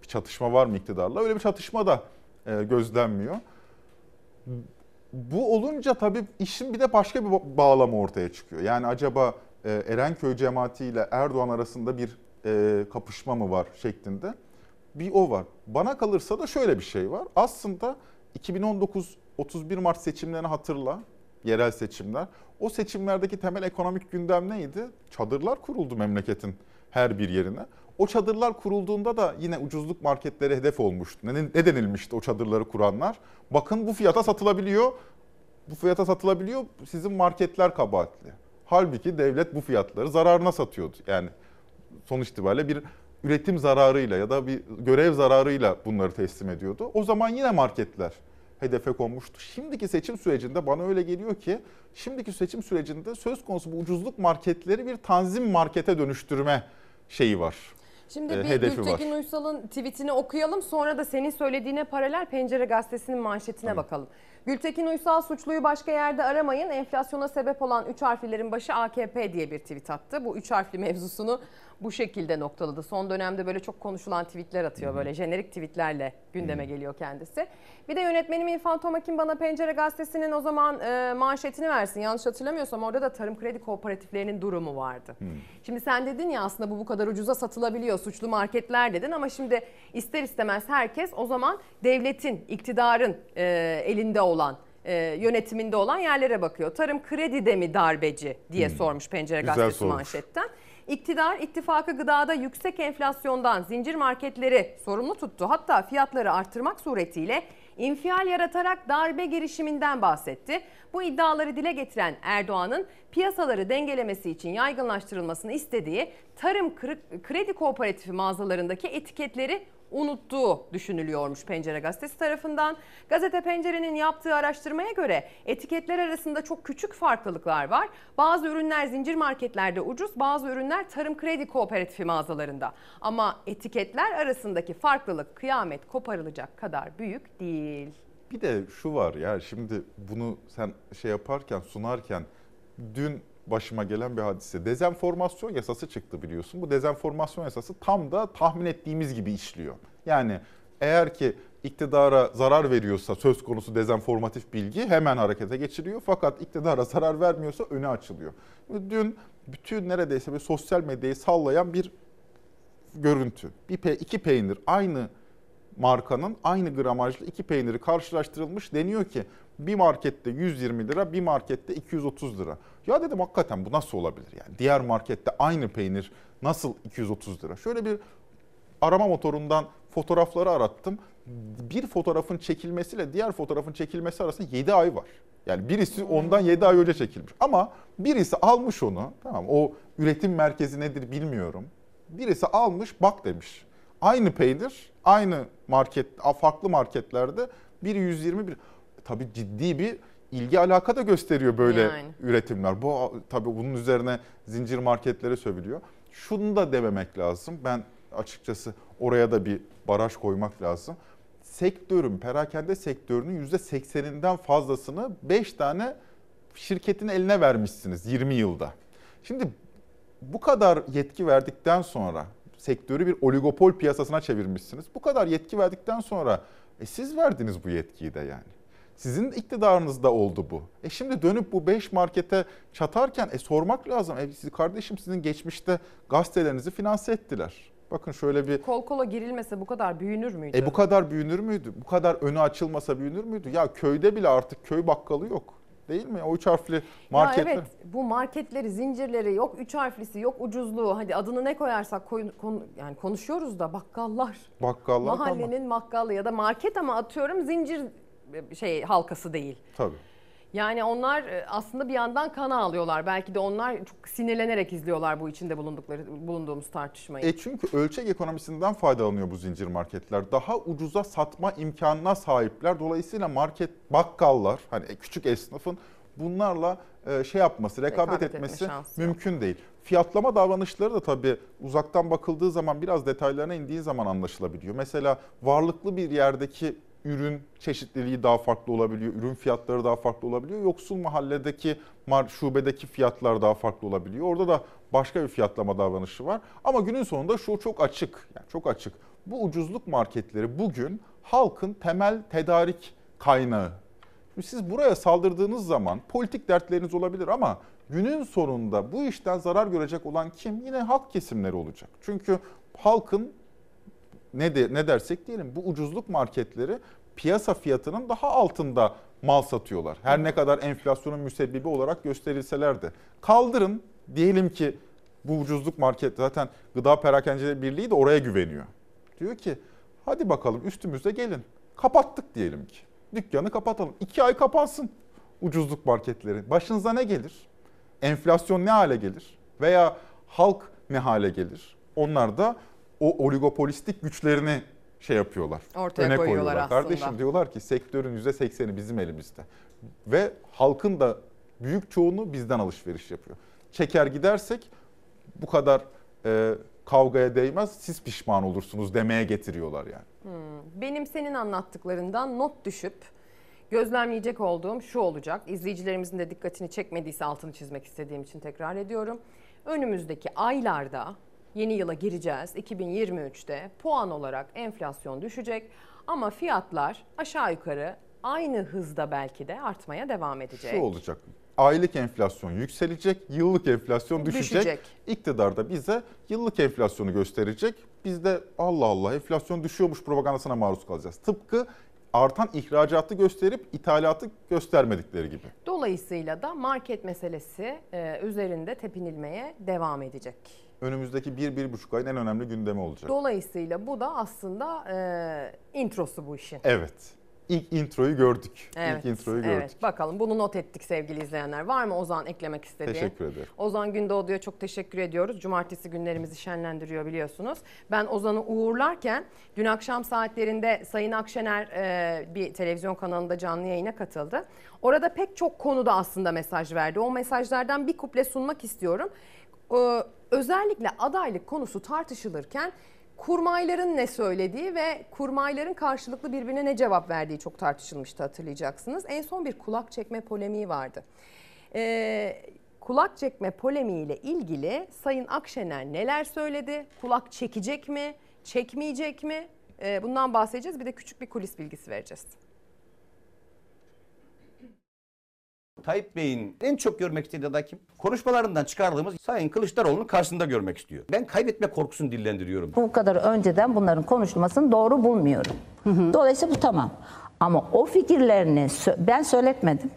Bir çatışma var mı iktidarla? Öyle bir çatışma da e, gözlenmiyor. Bu olunca tabii işin bir de başka bir bağlamı ortaya çıkıyor. Yani acaba e, Erenköy cemaati ile Erdoğan arasında bir e, kapışma mı var şeklinde bir o var. Bana kalırsa da şöyle bir şey var. Aslında 2019 31 Mart seçimlerini hatırla. Yerel seçimler. O seçimlerdeki temel ekonomik gündem neydi? Çadırlar kuruldu memleketin her bir yerine. O çadırlar kurulduğunda da yine ucuzluk marketleri hedef olmuştu. Ne, ne denilmişti o çadırları kuranlar? Bakın bu fiyata satılabiliyor. Bu fiyata satılabiliyor. Sizin marketler kabahatli. Halbuki devlet bu fiyatları zararına satıyordu. Yani sonuç itibariyle bir üretim zararıyla ya da bir görev zararıyla bunları teslim ediyordu. O zaman yine marketler hedefe konmuştu. Şimdiki seçim sürecinde bana öyle geliyor ki şimdiki seçim sürecinde söz konusu bu ucuzluk marketleri bir tanzim markete dönüştürme şeyi var. Şimdi e, bir hedefi Gültekin var. Uysal'ın tweetini okuyalım sonra da senin söylediğine paralel Pencere Gazetesi'nin manşetine bakalım. Gültekin Uysal suçluyu başka yerde aramayın. Enflasyona sebep olan 3 harflilerin başı AKP diye bir tweet attı. Bu 3 harfli mevzusunu bu şekilde noktaladı. Son dönemde böyle çok konuşulan tweetler atıyor. Böyle jenerik tweetlerle gündeme geliyor kendisi. Bir de yönetmenim İrfan Tomakin bana Pencere Gazetesi'nin o zaman e, manşetini versin. Yanlış hatırlamıyorsam orada da tarım kredi kooperatiflerinin durumu vardı. Şimdi sen dedin ya aslında bu bu kadar ucuza satılabiliyor suçlu marketler dedin ama şimdi ister istemez herkes o zaman devletin, iktidarın e, elinde olan e, yönetiminde olan yerlere bakıyor. Tarım kredi de mi darbeci diye Hmm. sormuş Pencere Güzel Gazetesi sormuş. manşetten. İktidar ittifakı gıdada yüksek enflasyondan zincir marketleri sorumlu tuttu. Hatta fiyatları arttırmak suretiyle infial yaratarak darbe girişiminden bahsetti. Bu iddiaları dile getiren Erdoğan'ın piyasaları dengelemesi için yaygınlaştırılmasını istediği tarım Kre- kredi kooperatifi mağazalarındaki etiketleri unuttuğu düşünülüyormuş Pencere Gazetesi tarafından. Gazete Pencere'nin yaptığı araştırmaya göre etiketler arasında çok küçük farklılıklar var. Bazı ürünler zincir marketlerde ucuz, bazı ürünler tarım kredi kooperatifi mağazalarında. Ama etiketler arasındaki farklılık kıyamet koparılacak kadar büyük değil. Bir de şu var ya şimdi bunu sen şey yaparken sunarken dün başıma gelen bir hadise. Dezenformasyon yasası çıktı biliyorsun. Bu dezenformasyon yasası tam da tahmin ettiğimiz gibi işliyor. Yani eğer ki iktidara zarar veriyorsa söz konusu dezenformatif bilgi hemen harekete geçiriyor. Fakat iktidara zarar vermiyorsa öne açılıyor. Dün bütün neredeyse bir sosyal medyayı sallayan bir görüntü. Bir pe iki peynir aynı markanın aynı gramajlı iki peyniri karşılaştırılmış. Deniyor ki bir markette 120 lira, bir markette 230 lira. Ya dedim hakikaten bu nasıl olabilir? Yani diğer markette aynı peynir nasıl 230 lira? Şöyle bir arama motorundan fotoğrafları arattım. Bir fotoğrafın çekilmesiyle diğer fotoğrafın çekilmesi arasında 7 ay var. Yani birisi ondan 7 ay önce çekilmiş. Ama birisi almış onu. Tamam o üretim merkezi nedir bilmiyorum. Birisi almış bak demiş. Aynı peynir, aynı market, farklı marketlerde biri 120 bir tabii ciddi bir ilgi alaka da gösteriyor böyle Yani. üretimler. Bu tabii bunun üzerine zincir marketlere sövülüyor. Şunu da dememek lazım. Ben açıkçası oraya da bir baraj koymak lazım. Sektörün, perakende sektörünün %80'inden fazlasını 5 tane şirketin eline vermişsiniz 20 yılda. Şimdi bu kadar yetki verdikten sonra sektörü bir oligopol piyasasına çevirmişsiniz. Bu kadar yetki verdikten sonra e siz verdiniz bu yetkiyi de yani. Sizin iktidarınızda oldu bu. E şimdi dönüp bu 5 markete çatarken e sormak lazım. E siz kardeşim sizin geçmişte gazetelerinizi finanse ettiler. Bakın şöyle bir Kol kola girilmese bu kadar büyünür müydü? e bu kadar büyünür müydü? Bu kadar önü açılmasa büyünür müydü? Ya köyde bile artık köy bakkalı yok. Değil mi? O üç harfli marketler. Ya evet bu marketleri, zincirleri yok üç harflisi yok ucuzluğu. Hadi adını ne koyarsak koy, konu- yani konuşuyoruz da bakkallar. Bakkallar tamam. Mahallenin bakkalı ya da market ama atıyorum zincir şey halkası değil. Tabii. Yani onlar e, aslında bir yandan kana alıyorlar. Belki de onlar çok sinirlenerek izliyorlar bu içinde bulundukları bulunduğumuz tartışmayı. E çünkü ölçek ekonomisinden faydalanıyor bu zincir marketler. Daha ucuza satma imkanına sahipler. Dolayısıyla market bakkallar hani küçük esnafın bunlarla e, şey yapması, rekabet, Rekabet etme etmesi yok. mümkün değil. Fiyatlama davranışları da tabii uzaktan bakıldığı zaman biraz detaylarına indiği zaman anlaşılabiliyor. Mesela varlıklı bir yerdeki ürün çeşitliliği daha farklı olabiliyor, ürün fiyatları daha farklı olabiliyor. Yoksul mahalledeki mar- şubedeki fiyatlar daha farklı olabiliyor. Orada da başka bir fiyatlama davranışı var. Ama günün sonunda şu çok açık, yani çok açık. Bu ucuzluk marketleri bugün halkın temel tedarik kaynağı. Siz buraya saldırdığınız zaman politik dertleriniz olabilir ama günün sonunda bu işten zarar görecek olan kim? Yine halk kesimleri olacak. Çünkü halkın ne de, ne dersek diyelim bu ucuzluk marketleri piyasa fiyatının daha altında mal satıyorlar. Her ne kadar enflasyonun müsebbibi olarak gösterilseler de. Kaldırın diyelim ki bu ucuzluk market zaten Gıda Perakendecileri Birliği de oraya güveniyor. Diyor ki hadi bakalım üstümüze gelin. Kapattık diyelim ki. Dükkanı kapatalım. İki ay kapansın ucuzluk marketleri. Başınıza ne gelir? Enflasyon ne hale gelir? Veya halk ne hale gelir? Onlar da o oligopolistik güçlerini şey yapıyorlar. Ortaya koyuyorlar aslında. Kardeşim diyorlar ki sektörün %80'i bizim elimizde. Ve halkın da büyük çoğunu bizden alışveriş yapıyor. Çeker gidersek bu kadar e, kavgaya değmez siz pişman olursunuz demeye getiriyorlar yani. Hmm. Benim senin anlattıklarından not düşüp gözlemleyecek olduğum şu olacak. İzleyicilerimizin de dikkatini çekmediyse altını çizmek istediğim için tekrar ediyorum. Önümüzdeki aylarda yeni yıla gireceğiz. 2023'te puan olarak enflasyon düşecek ama fiyatlar aşağı yukarı aynı hızda belki de artmaya devam edecek. Şu olacak. Aylık enflasyon yükselecek, yıllık enflasyon düşecek. Düşecek. İktidar da bize yıllık enflasyonu gösterecek. Biz de Allah Allah enflasyon düşüyormuş propagandasına maruz kalacağız. Tıpkı artan ihracatı gösterip ithalatı göstermedikleri gibi. Dolayısıyla da market meselesi e, üzerinde tepinilmeye devam edecek. Önümüzdeki bir, bir buçuk ayın en önemli gündemi olacak. Dolayısıyla bu da aslında e, introsu bu işin. Evet. İlk introyu gördük. Evet, İlk introyu gördük. evet. Bakalım bunu not ettik sevgili izleyenler. Var mı Ozan eklemek istediği? Teşekkür ederim. Ozan Gündoğdu'ya çok teşekkür ediyoruz. Cumartesi günlerimizi şenlendiriyor biliyorsunuz. Ben Ozan'ı uğurlarken dün akşam saatlerinde Sayın Akşener e, bir televizyon kanalında canlı yayına katıldı. Orada pek çok konuda aslında mesaj verdi. O mesajlardan bir kuple sunmak istiyorum. Ee, özellikle adaylık konusu tartışılırken kurmayların ne söylediği ve kurmayların karşılıklı birbirine ne cevap verdiği çok tartışılmıştı hatırlayacaksınız. En son bir kulak çekme polemiği vardı. Ee, kulak çekme polemiğiyle ilgili Sayın Akşener neler söyledi? Kulak çekecek mi? Çekmeyecek mi? Ee, bundan bahsedeceğiz. Bir de küçük bir kulis bilgisi vereceğiz. Tayyip Bey'in en çok görmek istediği aday kim? Konuşmalarından çıkardığımız Sayın Kılıçdaroğlu'nun karşısında görmek istiyor. Ben kaybetme korkusunu dillendiriyorum. Bu kadar önceden bunların konuşulmasını doğru bulmuyorum. Dolayısıyla bu tamam. Ama o fikirlerini ben söyletmedim.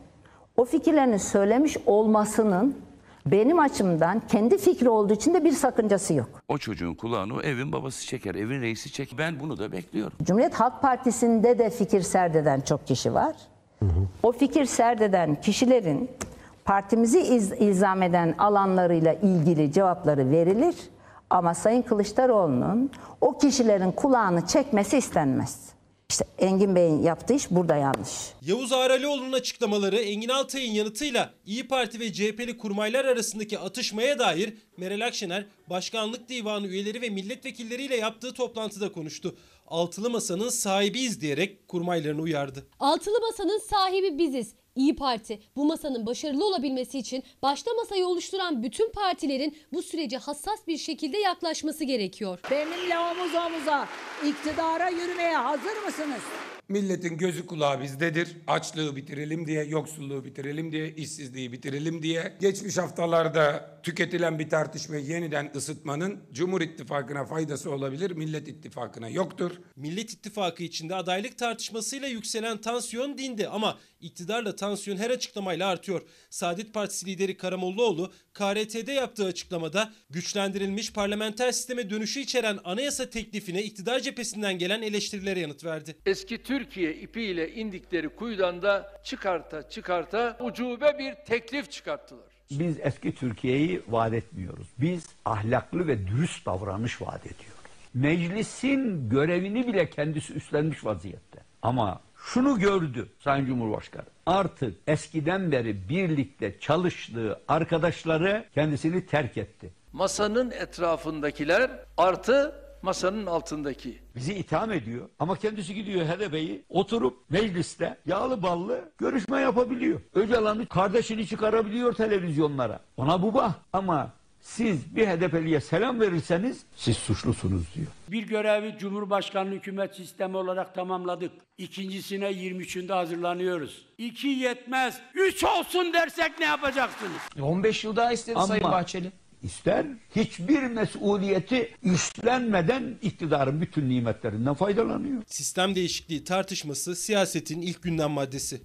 O fikirlerini söylemiş olmasının benim açımdan kendi fikri olduğu için de bir sakıncası yok. O çocuğun kulağını o evin babası çeker, evin reisi çeker. Ben bunu da bekliyorum. Cumhuriyet Halk Partisi'nde de fikir serdeden çok kişi var. O fikir serdeden kişilerin partimizi iz, ilzam eden alanlarıyla ilgili cevapları verilir. Ama Sayın Kılıçdaroğlu'nun o kişilerin kulağını çekmesi istenmez. İşte Engin Bey'in yaptığı iş burada yanlış. Yavuz Ağralioğlu'nun açıklamaları Engin Altay'ın yanıtıyla İyi Parti ve CHP'li kurmaylar arasındaki atışmaya dair Meral Akşener Başkanlık Divanı üyeleri ve milletvekilleriyle yaptığı toplantıda konuştu. Altılı Masa'nın sahibiyiz diyerek kurmaylarını uyardı. Altılı masanın sahibi biziz. İyi Parti bu masanın başarılı olabilmesi için başta masayı oluşturan bütün partilerin bu sürece hassas bir şekilde yaklaşması gerekiyor. Benimle omuz omuza iktidara yürümeye hazır mısınız? Milletin gözü kulağı bizdedir. Açlığı bitirelim diye, yoksulluğu bitirelim diye, işsizliği bitirelim diye. Geçmiş haftalarda tüketilen bir tartışmayı yeniden ısıtmanın Cumhur İttifakı'na faydası olabilir, Millet İttifakı'na yoktur. Millet İttifakı içinde adaylık tartışmasıyla yükselen tansiyon dindi ama iktidarla tansiyon her açıklamayla artıyor. Saadet Partisi lideri Karamollaoğlu KRT'de yaptığı açıklamada güçlendirilmiş parlamenter sisteme dönüşü içeren anayasa teklifine iktidar cephesinden gelen eleştirilere yanıt verdi. Eski Türkiye ipiyle indikleri kuyudan da çıkarta çıkarta ucube bir teklif çıkarttılar. Biz eski Türkiye'yi vaat etmiyoruz. Biz ahlaklı ve dürüst davranış vaat ediyoruz. Meclisin görevini bile kendisi üstlenmiş vaziyette. Ama şunu gördü Sayın Cumhurbaşkanı. Artık eskiden beri birlikte çalıştığı arkadaşları kendisini terk etti. Masanın etrafındakiler artı masanın altındaki. Bizi itham ediyor ama kendisi gidiyor HDP'yi oturup mecliste yağlı ballı görüşme yapabiliyor. Öcalan'ı kardeşini çıkarabiliyor televizyonlara. Ona bu bah ama siz bir HDP'liye selam verirseniz siz suçlusunuz diyor. Bir görevi Cumhurbaşkanlığı hükümet sistemi olarak tamamladık. İkincisine 23'ünde hazırlanıyoruz. İki yetmez, üç olsun dersek ne yapacaksınız? 15 yıl daha istedi Sayın Bahçeli. İster hiçbir mesuliyeti üstlenmeden iktidarın bütün nimetlerinden faydalanıyor. Sistem değişikliği tartışması siyasetin ilk gündem maddesi.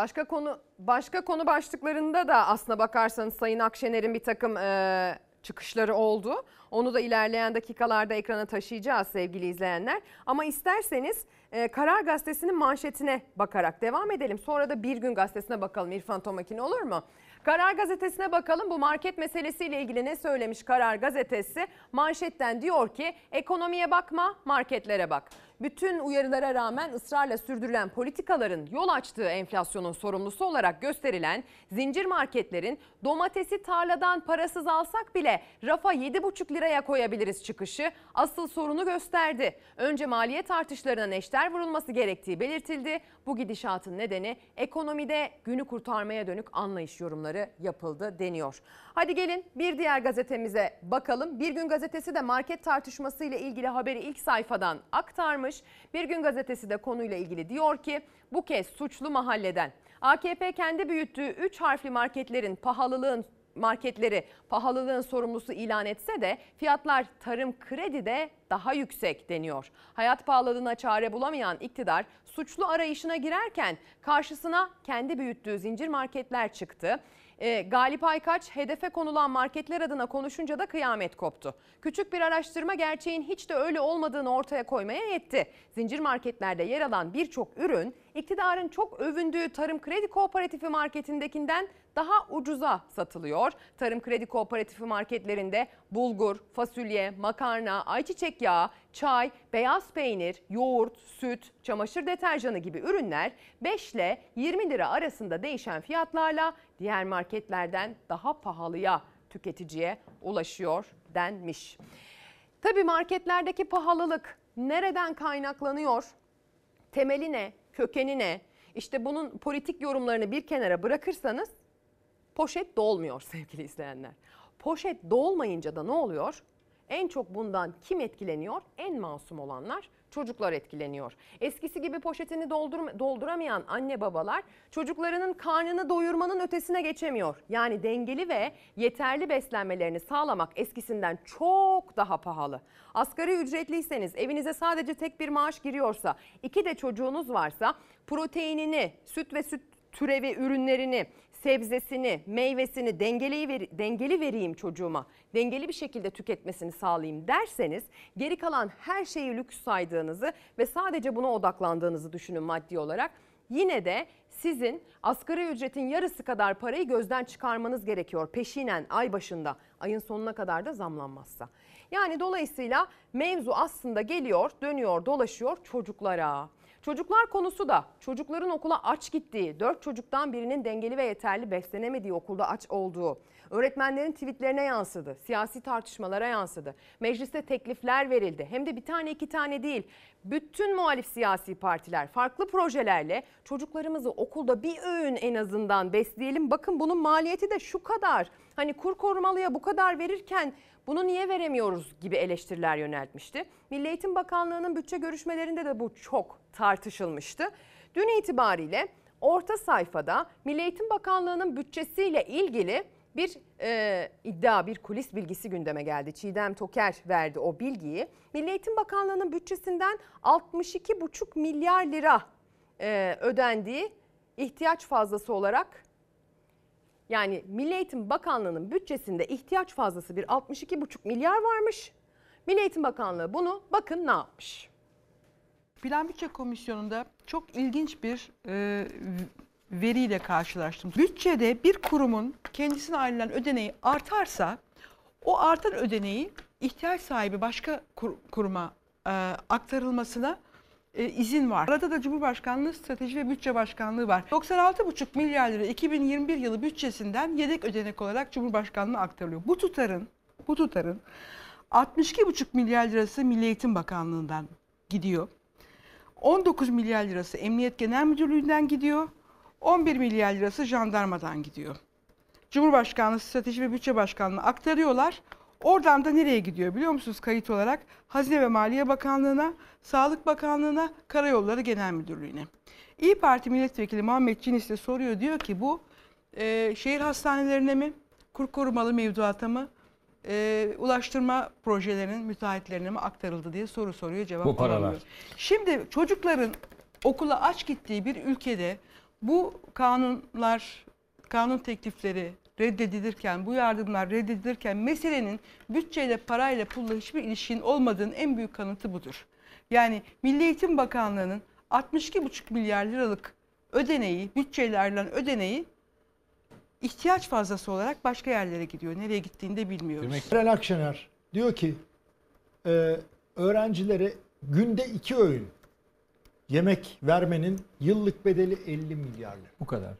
Başka konu başka konu başlıklarında da aslına bakarsanız Sayın Akşener'in bir takım e, çıkışları oldu. Onu da ilerleyen dakikalarda ekrana taşıyacağız sevgili izleyenler. Ama isterseniz e, Karar Gazetesi'nin manşetine bakarak devam edelim. Sonra da Bir Gün Gazetesi'ne bakalım İrfan Tomakin olur mu? Karar Gazetesi'ne bakalım bu market meselesiyle ilgili ne söylemiş Karar Gazetesi? Manşetten diyor ki ekonomiye bakma marketlere bak. Bütün uyarılara rağmen ısrarla sürdürülen politikaların yol açtığı enflasyonun sorumlusu olarak gösterilen zincir marketlerin domatesi tarladan parasız alsak bile rafa 7,5 liraya koyabiliriz çıkışı asıl sorunu gösterdi. Önce maliyet artışlarına neşter vurulması gerektiği belirtildi. Bu gidişatın nedeni ekonomide günü kurtarmaya dönük anlayış yorumları yapıldı deniyor. Hadi gelin bir diğer gazetemize bakalım. Bir gün gazetesi de market tartışması ile ilgili haberi ilk sayfadan aktarmış. Bir gün gazetesi de konuyla ilgili diyor ki bu kez suçlu mahalleden AKP kendi büyüttüğü 3 harfli marketlerin pahalılığın marketleri pahalılığın sorumlusu ilan etse de fiyatlar tarım kredide daha yüksek deniyor. Hayat pahalılığına çare bulamayan iktidar suçlu arayışına girerken karşısına kendi büyüttüğü zincir marketler çıktı. E, Galip Aykaç hedefe konulan marketler adına konuşunca da kıyamet koptu. Küçük bir araştırma gerçeğin hiç de öyle olmadığını ortaya koymaya yetti. Zincir marketlerde yer alan birçok ürün iktidarın çok övündüğü Tarım Kredi Kooperatifi marketindekinden daha ucuza satılıyor. Tarım Kredi Kooperatifi marketlerinde bulgur, fasulye, makarna, ayçiçek yağı, çay, beyaz peynir, yoğurt, süt, çamaşır deterjanı gibi ürünler 5 ile 20 lira arasında değişen fiyatlarla diğer marketlerden daha pahalıya tüketiciye ulaşıyor denmiş. Tabii marketlerdeki pahalılık nereden kaynaklanıyor? Temeli ne? Kökeni ne? İşte bunun politik yorumlarını bir kenara bırakırsanız poşet dolmuyor sevgili izleyenler. Poşet dolmayınca da ne oluyor? En çok bundan kim etkileniyor? En masum olanlar çocuklar etkileniyor. Eskisi gibi poşetini doldur, dolduramayan anne babalar çocuklarının karnını doyurmanın ötesine geçemiyor. Yani dengeli ve yeterli beslenmelerini sağlamak eskisinden çok daha pahalı. Asgari ücretliyseniz evinize sadece tek bir maaş giriyorsa, iki de çocuğunuz varsa proteinini, süt ve süt türevi ürünlerini, sebzesini, meyvesini dengeli, ver, dengeli vereyim çocuğuma, dengeli bir şekilde tüketmesini sağlayayım derseniz geri kalan her şeyi lüks saydığınızı ve sadece buna odaklandığınızı düşünün maddi olarak. Yine de sizin asgari ücretin yarısı kadar parayı gözden çıkarmanız gerekiyor peşinen ay başında ayın sonuna kadar da zamlanmazsa. Yani dolayısıyla mevzu aslında geliyor, dönüyor, dolaşıyor çocuklara. Çocuklar konusu da çocukların okula aç gittiği, dört çocuktan birinin dengeli ve yeterli beslenemediği okulda aç olduğu, öğretmenlerin tweetlerine yansıdı, siyasi tartışmalara yansıdı. Mecliste teklifler verildi. Hem de bir tane iki tane değil. Bütün muhalif siyasi partiler farklı projelerle çocuklarımızı okulda bir öğün en azından besleyelim. Bakın bunun maliyeti de şu kadar. Hani kur korumalıya bu kadar verirken bunu niye veremiyoruz gibi eleştiriler yöneltmişti. Milli Eğitim Bakanlığı'nın bütçe görüşmelerinde de bu çok tartışılmıştı. Dün itibariyle orta sayfada Milli Eğitim Bakanlığı'nın bütçesiyle ilgili bir e, iddia, bir kulis bilgisi gündeme geldi. Çiğdem Toker verdi o bilgiyi. Milli Eğitim Bakanlığı'nın bütçesinden 62,5 milyar lira e, ödendiği ihtiyaç fazlası olarak yani Milli Eğitim Bakanlığı'nın bütçesinde ihtiyaç fazlası bir 62,5 milyar varmış. Milli Eğitim Bakanlığı bunu bakın ne yapmış. Plan Bütçe Komisyonu'nda çok ilginç bir e, veriyle karşılaştım. Bütçede bir kurumun kendisine ayrılan ödeneği artarsa o artan ödeneği ihtiyaç sahibi başka kur, kuruma e, aktarılmasına e, izin var. Arada da Cumhurbaşkanlığı Strateji ve Bütçe Başkanlığı var. 96,5 milyar lira 2021 yılı bütçesinden yedek ödenek olarak Cumhurbaşkanlığına aktarılıyor. Bu tutarın bu tutarın 62,5 milyar lirası Milli Eğitim Bakanlığı'ndan gidiyor. 19 milyar lirası Emniyet Genel Müdürlüğü'nden gidiyor. 11 milyar lirası jandarmadan gidiyor. Cumhurbaşkanlığı Strateji ve Bütçe Başkanlığı'na aktarıyorlar. Oradan da nereye gidiyor biliyor musunuz kayıt olarak? Hazine ve Maliye Bakanlığı'na, Sağlık Bakanlığı'na, Karayolları Genel Müdürlüğü'ne. İyi Parti Milletvekili Muhammed Cinis de soruyor diyor ki bu e, şehir hastanelerine mi, kur korumalı mevduata mı, e, ulaştırma projelerinin müteahhitlerine mi aktarıldı diye soru soruyor cevap Bu paralar. alamıyor. Şimdi çocukların okula aç gittiği bir ülkede bu kanunlar, kanun teklifleri reddedilirken, bu yardımlar reddedilirken meselenin bütçeyle, parayla, pulla hiçbir ilişkin olmadığının en büyük kanıtı budur. Yani Milli Eğitim Bakanlığı'nın 62,5 milyar liralık ödeneği, bütçeyle ayrılan ödeneği ihtiyaç fazlası olarak başka yerlere gidiyor. Nereye gittiğini de bilmiyoruz. Meral Akşener diyor ki e, öğrencilere günde iki öğün yemek vermenin yıllık bedeli 50 milyar lira. Bu kadar.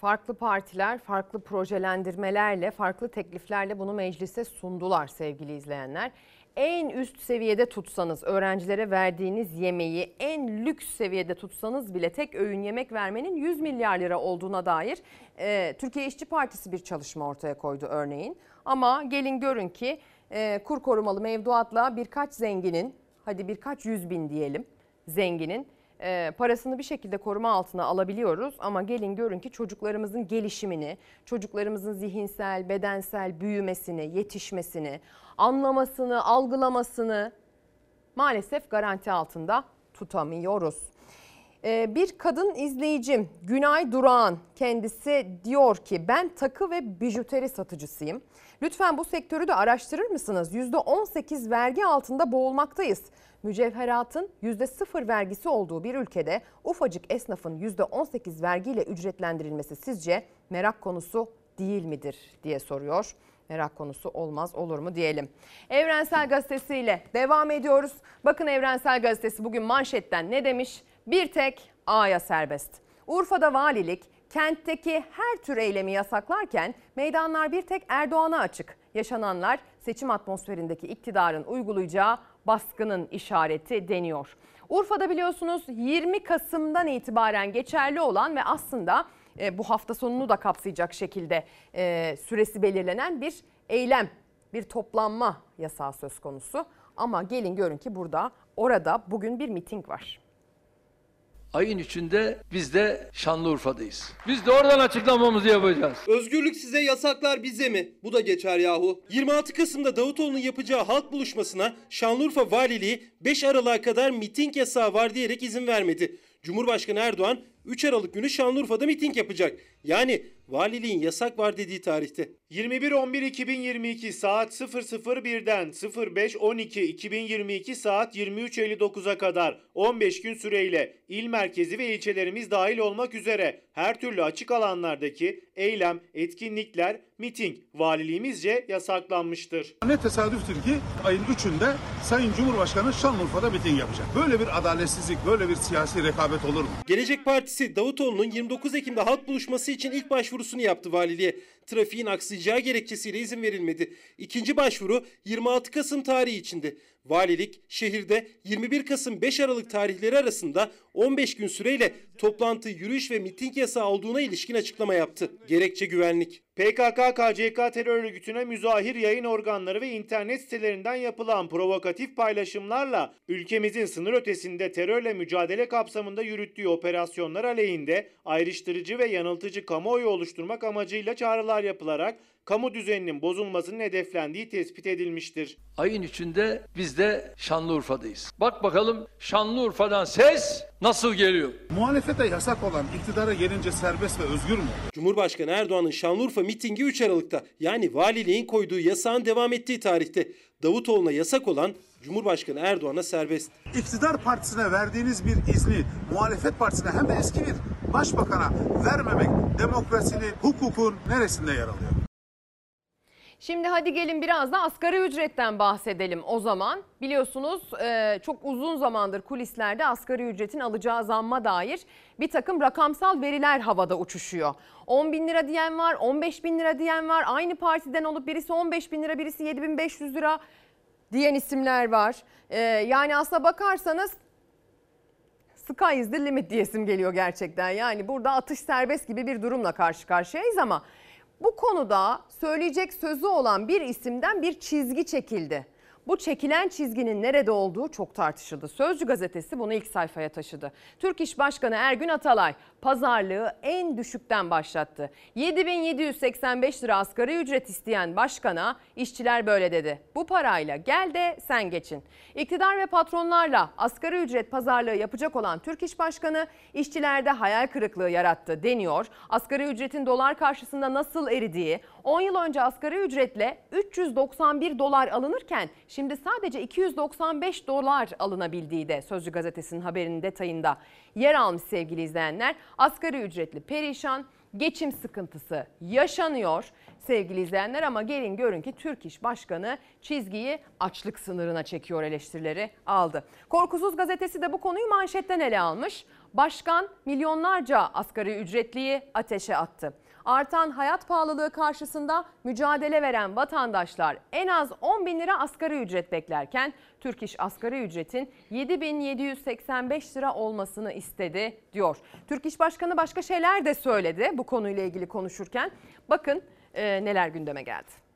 Farklı partiler farklı projelendirmelerle, farklı tekliflerle bunu meclise sundular sevgili izleyenler. En üst seviyede tutsanız öğrencilere verdiğiniz yemeği en lüks seviyede tutsanız bile tek öğün yemek vermenin 100 milyar lira olduğuna dair e, Türkiye İşçi Partisi bir çalışma ortaya koydu örneğin. Ama gelin görün ki e, kur korumalı mevduatla birkaç zenginin hadi birkaç yüz bin diyelim zenginin e, parasını bir şekilde koruma altına alabiliyoruz ama gelin görün ki çocuklarımızın gelişimini, çocuklarımızın zihinsel, bedensel büyümesini, yetişmesini, anlamasını, algılamasını maalesef garanti altında tutamıyoruz. Ee, bir kadın izleyicim Günay Durağan kendisi diyor ki ben takı ve bijuteri satıcısıyım. Lütfen bu sektörü de araştırır mısınız? %18 vergi altında boğulmaktayız. Mücevheratın %0 vergisi olduğu bir ülkede ufacık esnafın %18 vergiyle ücretlendirilmesi sizce merak konusu değil midir diye soruyor. Merak konusu olmaz olur mu diyelim. Evrensel Gazetesi ile devam ediyoruz. Bakın Evrensel Gazetesi bugün manşetten ne demiş? Bir tek A'ya serbest. Urfa'da valilik kentteki her tür eylemi yasaklarken meydanlar bir tek Erdoğan'a açık. Yaşananlar seçim atmosferindeki iktidarın uygulayacağı baskının işareti deniyor. Urfa'da biliyorsunuz 20 Kasım'dan itibaren geçerli olan ve aslında e, bu hafta sonunu da kapsayacak şekilde e, süresi belirlenen bir eylem, bir toplanma yasağı söz konusu. Ama gelin görün ki burada, orada bugün bir miting var. Ayın içinde biz de Şanlıurfa'dayız. Biz de oradan açıklamamızı yapacağız. Özgürlük size yasaklar bize mi? Bu da geçer yahu. 26 Kasım'da Davutoğlu'nun yapacağı halk buluşmasına Şanlıurfa Valiliği 5 Aralık'a kadar miting yasağı var diyerek izin vermedi. Cumhurbaşkanı Erdoğan 3 Aralık günü Şanlıurfa'da miting yapacak. Yani valiliğin yasak var dediği tarihte. 21.11.2022 saat 00.01'den 05.12.2022 saat 23.59'a kadar 15 gün süreyle il merkezi ve ilçelerimiz dahil olmak üzere her türlü açık alanlardaki eylem, etkinlikler, miting valiliğimizce yasaklanmıştır. Ne tesadüftür ki ayın 3'ünde Sayın Cumhurbaşkanı Şanlıurfa'da miting yapacak. Böyle bir adaletsizlik, böyle bir siyasi rekabet olur mu? Gelecek Partisi Davutoğlu'nun 29 Ekim'de halk buluşması için ilk başvurusunu yaptı valiliğe. Trafiğin aksayacağı gerekçesiyle izin verilmedi. İkinci başvuru 26 Kasım tarihi içindi. Valilik şehirde 21 Kasım 5 Aralık tarihleri arasında 15 gün süreyle toplantı, yürüyüş ve miting yasağı olduğuna ilişkin açıklama yaptı. Gerekçe güvenlik. PKK-KCK terör örgütüne müzahir yayın organları ve internet sitelerinden yapılan provokatif paylaşımlarla ülkemizin sınır ötesinde terörle mücadele kapsamında yürüttüğü operasyonlar aleyhinde ayrıştırıcı ve yanıltıcı kamuoyu oluşturmak amacıyla çağrılar yapılarak kamu düzeninin bozulmasının hedeflendiği tespit edilmiştir. Ayın içinde biz de Şanlıurfa'dayız. Bak bakalım Şanlıurfa'dan ses nasıl geliyor? Muhalefete yasak olan iktidara gelince serbest ve özgür mü? Cumhurbaşkanı Erdoğan'ın Şanlıurfa mitingi 3 Aralık'ta yani valiliğin koyduğu yasağın devam ettiği tarihte. Davutoğlu'na yasak olan Cumhurbaşkanı Erdoğan'a serbest. İktidar partisine verdiğiniz bir izni muhalefet partisine hem de eski bir başbakana vermemek demokrasinin, hukukun neresinde yer alıyor? Şimdi hadi gelin biraz da asgari ücretten bahsedelim o zaman. Biliyorsunuz e, çok uzun zamandır kulislerde asgari ücretin alacağı zamma dair bir takım rakamsal veriler havada uçuşuyor. 10 bin lira diyen var, 15 bin lira diyen var. Aynı partiden olup birisi 15 bin lira, birisi 7500 lira diyen isimler var. E, yani aslına bakarsanız sky is the limit diyesim geliyor gerçekten. Yani burada atış serbest gibi bir durumla karşı karşıyayız ama bu konuda söyleyecek sözü olan bir isimden bir çizgi çekildi. Bu çekilen çizginin nerede olduğu çok tartışıldı. Sözcü gazetesi bunu ilk sayfaya taşıdı. Türk İş Başkanı Ergün Atalay pazarlığı en düşükten başlattı. 7785 lira asgari ücret isteyen başkana işçiler böyle dedi. Bu parayla gel de sen geçin. İktidar ve patronlarla asgari ücret pazarlığı yapacak olan Türk İş Başkanı işçilerde hayal kırıklığı yarattı deniyor. Asgari ücretin dolar karşısında nasıl eridiği, 10 yıl önce asgari ücretle 391 dolar alınırken şimdi sadece 295 dolar alınabildiği de Sözcü gazetesinin haberinin detayında yer almış sevgili izleyenler. Asgari ücretli perişan, geçim sıkıntısı yaşanıyor sevgili izleyenler ama gelin görün ki Türk İş Başkanı çizgiyi açlık sınırına çekiyor eleştirileri aldı. Korkusuz gazetesi de bu konuyu manşetten ele almış. Başkan milyonlarca asgari ücretliyi ateşe attı. Artan hayat pahalılığı karşısında mücadele veren vatandaşlar en az 10 bin lira asgari ücret beklerken Türk İş asgari ücretin 7785 lira olmasını istedi diyor. Türk İş Başkanı başka şeyler de söyledi bu konuyla ilgili konuşurken. Bakın e, neler gündeme geldi.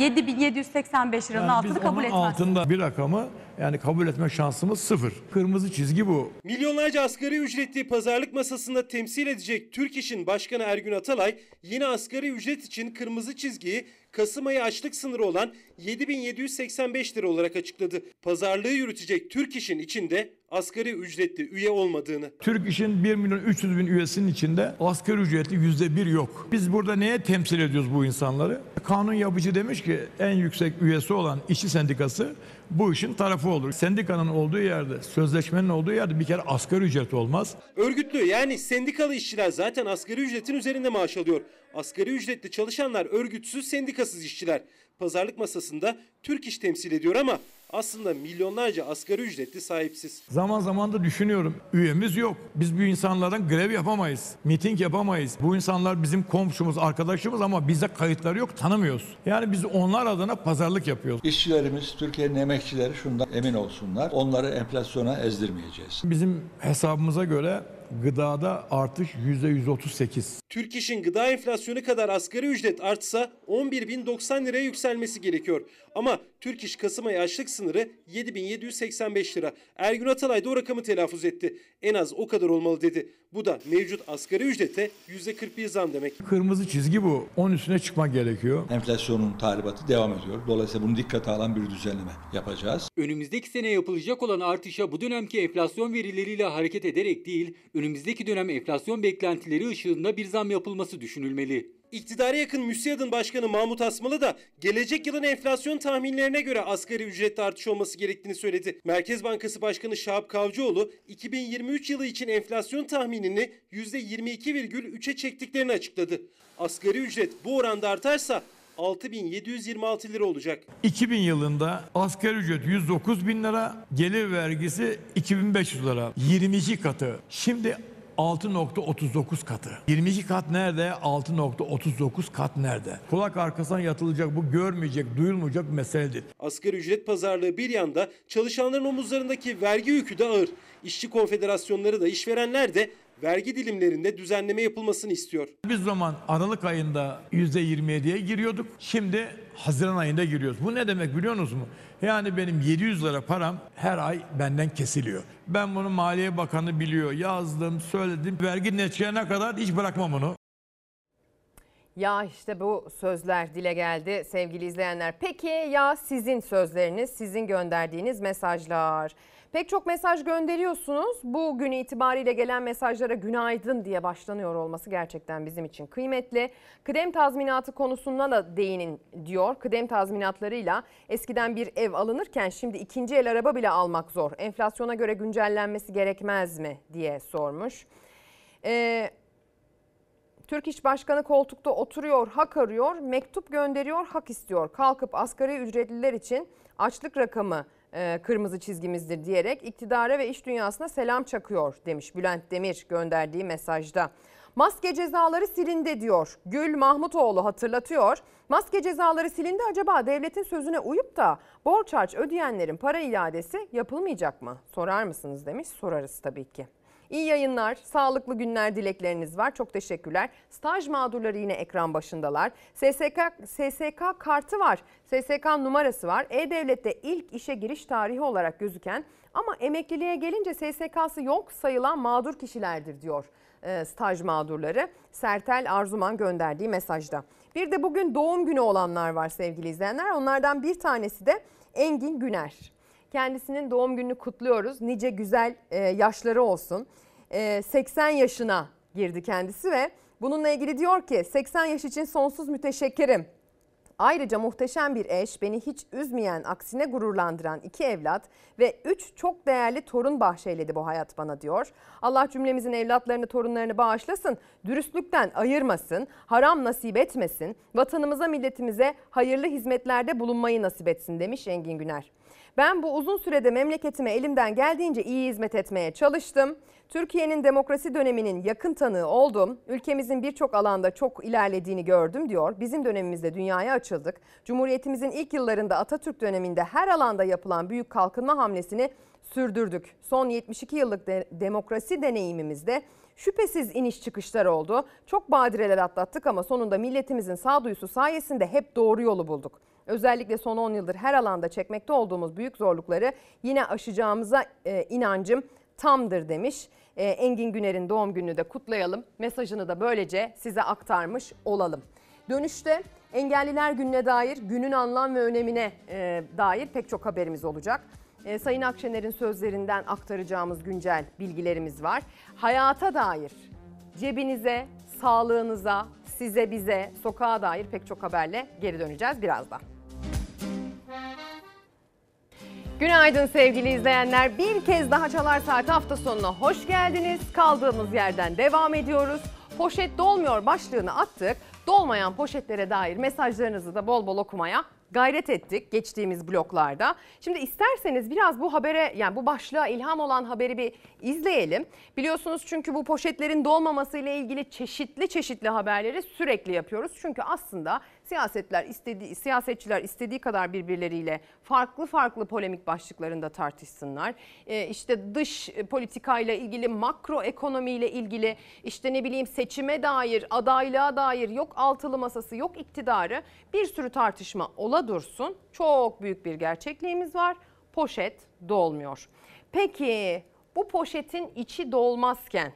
7785 liranın Yani biz altını kabul onun etmez. altında bir rakamı yani kabul etme şansımız sıfır. Kırmızı çizgi bu. Milyonlarca asgari ücretli pazarlık masasında temsil edecek Türk İş'in Başkanı Ergün Atalay yine asgari ücret için kırmızı çizgiyi Kasım ayı açlık sınırı olan 7785 lira olarak açıkladı. Pazarlığı yürütecek Türk İş'in içinde asgari ücretli üye olmadığını. Türk İş'in 1 milyon 300 bin üyesinin içinde asgari ücretli yüzde bir yok. Biz burada neye temsil ediyoruz bu insanları? Kanun yapıcı demiş ki en yüksek üyesi olan işçi sendikası bu işin tarafı olur. Sendikanın olduğu yerde, sözleşmenin olduğu yerde bir kere asgari ücret olmaz. Örgütlü yani sendikalı işçiler zaten asgari ücretin üzerinde maaş alıyor. Asgari ücretli çalışanlar örgütsüz sendikasız işçiler. Pazarlık masasında Türk İş temsil ediyor ama aslında milyonlarca asgari ücretli sahipsiz. Zaman zaman da düşünüyorum. Üyemiz yok. Biz bu insanlardan grev yapamayız. Miting yapamayız. Bu insanlar bizim komşumuz, arkadaşımız ama bizde kayıtları yok, tanımıyoruz. Yani biz onlar adına pazarlık yapıyoruz. İşçilerimiz, Türkiye'nin emekçileri şundan emin olsunlar. Onları enflasyona ezdirmeyeceğiz. Bizim hesabımıza göre gıdada artış %138. Türk İş'in gıda enflasyonu kadar asgari ücret artsa 11.090 liraya yükselmesi gerekiyor. Ama Türk İş Kasım ayı açlık sınırı 7.785 lira. Ergün Atalay da o rakamı telaffuz etti. En az o kadar olmalı dedi. Bu da mevcut asgari ücrete %41 zam demek. Kırmızı çizgi bu. Onun üstüne çıkmak gerekiyor. Enflasyonun tahribatı devam ediyor. Dolayısıyla bunu dikkate alan bir düzenleme yapacağız. Önümüzdeki sene yapılacak olan artışa bu dönemki enflasyon verileriyle hareket ederek değil, önümüzdeki dönem enflasyon beklentileri ışığında bir zam yapılması düşünülmeli. İktidara yakın MÜSİAD'ın başkanı Mahmut Asmalı da gelecek yılın enflasyon tahminlerine göre asgari ücrette artış olması gerektiğini söyledi. Merkez Bankası Başkanı Şahap Kavcıoğlu 2023 yılı için enflasyon tahminini %22,3'e çektiklerini açıkladı. Asgari ücret bu oranda artarsa 6726 lira olacak. 2000 yılında asgari ücret 109 bin lira, gelir vergisi 2500 lira. 22 katı. Şimdi 6.39 katı. 22 kat nerede? 6.39 kat nerede? Kulak arkasından yatılacak bu görmeyecek, duyulmayacak bir meseledir. Asgari ücret pazarlığı bir yanda çalışanların omuzlarındaki vergi yükü de ağır. İşçi konfederasyonları da işverenler de vergi dilimlerinde düzenleme yapılmasını istiyor. Biz zaman Aralık ayında %27'ye giriyorduk. Şimdi Haziran ayında giriyoruz. Bu ne demek biliyor musunuz mu? Yani benim 700 lira param her ay benden kesiliyor. Ben bunu Maliye Bakanı biliyor. Yazdım, söyledim. Vergi neticene kadar hiç bırakmam onu. Ya işte bu sözler dile geldi sevgili izleyenler. Peki ya sizin sözleriniz, sizin gönderdiğiniz mesajlar? Pek çok mesaj gönderiyorsunuz. Bu gün itibariyle gelen mesajlara günaydın diye başlanıyor olması gerçekten bizim için kıymetli. Kıdem tazminatı konusunda da değinin diyor. Kıdem tazminatlarıyla eskiden bir ev alınırken şimdi ikinci el araba bile almak zor. Enflasyona göre güncellenmesi gerekmez mi diye sormuş. Ee, Türk İş Başkanı koltukta oturuyor, hak arıyor, mektup gönderiyor, hak istiyor. Kalkıp asgari ücretliler için açlık rakamı kırmızı çizgimizdir diyerek iktidara ve iş dünyasına selam çakıyor demiş Bülent Demir gönderdiği mesajda. Maske cezaları silindi diyor. Gül Mahmutoğlu hatırlatıyor. Maske cezaları silindi acaba devletin sözüne uyup da borç harç ödeyenlerin para iadesi yapılmayacak mı? Sorar mısınız demiş. Sorarız tabii ki. İyi yayınlar, sağlıklı günler dilekleriniz var. Çok teşekkürler. Staj mağdurları yine ekran başındalar. SSK, SSK kartı var. SSK numarası var. E-Devlet'te ilk işe giriş tarihi olarak gözüken ama emekliliğe gelince SSK'sı yok sayılan mağdur kişilerdir diyor e, staj mağdurları. Sertel Arzuman gönderdiği mesajda. Bir de bugün doğum günü olanlar var sevgili izleyenler. Onlardan bir tanesi de Engin Güner. Kendisinin doğum gününü kutluyoruz. Nice güzel e, yaşları olsun. E, 80 yaşına girdi kendisi ve bununla ilgili diyor ki 80 yaş için sonsuz müteşekkirim. Ayrıca muhteşem bir eş, beni hiç üzmeyen, aksine gururlandıran iki evlat ve üç çok değerli torun bahşeyledi bu hayat bana diyor. Allah cümlemizin evlatlarını, torunlarını bağışlasın, dürüstlükten ayırmasın, haram nasip etmesin, vatanımıza, milletimize hayırlı hizmetlerde bulunmayı nasip etsin demiş Engin Güner. Ben bu uzun sürede memleketime elimden geldiğince iyi hizmet etmeye çalıştım. Türkiye'nin demokrasi döneminin yakın tanığı oldum. Ülkemizin birçok alanda çok ilerlediğini gördüm diyor. Bizim dönemimizde dünyaya açıldık. Cumhuriyetimizin ilk yıllarında Atatürk döneminde her alanda yapılan büyük kalkınma hamlesini sürdürdük. Son 72 yıllık de demokrasi deneyimimizde şüphesiz iniş çıkışlar oldu. Çok badireler atlattık ama sonunda milletimizin sağduyusu sayesinde hep doğru yolu bulduk. özellikle son 10 yıldır her alanda çekmekte olduğumuz büyük zorlukları yine aşacağımıza e, inancım tamdır demiş. E, Engin Güner'in doğum gününü de kutlayalım. Mesajını da böylece size aktarmış olalım. Dönüşte Engelliler Günü'ne dair günün anlam ve önemine e, dair pek çok haberimiz olacak. E, Sayın Akşener'in sözlerinden aktaracağımız güncel bilgilerimiz var. Hayata dair cebinize, sağlığınıza, size bize, sokağa dair pek çok haberle geri döneceğiz birazdan. Günaydın sevgili izleyenler. Bir kez daha Çalar Saat hafta sonuna hoş geldiniz. Kaldığımız yerden devam ediyoruz. Poşet dolmuyor başlığını attık. Dolmayan poşetlere dair mesajlarınızı da bol bol okumaya gayret ettik geçtiğimiz bloklarda. Şimdi isterseniz biraz bu habere yani bu başlığa ilham olan haberi bir izleyelim. Biliyorsunuz çünkü bu poşetlerin dolmaması ile ilgili çeşitli çeşitli haberleri sürekli yapıyoruz. Çünkü aslında siyasetler istediği siyasetçiler istediği kadar birbirleriyle farklı farklı polemik başlıklarında tartışsınlar. Ee, işte dış politikayla ilgili, makro ekonomiyle ilgili, işte ne bileyim seçime dair, adaylığa dair yok altılı masası, yok iktidarı bir sürü tartışma ola dursun. Çok büyük bir gerçekliğimiz var. Poşet dolmuyor. Peki bu poşetin içi dolmazken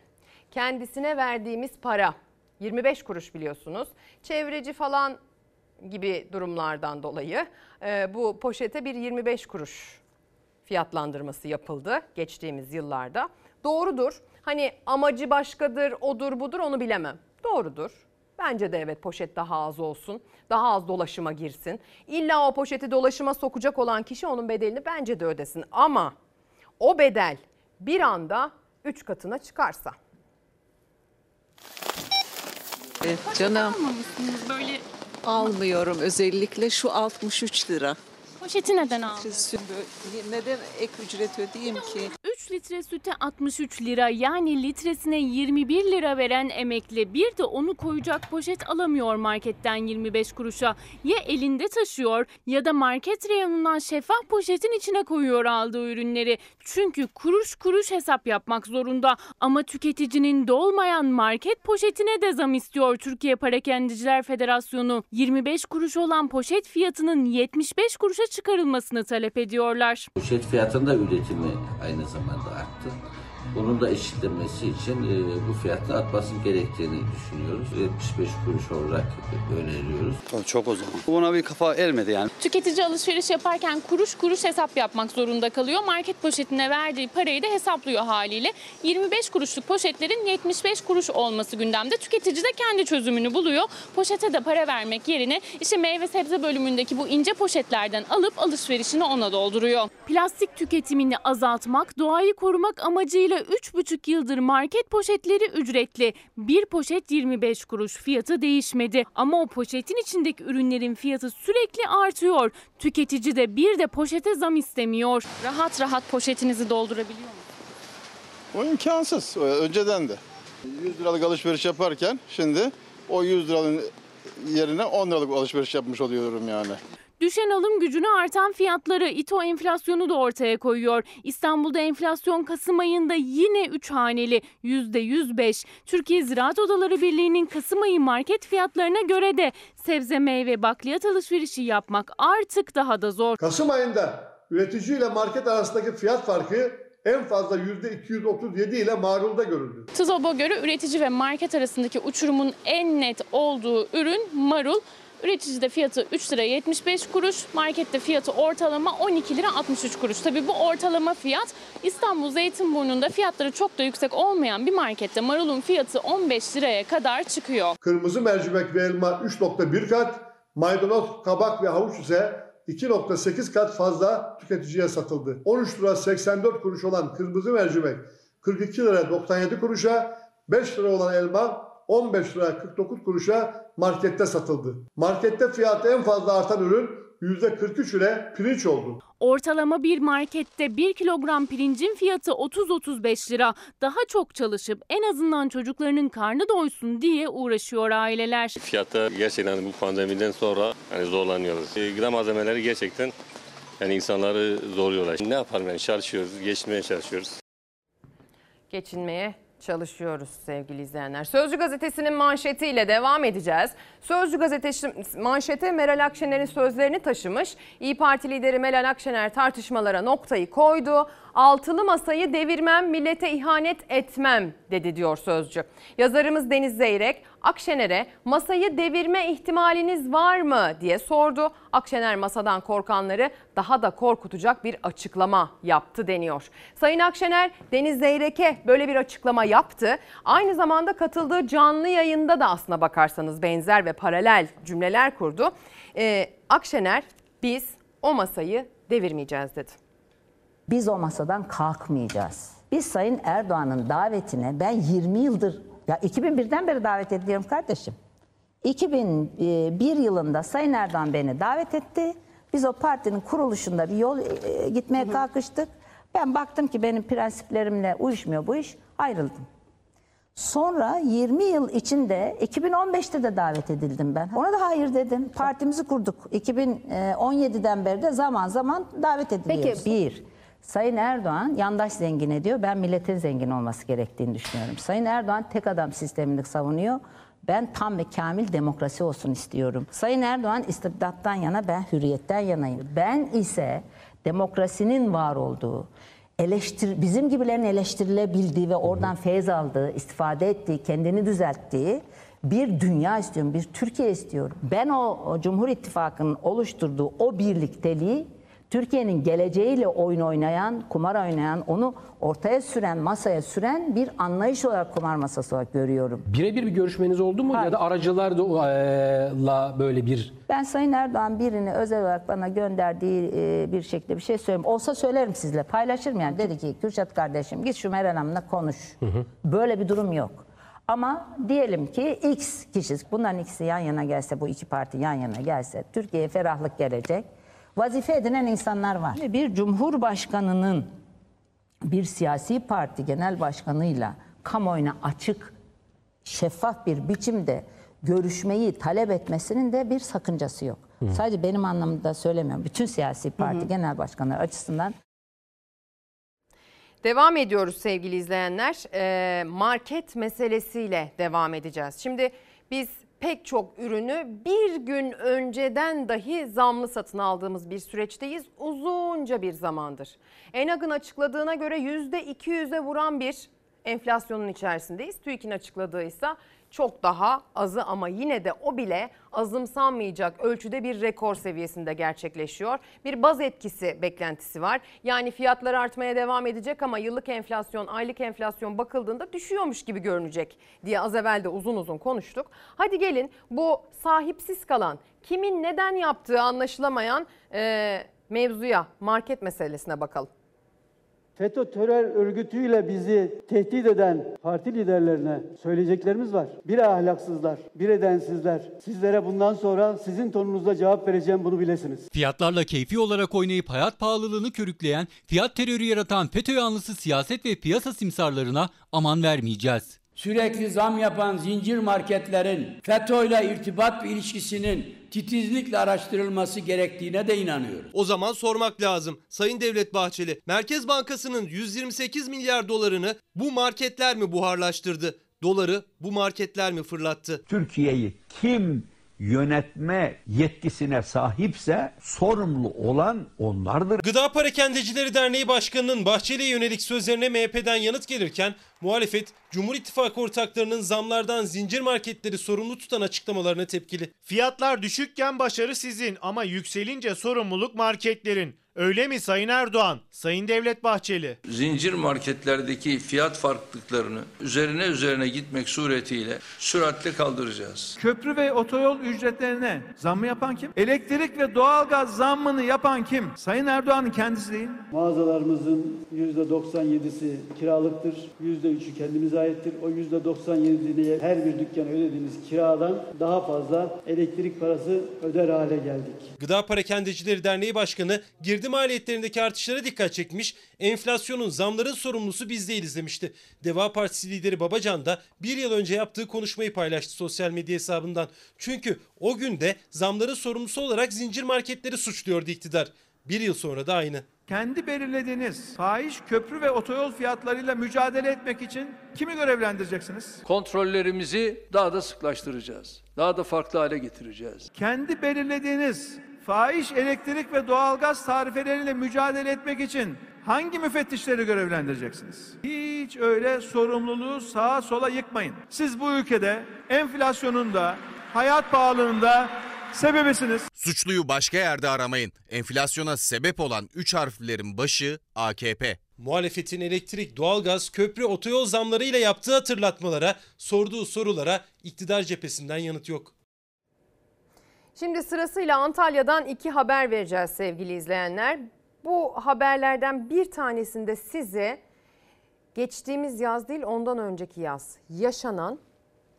kendisine verdiğimiz para 25 kuruş biliyorsunuz. Çevreci falan gibi durumlardan dolayı e, bu poşete bir 25 kuruş fiyatlandırması yapıldı geçtiğimiz yıllarda. Doğrudur. Hani amacı başkadır, odur budur onu bilemem. Doğrudur. Bence de evet poşet daha az olsun. Daha az dolaşıma girsin. İlla o poşeti dolaşıma sokacak olan kişi onun bedelini bence de ödesin. Ama o bedel bir anda 3 katına çıkarsa. Evet canım Böyle almıyorum özellikle şu 63 lira. poşeti neden aldın? Neden ek ücret ödeyeyim ki? 3 litre süte 63 lira yani litresine 21 lira veren emekli bir de onu koyacak poşet alamıyor marketten 25 kuruşa. Ya elinde taşıyor ya da market reyonundan şeffaf poşetin içine koyuyor aldığı ürünleri. Çünkü kuruş kuruş hesap yapmak zorunda ama tüketicinin dolmayan market poşetine de zam istiyor Türkiye Parakendiciler Federasyonu. 25 kuruş olan poşet fiyatının 75 kuruşa çıkarılmasını talep ediyorlar. Poşet fiyatında üretimi aynı zamanda arttı. Bunun da eşitlenmesi için e, bu fiyatın artması gerektiğini düşünüyoruz. 75 kuruş olarak öneriyoruz. Çok o zaman. Buna bir kafa ermedi yani. Tüketici alışveriş yaparken kuruş kuruş hesap yapmak zorunda kalıyor. Market poşetine verdiği parayı da hesaplıyor haliyle. 25 kuruşluk poşetlerin 75 kuruş olması gündemde. Tüketici de kendi çözümünü buluyor. Poşete de para vermek yerine işte meyve sebze bölümündeki bu ince poşetlerden alıp alışverişini ona dolduruyor. Plastik tüketimini azaltmak, doğayı korumak amacıyla 3,5 yıldır market poşetleri ücretli. Bir poşet 25 kuruş fiyatı değişmedi. Ama o poşetin içindeki ürünlerin fiyatı sürekli artıyor. Tüketici de bir de poşete zam istemiyor. Rahat rahat poşetinizi doldurabiliyor musunuz? O imkansız. O Önceden de. 100 liralık alışveriş yaparken şimdi o 100 liranın yerine 10 liralık alışveriş yapmış oluyorum yani. Düşen alım gücünü artan fiyatları İTO enflasyonu da ortaya koyuyor. İstanbul'da enflasyon Kasım ayında yine 3 haneli %105. Türkiye Ziraat Odaları Birliği'nin Kasım ayı market fiyatlarına göre de sebze meyve bakliyat alışverişi yapmak artık daha da zor. Kasım ayında üretici ile market arasındaki fiyat farkı en fazla %237 ile marulda görüldü. TUZOB'a göre üretici ve market arasındaki uçurumun en net olduğu ürün marul. Üreticide fiyatı 3 lira 75 kuruş, markette fiyatı ortalama 12 lira 63 kuruş. Tabii bu ortalama fiyat İstanbul Zeytinburnu'nda fiyatları çok da yüksek olmayan bir markette marulun fiyatı 15 liraya kadar çıkıyor. Kırmızı mercimek ve elma 3.1 kat, maydanoz, kabak ve havuç ise 2.8 kat fazla tüketiciye satıldı. 13 lira 84 kuruş olan kırmızı mercimek 42 lira 97 kuruşa, 5 lira olan elma 15 lira 49 kuruşa markette satıldı. Markette fiyatı en fazla artan ürün %43 ile pirinç oldu. Ortalama bir markette 1 kilogram pirincin fiyatı 30-35 lira. Daha çok çalışıp en azından çocuklarının karnı doysun diye uğraşıyor aileler. Fiyatta gerçekten bu pandemiden sonra hani zorlanıyoruz. E, Gıda malzemeleri gerçekten yani insanları zorluyorlar. Ne yapalım yani çalışıyoruz, geçmeye çalışıyoruz. geçinmeye çalışıyoruz sevgili izleyenler. Sözcü gazetesinin manşetiyle devam edeceğiz. Sözcü gazetesi manşete Meral Akşener'in sözlerini taşımış. İyi Parti lideri Meral Akşener tartışmalara noktayı koydu. Altılı masayı devirmem, millete ihanet etmem dedi diyor Sözcü. Yazarımız Deniz Zeyrek Akşener'e masayı devirme ihtimaliniz var mı diye sordu. Akşener masadan korkanları daha da korkutacak bir açıklama yaptı deniyor. Sayın Akşener Deniz Zeyrek'e böyle bir açıklama yaptı. Aynı zamanda katıldığı canlı yayında da aslına bakarsanız benzer ve paralel cümleler kurdu. Ee, Akşener biz o masayı devirmeyeceğiz dedi. Biz o masadan kalkmayacağız. Biz Sayın Erdoğan'ın davetine ben 20 yıldır ya 2001'den beri davet ediyorum kardeşim. 2001 yılında Sayın Erdoğan beni davet etti. Biz o partinin kuruluşunda bir yol e, gitmeye kalkıştık. Ben baktım ki benim prensiplerimle uyuşmuyor bu iş. Ayrıldım. Sonra 20 yıl içinde 2015'te de davet edildim ben. Ona da hayır dedim. Partimizi kurduk. 2017'den beri de zaman zaman davet ediliyoruz. Bir, Sayın Erdoğan yandaş zengin ediyor. Ben milletin zengin olması gerektiğini düşünüyorum. Sayın Erdoğan tek adam sistemini savunuyor. Ben tam ve kamil demokrasi olsun istiyorum. Sayın Erdoğan istibdattan yana, ben hürriyetten yanayım. Ben ise demokrasinin var olduğu, eleştir, bizim gibilerin eleştirilebildiği ve oradan feyz aldığı, istifade ettiği, kendini düzelttiği bir dünya istiyorum, bir Türkiye istiyorum. Ben o, o Cumhur İttifakı'nın oluşturduğu o birlikteliği Türkiye'nin geleceğiyle oyun oynayan, kumar oynayan, onu ortaya süren, masaya süren bir anlayış olarak kumar masası olarak görüyorum. Birebir bir görüşmeniz oldu mu ya da aracılarla böyle bir Ben Sayın Erdoğan birini özel olarak bana gönderdiği e, bir şekilde bir şey söyleyeyim. Olsa söylerim sizle, paylaşırım yani. Dedi ki Kürşat kardeşim git şu Meral Hanım'la konuş. Böyle bir durum yok. Ama diyelim ki X kişisi, bunların ikisi yan yana gelse, bu iki parti yan yana gelse, Türkiye'ye ferahlık gelecek. Vazife edinen insanlar var. Bir cumhurbaşkanının bir siyasi parti genel başkanıyla kamuoyuna açık, şeffaf bir biçimde görüşmeyi talep etmesinin de bir sakıncası yok. Sadece benim anlamda söylemiyorum. Bütün siyasi parti genel başkanları açısından Devam ediyoruz sevgili izleyenler. Ee, market meselesiyle devam edeceğiz. Şimdi biz pek çok ürünü bir gün önceden dahi zamlı satın aldığımız bir süreçteyiz. Uzunca bir zamandır. Enag'ın açıkladığına göre %200'e vuran bir enflasyonun içerisindeyiz. TÜİK'in açıkladığı ise çok daha azı ama yine de o bile azımsanmayacak ölçüde bir rekor seviyesinde gerçekleşiyor. Bir baz etkisi beklentisi var. Yani fiyatlar artmaya devam edecek ama yıllık enflasyon, aylık enflasyon bakıldığında düşüyormuş gibi görünecek diye az evvel de uzun uzun konuştuk. Hadi gelin bu sahipsiz kalan, kimin neden yaptığı anlaşılamayan e, mevzuya, market meselesine bakalım. FETÖ terör örgütüyle bizi tehdit eden parti liderlerine söyleyeceklerimiz var. Bir ahlaksızlar, bir edensizler. Sizlere bundan sonra sizin tonunuzda cevap vereceğim bunu bilesiniz. Fiyatlarla keyfi olarak oynayıp hayat pahalılığını körükleyen, fiyat terörü yaratan FETÖ yanlısı siyaset ve piyasa simsarlarına aman vermeyeceğiz. Sürekli zam yapan zincir marketlerin FETÖ'yle irtibat ve ilişkisinin titizlikle araştırılması gerektiğine de inanıyorum. O zaman sormak lazım. Sayın Devlet Bahçeli, Merkez Bankası'nın 128 milyar dolarını bu marketler mi buharlaştırdı? Doları bu marketler mi fırlattı? Türkiye'yi kim yönetme yetkisine sahipse sorumlu olan onlardır. Gıda Parakendecileri Derneği Başkanı'nın Bahçeli'ye yönelik sözlerine MHP'den yanıt gelirken muhalefet Cumhur İttifakı ortaklarının zamlardan zincir marketleri sorumlu tutan açıklamalarına tepkili. Fiyatlar düşükken başarı sizin ama yükselince sorumluluk marketlerin. Öyle mi Sayın Erdoğan, Sayın Devlet Bahçeli? Zincir marketlerdeki fiyat farklılıklarını üzerine üzerine gitmek suretiyle süratle kaldıracağız. Köprü ve otoyol ücretlerine zam mı yapan kim? Elektrik ve doğalgaz zammını yapan kim? Sayın Erdoğan'ın kendisi değil. Mağazalarımızın %97'si kiralıktır. %3'ü kendimize aittir. O %97'liye her bir dükkan ödediğimiz kiradan daha fazla elektrik parası öder hale geldik. Gıda Parakendecileri Derneği Başkanı girdi maliyetlerindeki artışlara dikkat çekmiş, enflasyonun zamların sorumlusu biz değiliz demişti. Deva Partisi lideri Babacan da bir yıl önce yaptığı konuşmayı paylaştı sosyal medya hesabından. Çünkü o günde zamların sorumlusu olarak zincir marketleri suçluyordu iktidar. Bir yıl sonra da aynı. Kendi belirlediğiniz fahiş köprü ve otoyol fiyatlarıyla mücadele etmek için kimi görevlendireceksiniz? Kontrollerimizi daha da sıklaştıracağız. Daha da farklı hale getireceğiz. Kendi belirlediğiniz fahiş elektrik ve doğalgaz tarifeleriyle mücadele etmek için hangi müfettişleri görevlendireceksiniz? Hiç öyle sorumluluğu sağa sola yıkmayın. Siz bu ülkede enflasyonun da hayat pahalılığında sebebisiniz. Suçluyu başka yerde aramayın. Enflasyona sebep olan 3 harflerin başı AKP. Muhalefetin elektrik, doğalgaz, köprü, otoyol zamlarıyla yaptığı hatırlatmalara, sorduğu sorulara iktidar cephesinden yanıt yok. Şimdi sırasıyla Antalya'dan iki haber vereceğiz sevgili izleyenler. Bu haberlerden bir tanesinde size geçtiğimiz yaz değil ondan önceki yaz yaşanan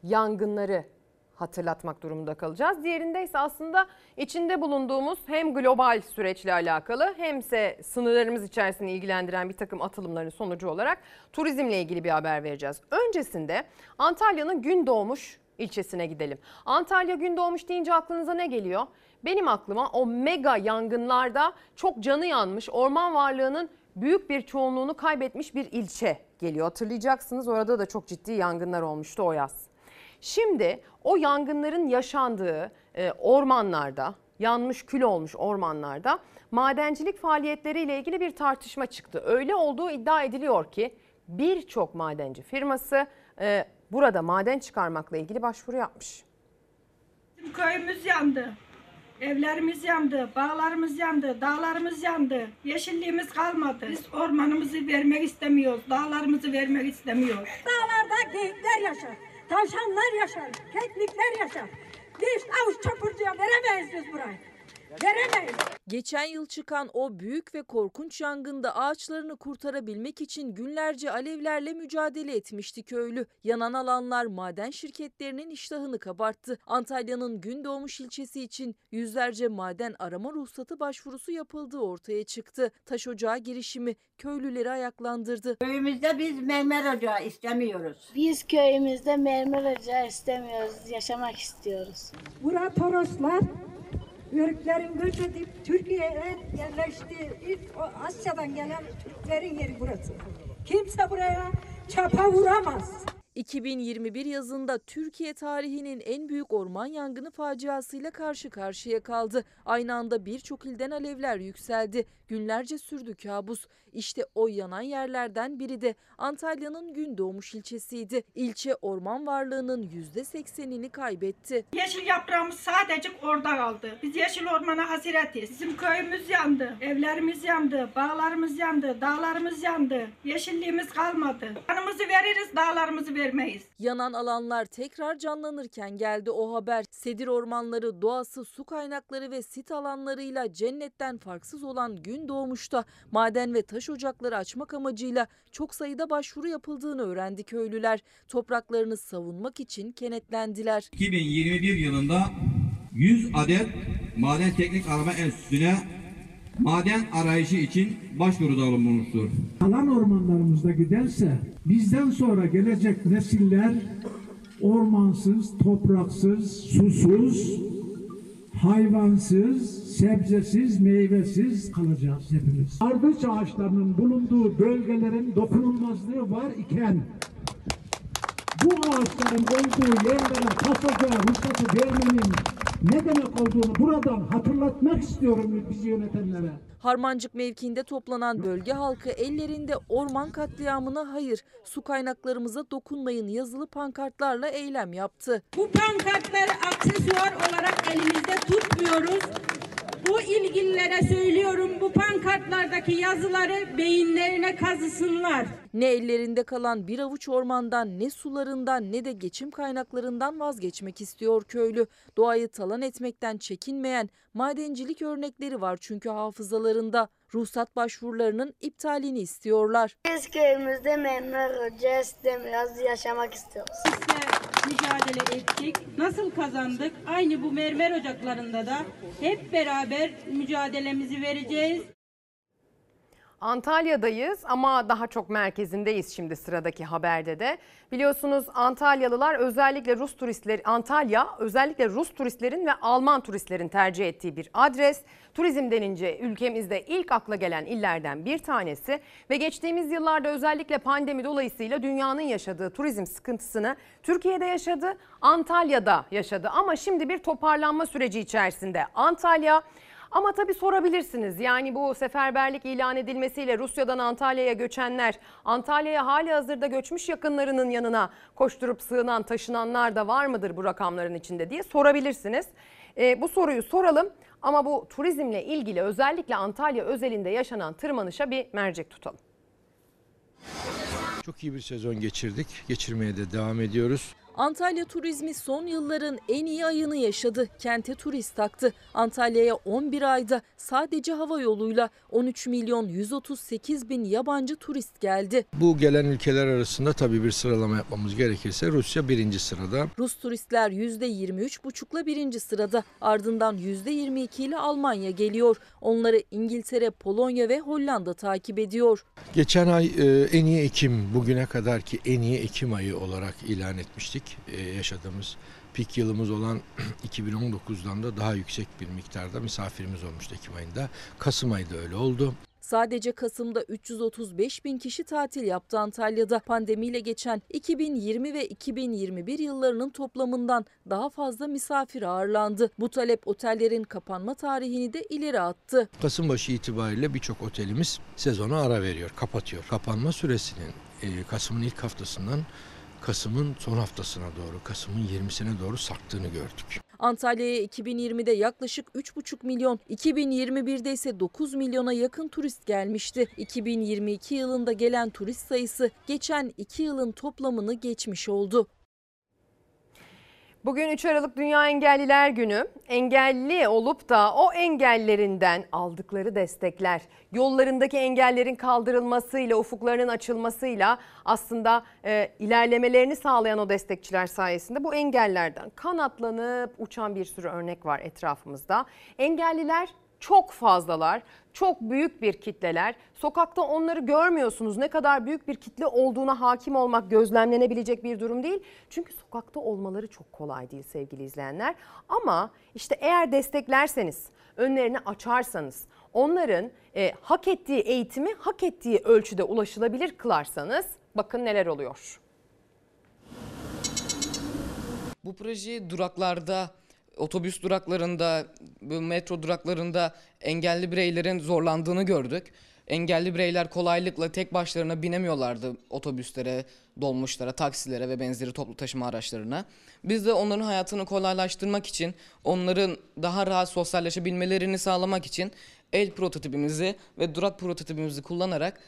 yangınları hatırlatmak durumunda kalacağız. Diğerinde ise aslında içinde bulunduğumuz hem global süreçle alakalı hemse sınırlarımız içerisinde ilgilendiren bir takım atılımların sonucu olarak turizmle ilgili bir haber vereceğiz. Öncesinde Antalya'nın Gündoğmuş ilçesine gidelim. Antalya Gündoğmuş deyince aklınıza ne geliyor? Benim aklıma o mega yangınlarda çok canı yanmış orman varlığının büyük bir çoğunluğunu kaybetmiş bir ilçe geliyor. Hatırlayacaksınız orada da çok ciddi yangınlar olmuştu o yaz. Şimdi o yangınların yaşandığı e, ormanlarda, yanmış kül olmuş ormanlarda madencilik faaliyetleriyle ilgili bir tartışma çıktı. Öyle olduğu iddia ediliyor ki birçok madenci firması e, burada maden çıkarmakla ilgili başvuru yapmış. Bizim köyümüz yandı. Evlerimiz yandı, bağlarımız yandı, dağlarımız yandı. Yeşilliğimiz kalmadı. Biz ormanımızı vermek istemiyoruz, dağlarımızı vermek istemiyoruz. Dağlarda geyikler yaşar, tavşanlar yaşar, keklikler yaşar. Biz avuç çapurcuya veremeyiz biz burayı. Veremeyiz. Geçen yıl çıkan o büyük ve korkunç yangında ağaçlarını kurtarabilmek için günlerce alevlerle mücadele etmişti köylü. Yanan alanlar maden şirketlerinin iştahını kabarttı. Antalya'nın Gündoğmuş ilçesi için yüzlerce maden arama ruhsatı başvurusu yapıldığı ortaya çıktı. Taş ocağı girişimi köylüleri ayaklandırdı. Köyümüzde biz mermer ocağı istemiyoruz. Biz köyümüzde mermer ocağı istemiyoruz, yaşamak istiyoruz. Bura Toroslar, Yörüklerin göç edip Türkiye'ye yerleşti. İlk Asya'dan gelen Türklerin yeri burası. Kimse buraya çapa vuramaz. 2021 yazında Türkiye tarihinin en büyük orman yangını faciasıyla karşı karşıya kaldı. Aynı anda birçok ilden alevler yükseldi. Günlerce sürdü kabus. İşte o yanan yerlerden biri de Antalya'nın Gündoğmuş ilçesiydi. İlçe orman varlığının %80'ini kaybetti. Yeşil yaprağımız sadece orada kaldı. Biz yeşil ormana hasretiz. Bizim köyümüz yandı, evlerimiz yandı, bağlarımız yandı, dağlarımız yandı. Yeşilliğimiz kalmadı. Kanımızı veririz, dağlarımızı vermeyiz. Yanan alanlar tekrar canlanırken geldi o haber. Sedir ormanları, doğası, su kaynakları ve sit alanlarıyla cennetten farksız olan gün doğmuşta maden ve taş ocakları açmak amacıyla çok sayıda başvuru yapıldığını öğrendi köylüler. Topraklarını savunmak için kenetlendiler. 2021 yılında 100 adet Maden Teknik Arama Enstitüsü'ne maden arayışı için başvuruda bulunmuştur. Kalan ormanlarımızda giderse bizden sonra gelecek nesiller ormansız, topraksız, susuz, hayvansız, sebzesiz, meyvesiz kalacağız hepimiz. Ardıç ağaçlarının bulunduğu bölgelerin dokunulmazlığı var iken bu ağaçların olduğu yerlere kasaca ruhsatı vermenin ne demek olduğunu buradan hatırlatmak istiyorum bizi yönetenlere. Harmancık mevkiinde toplanan bölge halkı ellerinde orman katliamına hayır, su kaynaklarımıza dokunmayın yazılı pankartlarla eylem yaptı. Bu pankartları aksesuar olarak elimizde tutmuyoruz. Bu ilgililere söylüyorum bu pankartlardaki yazıları beyinlerine kazısınlar. Ne ellerinde kalan bir avuç ormandan ne sularından ne de geçim kaynaklarından vazgeçmek istiyor köylü. Doğayı talan etmekten çekinmeyen madencilik örnekleri var çünkü hafızalarında. Ruhsat başvurularının iptalini istiyorlar. Biz köyümüzde mermer ocağı istemiyoruz, yaşamak istiyoruz. Mücadele ettik. Nasıl kazandık? Aynı bu mermer ocaklarında da hep beraber mücadelemizi vereceğiz. Antalya'dayız ama daha çok merkezindeyiz şimdi sıradaki haberde de. Biliyorsunuz Antalyalılar özellikle Rus turistler Antalya özellikle Rus turistlerin ve Alman turistlerin tercih ettiği bir adres. Turizm denince ülkemizde ilk akla gelen illerden bir tanesi ve geçtiğimiz yıllarda özellikle pandemi dolayısıyla dünyanın yaşadığı turizm sıkıntısını Türkiye'de yaşadı, Antalya'da yaşadı ama şimdi bir toparlanma süreci içerisinde. Antalya ama tabii sorabilirsiniz yani bu seferberlik ilan edilmesiyle Rusya'dan Antalya'ya göçenler, Antalya'ya hali hazırda göçmüş yakınlarının yanına koşturup sığınan, taşınanlar da var mıdır bu rakamların içinde diye sorabilirsiniz. Ee, bu soruyu soralım ama bu turizmle ilgili özellikle Antalya özelinde yaşanan tırmanışa bir mercek tutalım. Çok iyi bir sezon geçirdik. Geçirmeye de devam ediyoruz. Antalya turizmi son yılların en iyi ayını yaşadı. Kente turist taktı. Antalya'ya 11 ayda sadece hava yoluyla 13 milyon 138 bin yabancı turist geldi. Bu gelen ülkeler arasında tabii bir sıralama yapmamız gerekirse Rusya birinci sırada. Rus turistler %23,5'la birinci sırada. Ardından %22 ile Almanya geliyor. Onları İngiltere, Polonya ve Hollanda takip ediyor. Geçen ay e, en iyi Ekim bugüne kadar ki en iyi Ekim ayı olarak ilan etmiştik. E, yaşadığımız pik yılımız olan 2019'dan da daha yüksek bir miktarda misafirimiz olmuştu Ekim ayında. Kasım ayı da öyle oldu. Sadece Kasım'da 335 bin kişi tatil yaptı Antalya'da. Pandemiyle geçen 2020 ve 2021 yıllarının toplamından daha fazla misafir ağırlandı. Bu talep otellerin kapanma tarihini de ileri attı. Kasım başı itibariyle birçok otelimiz sezona ara veriyor, kapatıyor. Kapanma süresinin e, Kasım'ın ilk haftasından Kasım'ın son haftasına doğru, Kasım'ın 20'sine doğru sarktığını gördük. Antalya'ya 2020'de yaklaşık 3,5 milyon, 2021'de ise 9 milyona yakın turist gelmişti. 2022 yılında gelen turist sayısı geçen 2 yılın toplamını geçmiş oldu. Bugün 3 Aralık Dünya Engelliler Günü. Engelli olup da o engellerinden aldıkları destekler, yollarındaki engellerin kaldırılmasıyla, ufuklarının açılmasıyla aslında e, ilerlemelerini sağlayan o destekçiler sayesinde bu engellerden kanatlanıp uçan bir sürü örnek var etrafımızda. Engelliler çok fazlalar, çok büyük bir kitleler. Sokakta onları görmüyorsunuz. Ne kadar büyük bir kitle olduğuna hakim olmak gözlemlenebilecek bir durum değil. Çünkü sokakta olmaları çok kolay değil sevgili izleyenler. Ama işte eğer desteklerseniz, önlerini açarsanız, onların e, hak ettiği eğitimi hak ettiği ölçüde ulaşılabilir kılarsanız bakın neler oluyor. Bu projeyi duraklarda otobüs duraklarında, metro duraklarında engelli bireylerin zorlandığını gördük. Engelli bireyler kolaylıkla tek başlarına binemiyorlardı otobüslere, dolmuşlara, taksilere ve benzeri toplu taşıma araçlarına. Biz de onların hayatını kolaylaştırmak için, onların daha rahat sosyalleşebilmelerini sağlamak için el prototipimizi ve durak prototipimizi kullanarak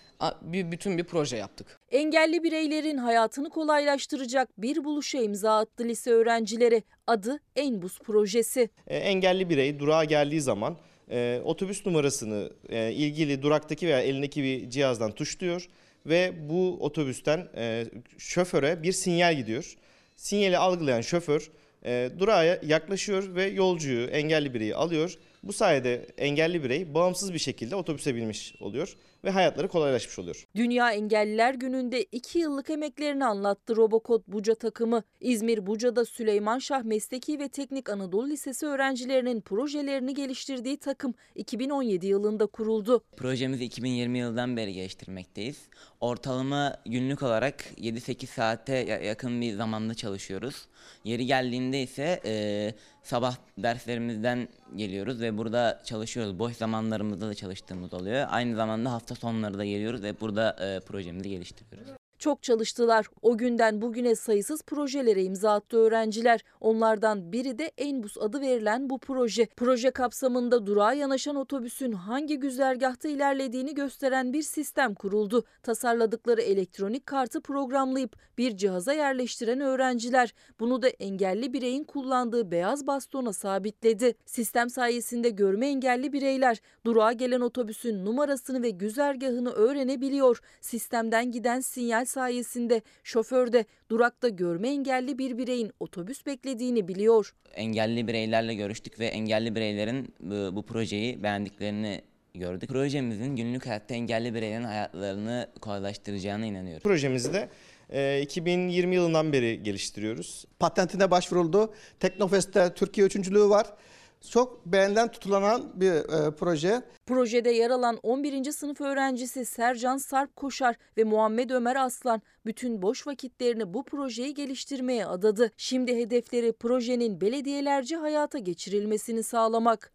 bir bütün bir proje yaptık. Engelli bireylerin hayatını kolaylaştıracak bir buluşa imza attı lise öğrencileri. Adı Enbus projesi. E, engelli birey durağa geldiği zaman e, otobüs numarasını e, ilgili duraktaki veya elindeki bir cihazdan tuşluyor ve bu otobüsten e, şoföre bir sinyal gidiyor. Sinyali algılayan şoför e, durağa yaklaşıyor ve yolcuyu, engelli bireyi alıyor. Bu sayede engelli birey bağımsız bir şekilde otobüse binmiş oluyor ve hayatları kolaylaşmış oluyor. Dünya Engelliler Günü'nde 2 yıllık emeklerini anlattı Robokod Buca takımı. İzmir Buca'da Süleyman Şah Mesleki ve Teknik Anadolu Lisesi öğrencilerinin projelerini geliştirdiği takım 2017 yılında kuruldu. Projemizi 2020 yılından beri geliştirmekteyiz. Ortalama günlük olarak 7-8 saate yakın bir zamanda çalışıyoruz. Yeri geldiğinde ise e, sabah derslerimizden geliyoruz ve burada çalışıyoruz. Boş zamanlarımızda da çalıştığımız oluyor. Aynı zamanda hafta sonları da geliyoruz ve burada e, projemizi geliştiriyoruz. Çok çalıştılar. O günden bugüne sayısız projelere imza attı öğrenciler. Onlardan biri de Enbus adı verilen bu proje. Proje kapsamında durağa yanaşan otobüsün hangi güzergahta ilerlediğini gösteren bir sistem kuruldu. Tasarladıkları elektronik kartı programlayıp bir cihaza yerleştiren öğrenciler bunu da engelli bireyin kullandığı beyaz bastona sabitledi. Sistem sayesinde görme engelli bireyler durağa gelen otobüsün numarasını ve güzergahını öğrenebiliyor. Sistemden giden sinyal sayesinde şoför de durakta görme engelli bir bireyin otobüs beklediğini biliyor. Engelli bireylerle görüştük ve engelli bireylerin bu, bu projeyi beğendiklerini gördük. Projemizin günlük hayatta engelli bireylerin hayatlarını kolaylaştıracağına inanıyorum. Projemizi de e, 2020 yılından beri geliştiriyoruz. Patentine başvuruldu. Teknofest'te Türkiye üçüncülüğü var. Çok beğenilen tutulanan bir e, proje. Projede yer alan 11. sınıf öğrencisi Sercan Sarp Koşar ve Muhammed Ömer Aslan bütün boş vakitlerini bu projeyi geliştirmeye adadı. Şimdi hedefleri projenin belediyelerce hayata geçirilmesini sağlamak.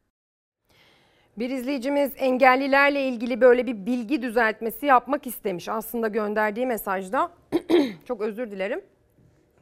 Bir izleyicimiz engellilerle ilgili böyle bir bilgi düzeltmesi yapmak istemiş. Aslında gönderdiği mesajda çok özür dilerim.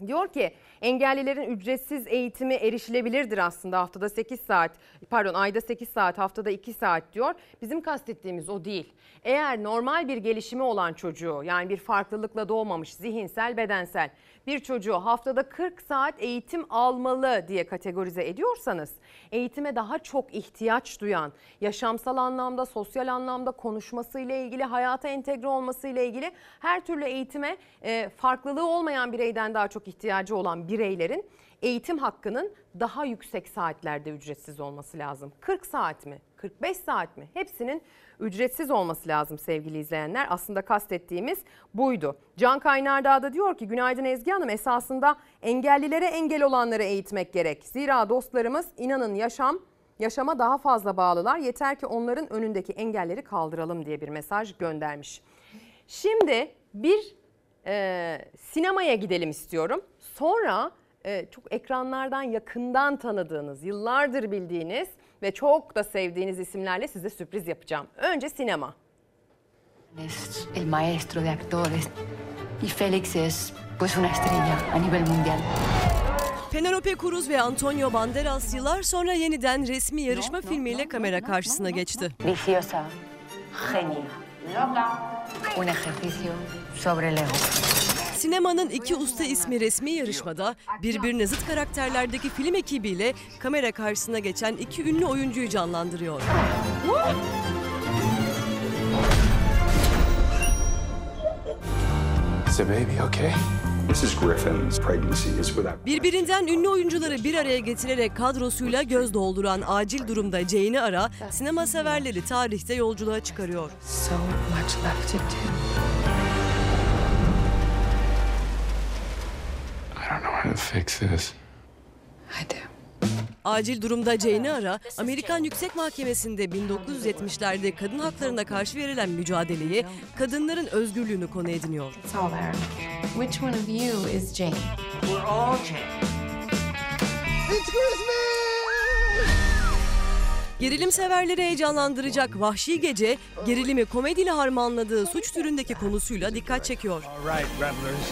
Diyor ki engellilerin ücretsiz eğitimi erişilebilirdir aslında haftada 8 saat pardon ayda 8 saat haftada 2 saat diyor. Bizim kastettiğimiz o değil. Eğer normal bir gelişimi olan çocuğu yani bir farklılıkla doğmamış zihinsel bedensel bir çocuğu haftada 40 saat eğitim almalı diye kategorize ediyorsanız eğitime daha çok ihtiyaç duyan, yaşamsal anlamda, sosyal anlamda konuşmasıyla ilgili, hayata entegre olmasıyla ilgili her türlü eğitime e, farklılığı olmayan bireyden daha çok ihtiyacı olan bireylerin eğitim hakkının daha yüksek saatlerde ücretsiz olması lazım. 40 saat mi? 45 saat mi? Hepsinin ücretsiz olması lazım sevgili izleyenler. Aslında kastettiğimiz buydu. Can Kaynardağ da diyor ki günaydın Ezgi Hanım esasında engellilere engel olanları eğitmek gerek. Zira dostlarımız inanın yaşam yaşama daha fazla bağlılar. Yeter ki onların önündeki engelleri kaldıralım diye bir mesaj göndermiş. Şimdi bir e, sinemaya gidelim istiyorum. Sonra e, çok ekranlardan yakından tanıdığınız, yıllardır bildiğiniz ve çok da sevdiğiniz isimlerle size sürpriz yapacağım. Önce sinema. Es el maestro de actores y Félix es pues una estrella a nivel mundial. Penelope Cruz ve Antonio Banderas yıllar sonra yeniden resmi yarışma filmiyle kamera karşısına geçti. Viciosa, genia. Un ejercicio sobre el ego. Sinemanın iki usta ismi resmi yarışmada birbirine zıt karakterlerdeki film ekibiyle kamera karşısına geçen iki ünlü oyuncuyu canlandırıyor. Is the baby okay? Mrs. Griffin's pregnancy is without. Birbirinden ünlü oyuncuları bir araya getirerek kadrosuyla göz dolduran acil durumda Jane'i Ara, sinema severleri tarihte yolculuğa çıkarıyor. So much left to do. I don't know how to fix this. Acil durumda Jane'i Ara, Amerikan Yüksek Mahkemesi'nde 1970'lerde kadın haklarına karşı verilen mücadeleyi, kadınların özgürlüğünü konu ediniyor. It's all there. Which one of you is Jane? We're all Jane. It's Christmas! Gerilim severleri heyecanlandıracak Vahşi Gece, gerilimi komediyle harmanladığı suç türündeki konusuyla dikkat çekiyor. All right, revelers.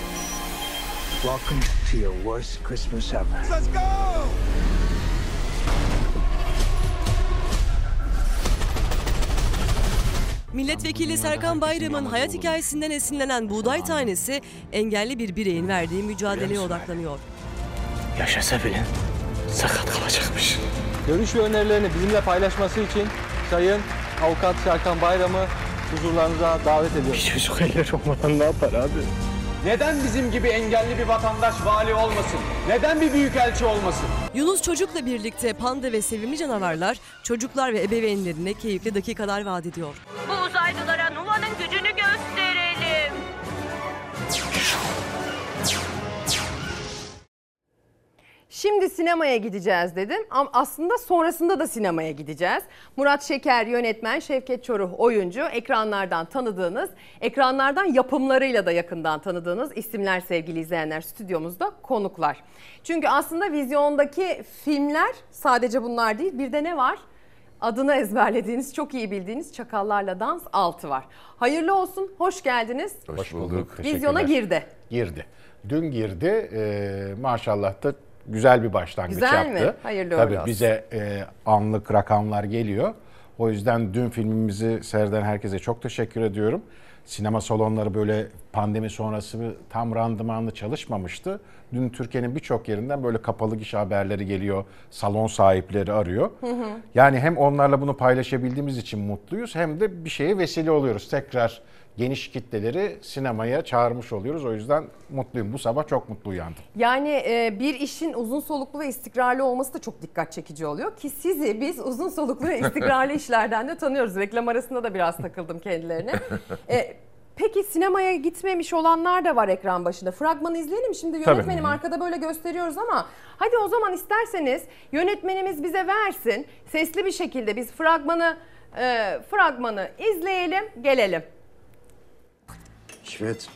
Welcome to your worst Christmas ever. Let's go! Milletvekili Serkan Bayram'ın hayat hikayesinden esinlenen Buğday Tanesi, engelli bir bireyin verdiği mücadeleye odaklanıyor. Yaşasa bile sakat kalacakmış. Görüş ve önerilerini bizimle paylaşması için Sayın Avukat Serkan Bayram'ı huzurlarınıza davet ediyorum. Bir çocuk eller olmadan ne yapar abi? Neden bizim gibi engelli bir vatandaş vali olmasın? Neden bir büyükelçi olmasın? Yunus Çocuk'la birlikte panda ve sevimli canavarlar çocuklar ve ebeveynlerine keyifli dakikalar vaat ediyor. Bu uzaylılara Nuva'nın Şimdi sinemaya gideceğiz dedim ama aslında sonrasında da sinemaya gideceğiz. Murat Şeker yönetmen, Şevket Çoruh oyuncu, ekranlardan tanıdığınız, ekranlardan yapımlarıyla da yakından tanıdığınız isimler sevgili izleyenler stüdyomuzda konuklar. Çünkü aslında vizyondaki filmler sadece bunlar değil bir de ne var? Adını ezberlediğiniz, çok iyi bildiğiniz Çakallarla Dans 6 var. Hayırlı olsun, hoş geldiniz. Hoş bulduk. Vizyona girdi. Girdi. Dün girdi. Ee, maşallah da güzel bir başlangıç Güzel mi? yaptı. Hayırlı Tabii uğurlu olsun. bize e, anlık rakamlar geliyor. O yüzden dün filmimizi seyreden herkese çok teşekkür ediyorum. Sinema salonları böyle pandemi sonrası tam randımanlı çalışmamıştı. Dün Türkiye'nin birçok yerinden böyle kapalı gişe haberleri geliyor. Salon sahipleri arıyor. Hı hı. Yani hem onlarla bunu paylaşabildiğimiz için mutluyuz hem de bir şeye vesile oluyoruz. Tekrar geniş kitleleri sinemaya çağırmış oluyoruz. O yüzden mutluyum. Bu sabah çok mutlu uyandım. Yani e, bir işin uzun soluklu ve istikrarlı olması da çok dikkat çekici oluyor ki sizi biz uzun soluklu ve istikrarlı işlerden de tanıyoruz. Reklam arasında da biraz takıldım kendilerine. E, Peki sinemaya gitmemiş olanlar da var ekran başında. Fragmanı izleyelim. Şimdi Tabii. yönetmenim arkada böyle gösteriyoruz ama hadi o zaman isterseniz yönetmenimiz bize versin. Sesli bir şekilde biz fragmanı e, fragmanı izleyelim, gelelim. Hikmet,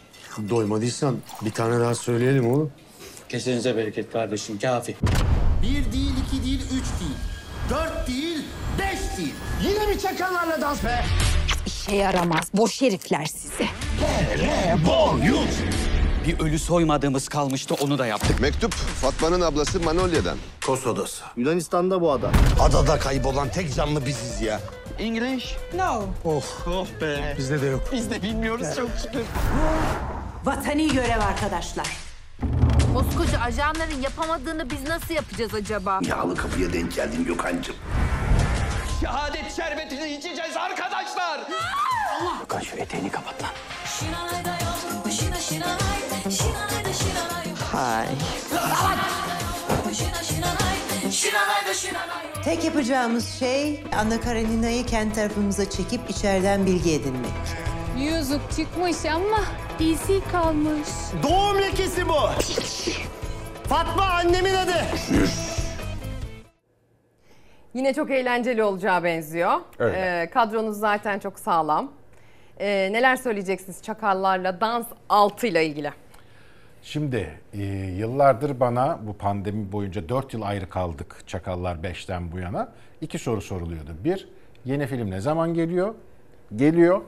doymadıysan bir tane daha söyleyelim oğlum. Kesinize bereket kardeşim kafi. Bir değil, iki değil, üç değil. Dört değil, beş değil. Yine mi çakallarla dans be? İşe yaramaz. Boş herifler size. Bir ölü soymadığımız kalmıştı onu da yaptık. Mektup Fatma'nın ablası Manolya'dan. Kos odası. Yunanistan'da bu ada. Adada kaybolan tek canlı biziz ya. English? No. Of. Oh be. Bizde de yok. Biz de bilmiyoruz çok şükür. Vatani görev arkadaşlar. Koskoca ajanların yapamadığını biz nasıl yapacağız acaba? Yağlı kapıya denk geldin Gökhan'cığım. Şehadet şerbetini içeceğiz arkadaşlar. Gökhan şu eteğini kapat lan. Hay. Tek yapacağımız şey Anna Karenina'yı kendi tarafımıza çekip içeriden bilgi edinmek. Yüzük çıkmış ama izi kalmış. Doğum lekesi bu. Fatma annemin adı. Yine çok eğlenceli olacağı benziyor. Öyle. Ee, kadronuz zaten çok sağlam. Ee, neler söyleyeceksiniz Çakallarla dans altıyla ilgili? Şimdi e, yıllardır bana bu pandemi boyunca 4 yıl ayrı kaldık Çakallar 5'ten bu yana. iki soru soruluyordu. Bir, yeni film ne zaman geliyor? Geliyor.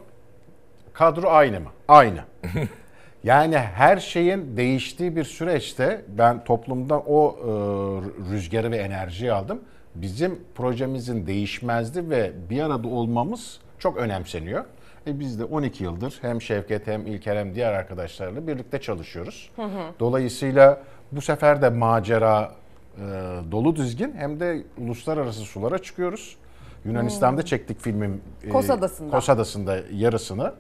Kadro aynı mı? Aynı. yani her şeyin değiştiği bir süreçte ben toplumdan o e, rüzgarı ve enerjiyi aldım. Bizim projemizin değişmezdi ve bir arada olmamız çok önemseniyor. E biz de 12 yıldır hem Şevket hem İlker hem diğer arkadaşlarla birlikte çalışıyoruz. Hı hı. Dolayısıyla bu sefer de macera e, dolu dizgin hem de uluslararası sulara çıkıyoruz. Yunanistan'da Hmm. çektik filmin e, Kos Adası'nda. Kos Adası'nda yarısını.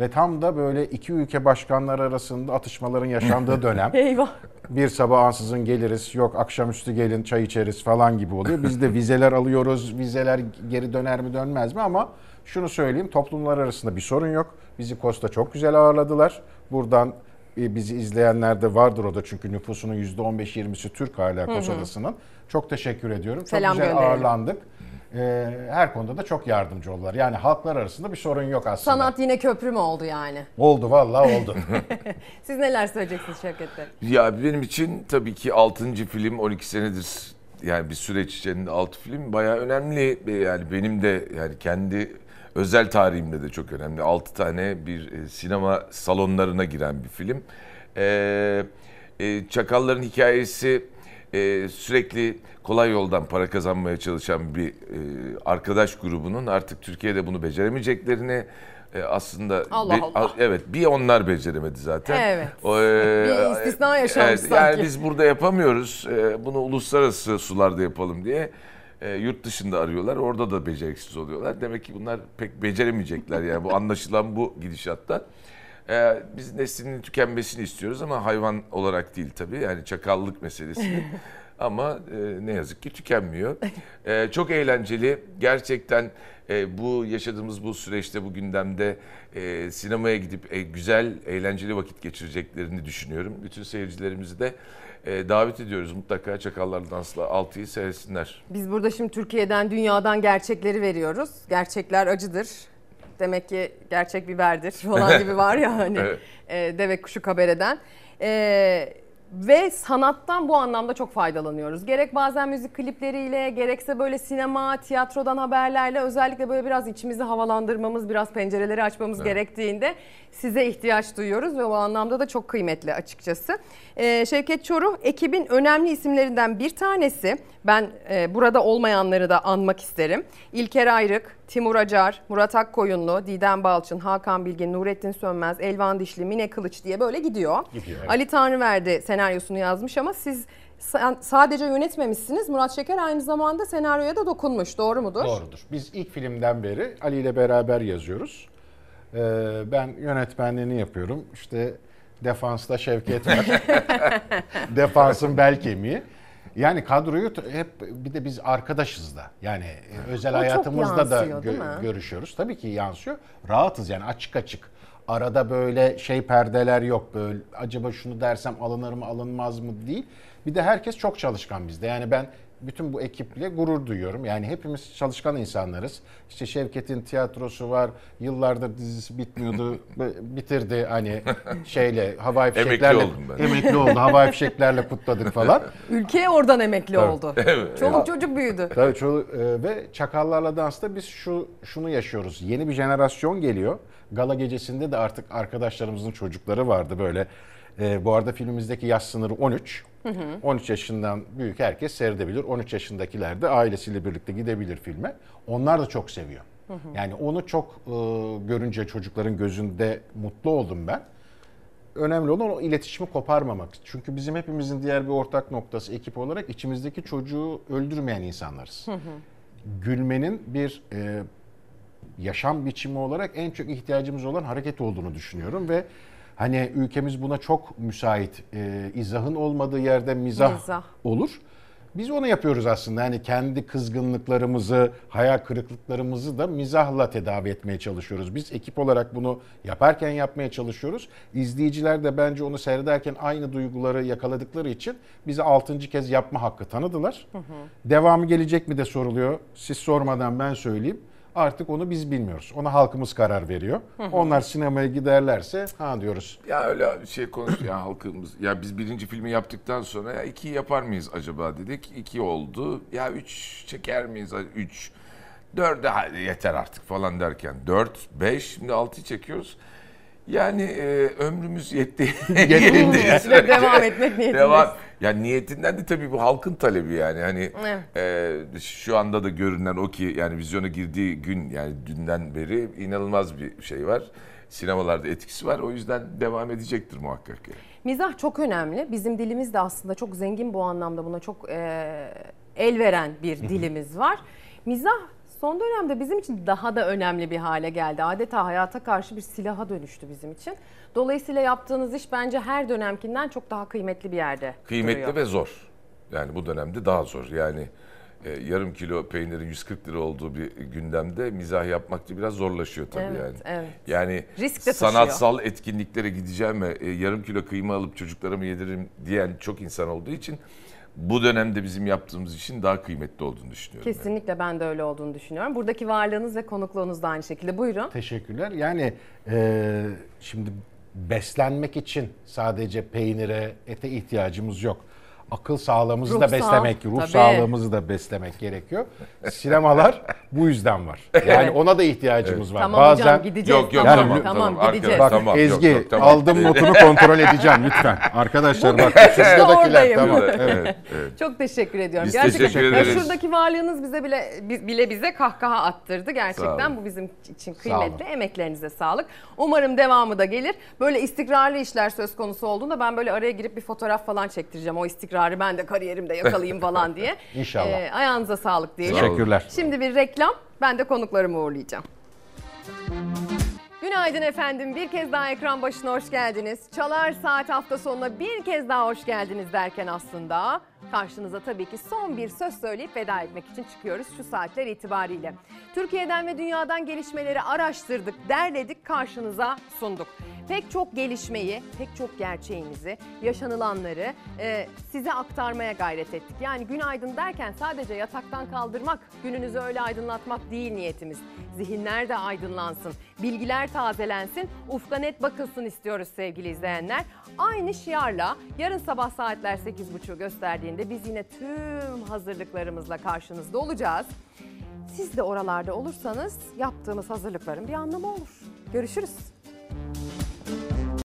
Ve tam da böyle iki ülke başkanları arasında atışmaların yaşandığı dönem. Eyvah. Bir sabah ansızın geliriz, yok akşamüstü gelin çay içeriz falan gibi oluyor. Biz de vizeler alıyoruz, vizeler geri döner mi dönmez mi ama şunu söyleyeyim toplumlar arasında bir sorun yok. Bizi Kosta çok güzel ağırladılar. Buradan e, bizi izleyenler de vardır o da çünkü nüfusunun %15-20'si Türk hala Kos Hı hı. Adası'nın. Çok teşekkür ediyorum. Çok Selam güzel gönderelim. ağırlandık. Ee, her konuda da çok yardımcı oldular. Yani halklar arasında bir sorun yok aslında. Sanat yine köprü mü oldu yani? Oldu vallahi oldu. Siz neler söyleyeceksiniz Şevket Bey? Ya benim için tabii ki 6. film 12 senedir yani bir süreç içinde 6 film bayağı önemli. Yani benim de yani kendi özel tarihimde de çok önemli. 6 tane bir e, sinema salonlarına giren bir film. Ee, e, Çakalların hikayesi e, sürekli kolay yoldan para kazanmaya çalışan bir e, arkadaş grubunun artık Türkiye'de bunu beceremeyeceklerini e, aslında Allah Allah. evet bir onlar beceremedi zaten. Evet. O, e, Bir istisna yaşanmış evet, sanki. Yani biz burada yapamıyoruz. e, bunu uluslararası sularda yapalım diye e, yurt dışında arıyorlar. Orada da beceriksiz oluyorlar. Demek ki bunlar pek beceremeyecekler yani bu anlaşılan bu gidişatta. E, biz neslinin tükenmesini istiyoruz ama hayvan olarak değil tabii. Yani çakallık meselesini. ama e, ne yazık ki tükenmiyor. E, çok eğlenceli. Gerçekten e, bu yaşadığımız bu süreçte bu gündemde e, sinemaya gidip e, güzel, eğlenceli vakit geçireceklerini düşünüyorum. Bütün seyircilerimizi de e, davet ediyoruz. Mutlaka Çakallar Dans'la 6'yı seyretsinler. Biz burada şimdi Türkiye'den, dünyadan gerçekleri veriyoruz. Gerçekler acıdır. Demek ki gerçek biberdir falan gibi var ya hani Evet. e, deve kuşu kabereden. E, ve sanattan bu anlamda çok faydalanıyoruz. Gerek bazen müzik klipleriyle, gerekse böyle sinema, tiyatrodan haberlerle özellikle böyle biraz içimizi havalandırmamız, biraz pencereleri açmamız Evet. gerektiğinde size ihtiyaç duyuyoruz ve o anlamda da çok kıymetli açıkçası. Ee, Şevket Çoruh ekibin önemli isimlerinden bir tanesi. Ben e, burada olmayanları da anmak isterim. İlker Ayrık, Timur Acar, Murat Akkoyunlu, Didem Balçın, Hakan Bilgin, Nurettin Sönmez, Elvan Dişli, Mine Kılıç diye böyle gidiyor. Gidiyor, evet. Ali Tanrıverdi senaryosunu yazmış ama siz sa- sadece yönetmemişsiniz. Murat Şeker aynı zamanda senaryoya da dokunmuş. Doğru mudur? Doğrudur. Biz ilk filmden beri Ali ile beraber yazıyoruz. Ee, ben yönetmenliğini yapıyorum. İşte defansta Şevket var. Defansın bel kemiği. Yani kadroyu hep bir de biz arkadaşız da. Yani e, özel O hayatımızda da yansıyor, değil gö- görüşüyoruz. Tabii ki yansıyor. Rahatız yani açık açık. Arada böyle şey perdeler yok böyle acaba şunu dersem alınır mı alınmaz mı değil. Bir de herkes çok çalışkan bizde. Yani ben bütün bu ekiple gurur duyuyorum. Yani hepimiz çalışkan insanlarız. İşte Şevket'in tiyatrosu var. Yıllardır dizisi bitmiyordu. Bitirdi hani şeyle havai Emekli fişeklerle. oldum ben. Emekli oldu. Havai fişeklerle kutladık falan. Ülkeye oradan emekli Tabii. oldu. Evet. Çoluk Evet. çocuk büyüdü. Tabii çoluk e, ve Çakallarla Dans'ta biz şu şunu yaşıyoruz. Yeni bir jenerasyon geliyor. Gala gecesinde de artık arkadaşlarımızın çocukları vardı böyle. E, bu arada filmimizdeki yaş sınırı 13. Hı hı. 13 yaşından büyük herkes seyredebilir. 13 yaşındakiler de ailesiyle birlikte gidebilir filme. Onlar da çok seviyor. Hı hı. Yani onu çok e, görünce çocukların gözünde mutlu oldum ben. Önemli olan o iletişimi koparmamak. Çünkü bizim hepimizin diğer bir ortak noktası ekip olarak içimizdeki çocuğu öldürmeyen insanlarız. Gülmenin bir e, yaşam biçimi olarak en çok ihtiyacımız olan hareket olduğunu düşünüyorum ve hani ülkemiz buna çok müsait. E, izahın olmadığı yerde mizah, Mizah. olur. Biz onu yapıyoruz aslında. Yani kendi kızgınlıklarımızı, hayal kırıklıklarımızı da mizahla tedavi etmeye çalışıyoruz. Biz ekip olarak bunu yaparken yapmaya çalışıyoruz. İzleyiciler de bence onu seyrederken aynı duyguları yakaladıkları için bize altıncı kez yapma hakkı tanıdılar. Devamı gelecek mi de soruluyor. Siz sormadan ben söyleyeyim. Artık onu biz bilmiyoruz. Ona halkımız karar veriyor. Hı hı. Onlar sinemaya giderlerse ha diyoruz. Ya öyle şey konuş ya halkımız. Ya biz birinci filmi yaptıktan sonra ya iki yapar mıyız acaba dedik. İki oldu. Ya üç çeker miyiz? Üç. Dörde hadi yeter artık falan derken. Dört, beş, şimdi altıyı çekiyoruz. Yani e, ömrümüz yetti. Yetti. Ve devam etmek niyetindeyiz. Devam. Ya niyetinden de tabii bu halkın talebi yani. Hani Evet. e, şu anda da görünen o ki yani vizyona girdiği gün yani dünden beri inanılmaz bir şey var. Sinemalarda etkisi var. O yüzden devam edecektir muhakkak. Yani. Mizah çok önemli. Bizim dilimiz de aslında çok zengin bu anlamda buna çok e, el veren bir dilimiz var. Mizah son dönemde bizim için daha da önemli bir hale geldi. Adeta hayata karşı bir silaha dönüştü bizim için. Dolayısıyla yaptığınız iş bence her dönemkinden çok daha kıymetli bir yerde Kıymetli duruyor. ve zor. Yani bu dönemde daha zor. Yani e, yarım kilo peynirin 140 lira olduğu bir gündemde mizah yapmak da biraz zorlaşıyor tabii Evet, yani. evet. Yani Risk de taşıyor. sanatsal etkinliklere gideceğim ve e, yarım kilo kıyma alıp çocuklarıma yediririm diyen çok insan olduğu için bu dönemde bizim yaptığımız işin daha kıymetli olduğunu düşünüyorum. Kesinlikle ben de öyle olduğunu düşünüyorum. Buradaki varlığınız ve konukluğunuz da aynı şekilde. Buyurun. Teşekkürler. Yani e, şimdi beslenmek için sadece peynire, ete ihtiyacımız yok. Akıl sağlığımızı da Ruh sağ- beslemek, ruh tabii. sağlığımızı da beslemek gerekiyor. Sinemalar bu yüzden var. Yani ona da ihtiyacımız var. Tamam Bazen hocam gideceğiz. Yok, yok, tamam, tamam, tamam, gideceğiz. Bak Tamam, yok, Ezgi yok, tamam. aldım notunu kontrol edeceğim lütfen. Arkadaşlar bak şuradakiler tamam. Evet, Evet. evet. Çok teşekkür ediyorum. Biz Gerçekten teşekkür Ya ederiz. şuradaki varlığınız bize bile bi- bile bize kahkaha attırdı. Sağ Gerçekten bu bizim için Sağ kıymetli. Emeklerinize sağlık. Umarım devamı da gelir. Böyle istikrarlı işler söz konusu olduğunda ben böyle araya girip bir fotoğraf falan çektireceğim. O istikrarı ben de kariyerimde yakalayayım falan diye. İnşallah. Ee, ayağınıza sağlık diyelim. Teşekkürler. Şimdi bir reklam. Ben de konuklarımı uğurlayacağım. Günaydın efendim. Bir kez daha ekran başına hoş geldiniz. Çalar Saat hafta sonuna bir kez daha hoş geldiniz derken aslında karşınıza tabii ki son bir söz söyleyip veda etmek için çıkıyoruz şu saatler itibariyle. Türkiye'den ve dünyadan gelişmeleri araştırdık, derledik, karşınıza sunduk. Pek çok gelişmeyi, pek çok gerçeğimizi, yaşanılanları e, size aktarmaya gayret ettik. Yani günaydın derken sadece yataktan kaldırmak, gününüzü öyle aydınlatmak değil niyetimiz. Zihinler de aydınlansın, bilgiler tazelensin, ufka net bakılsın istiyoruz sevgili izleyenler. Aynı şiarla yarın sabah saatler 8.30'u gösterdiğinde biz yine tüm hazırlıklarımızla karşınızda olacağız. Siz de oralarda olursanız yaptığımız hazırlıkların bir anlamı olur. Görüşürüz.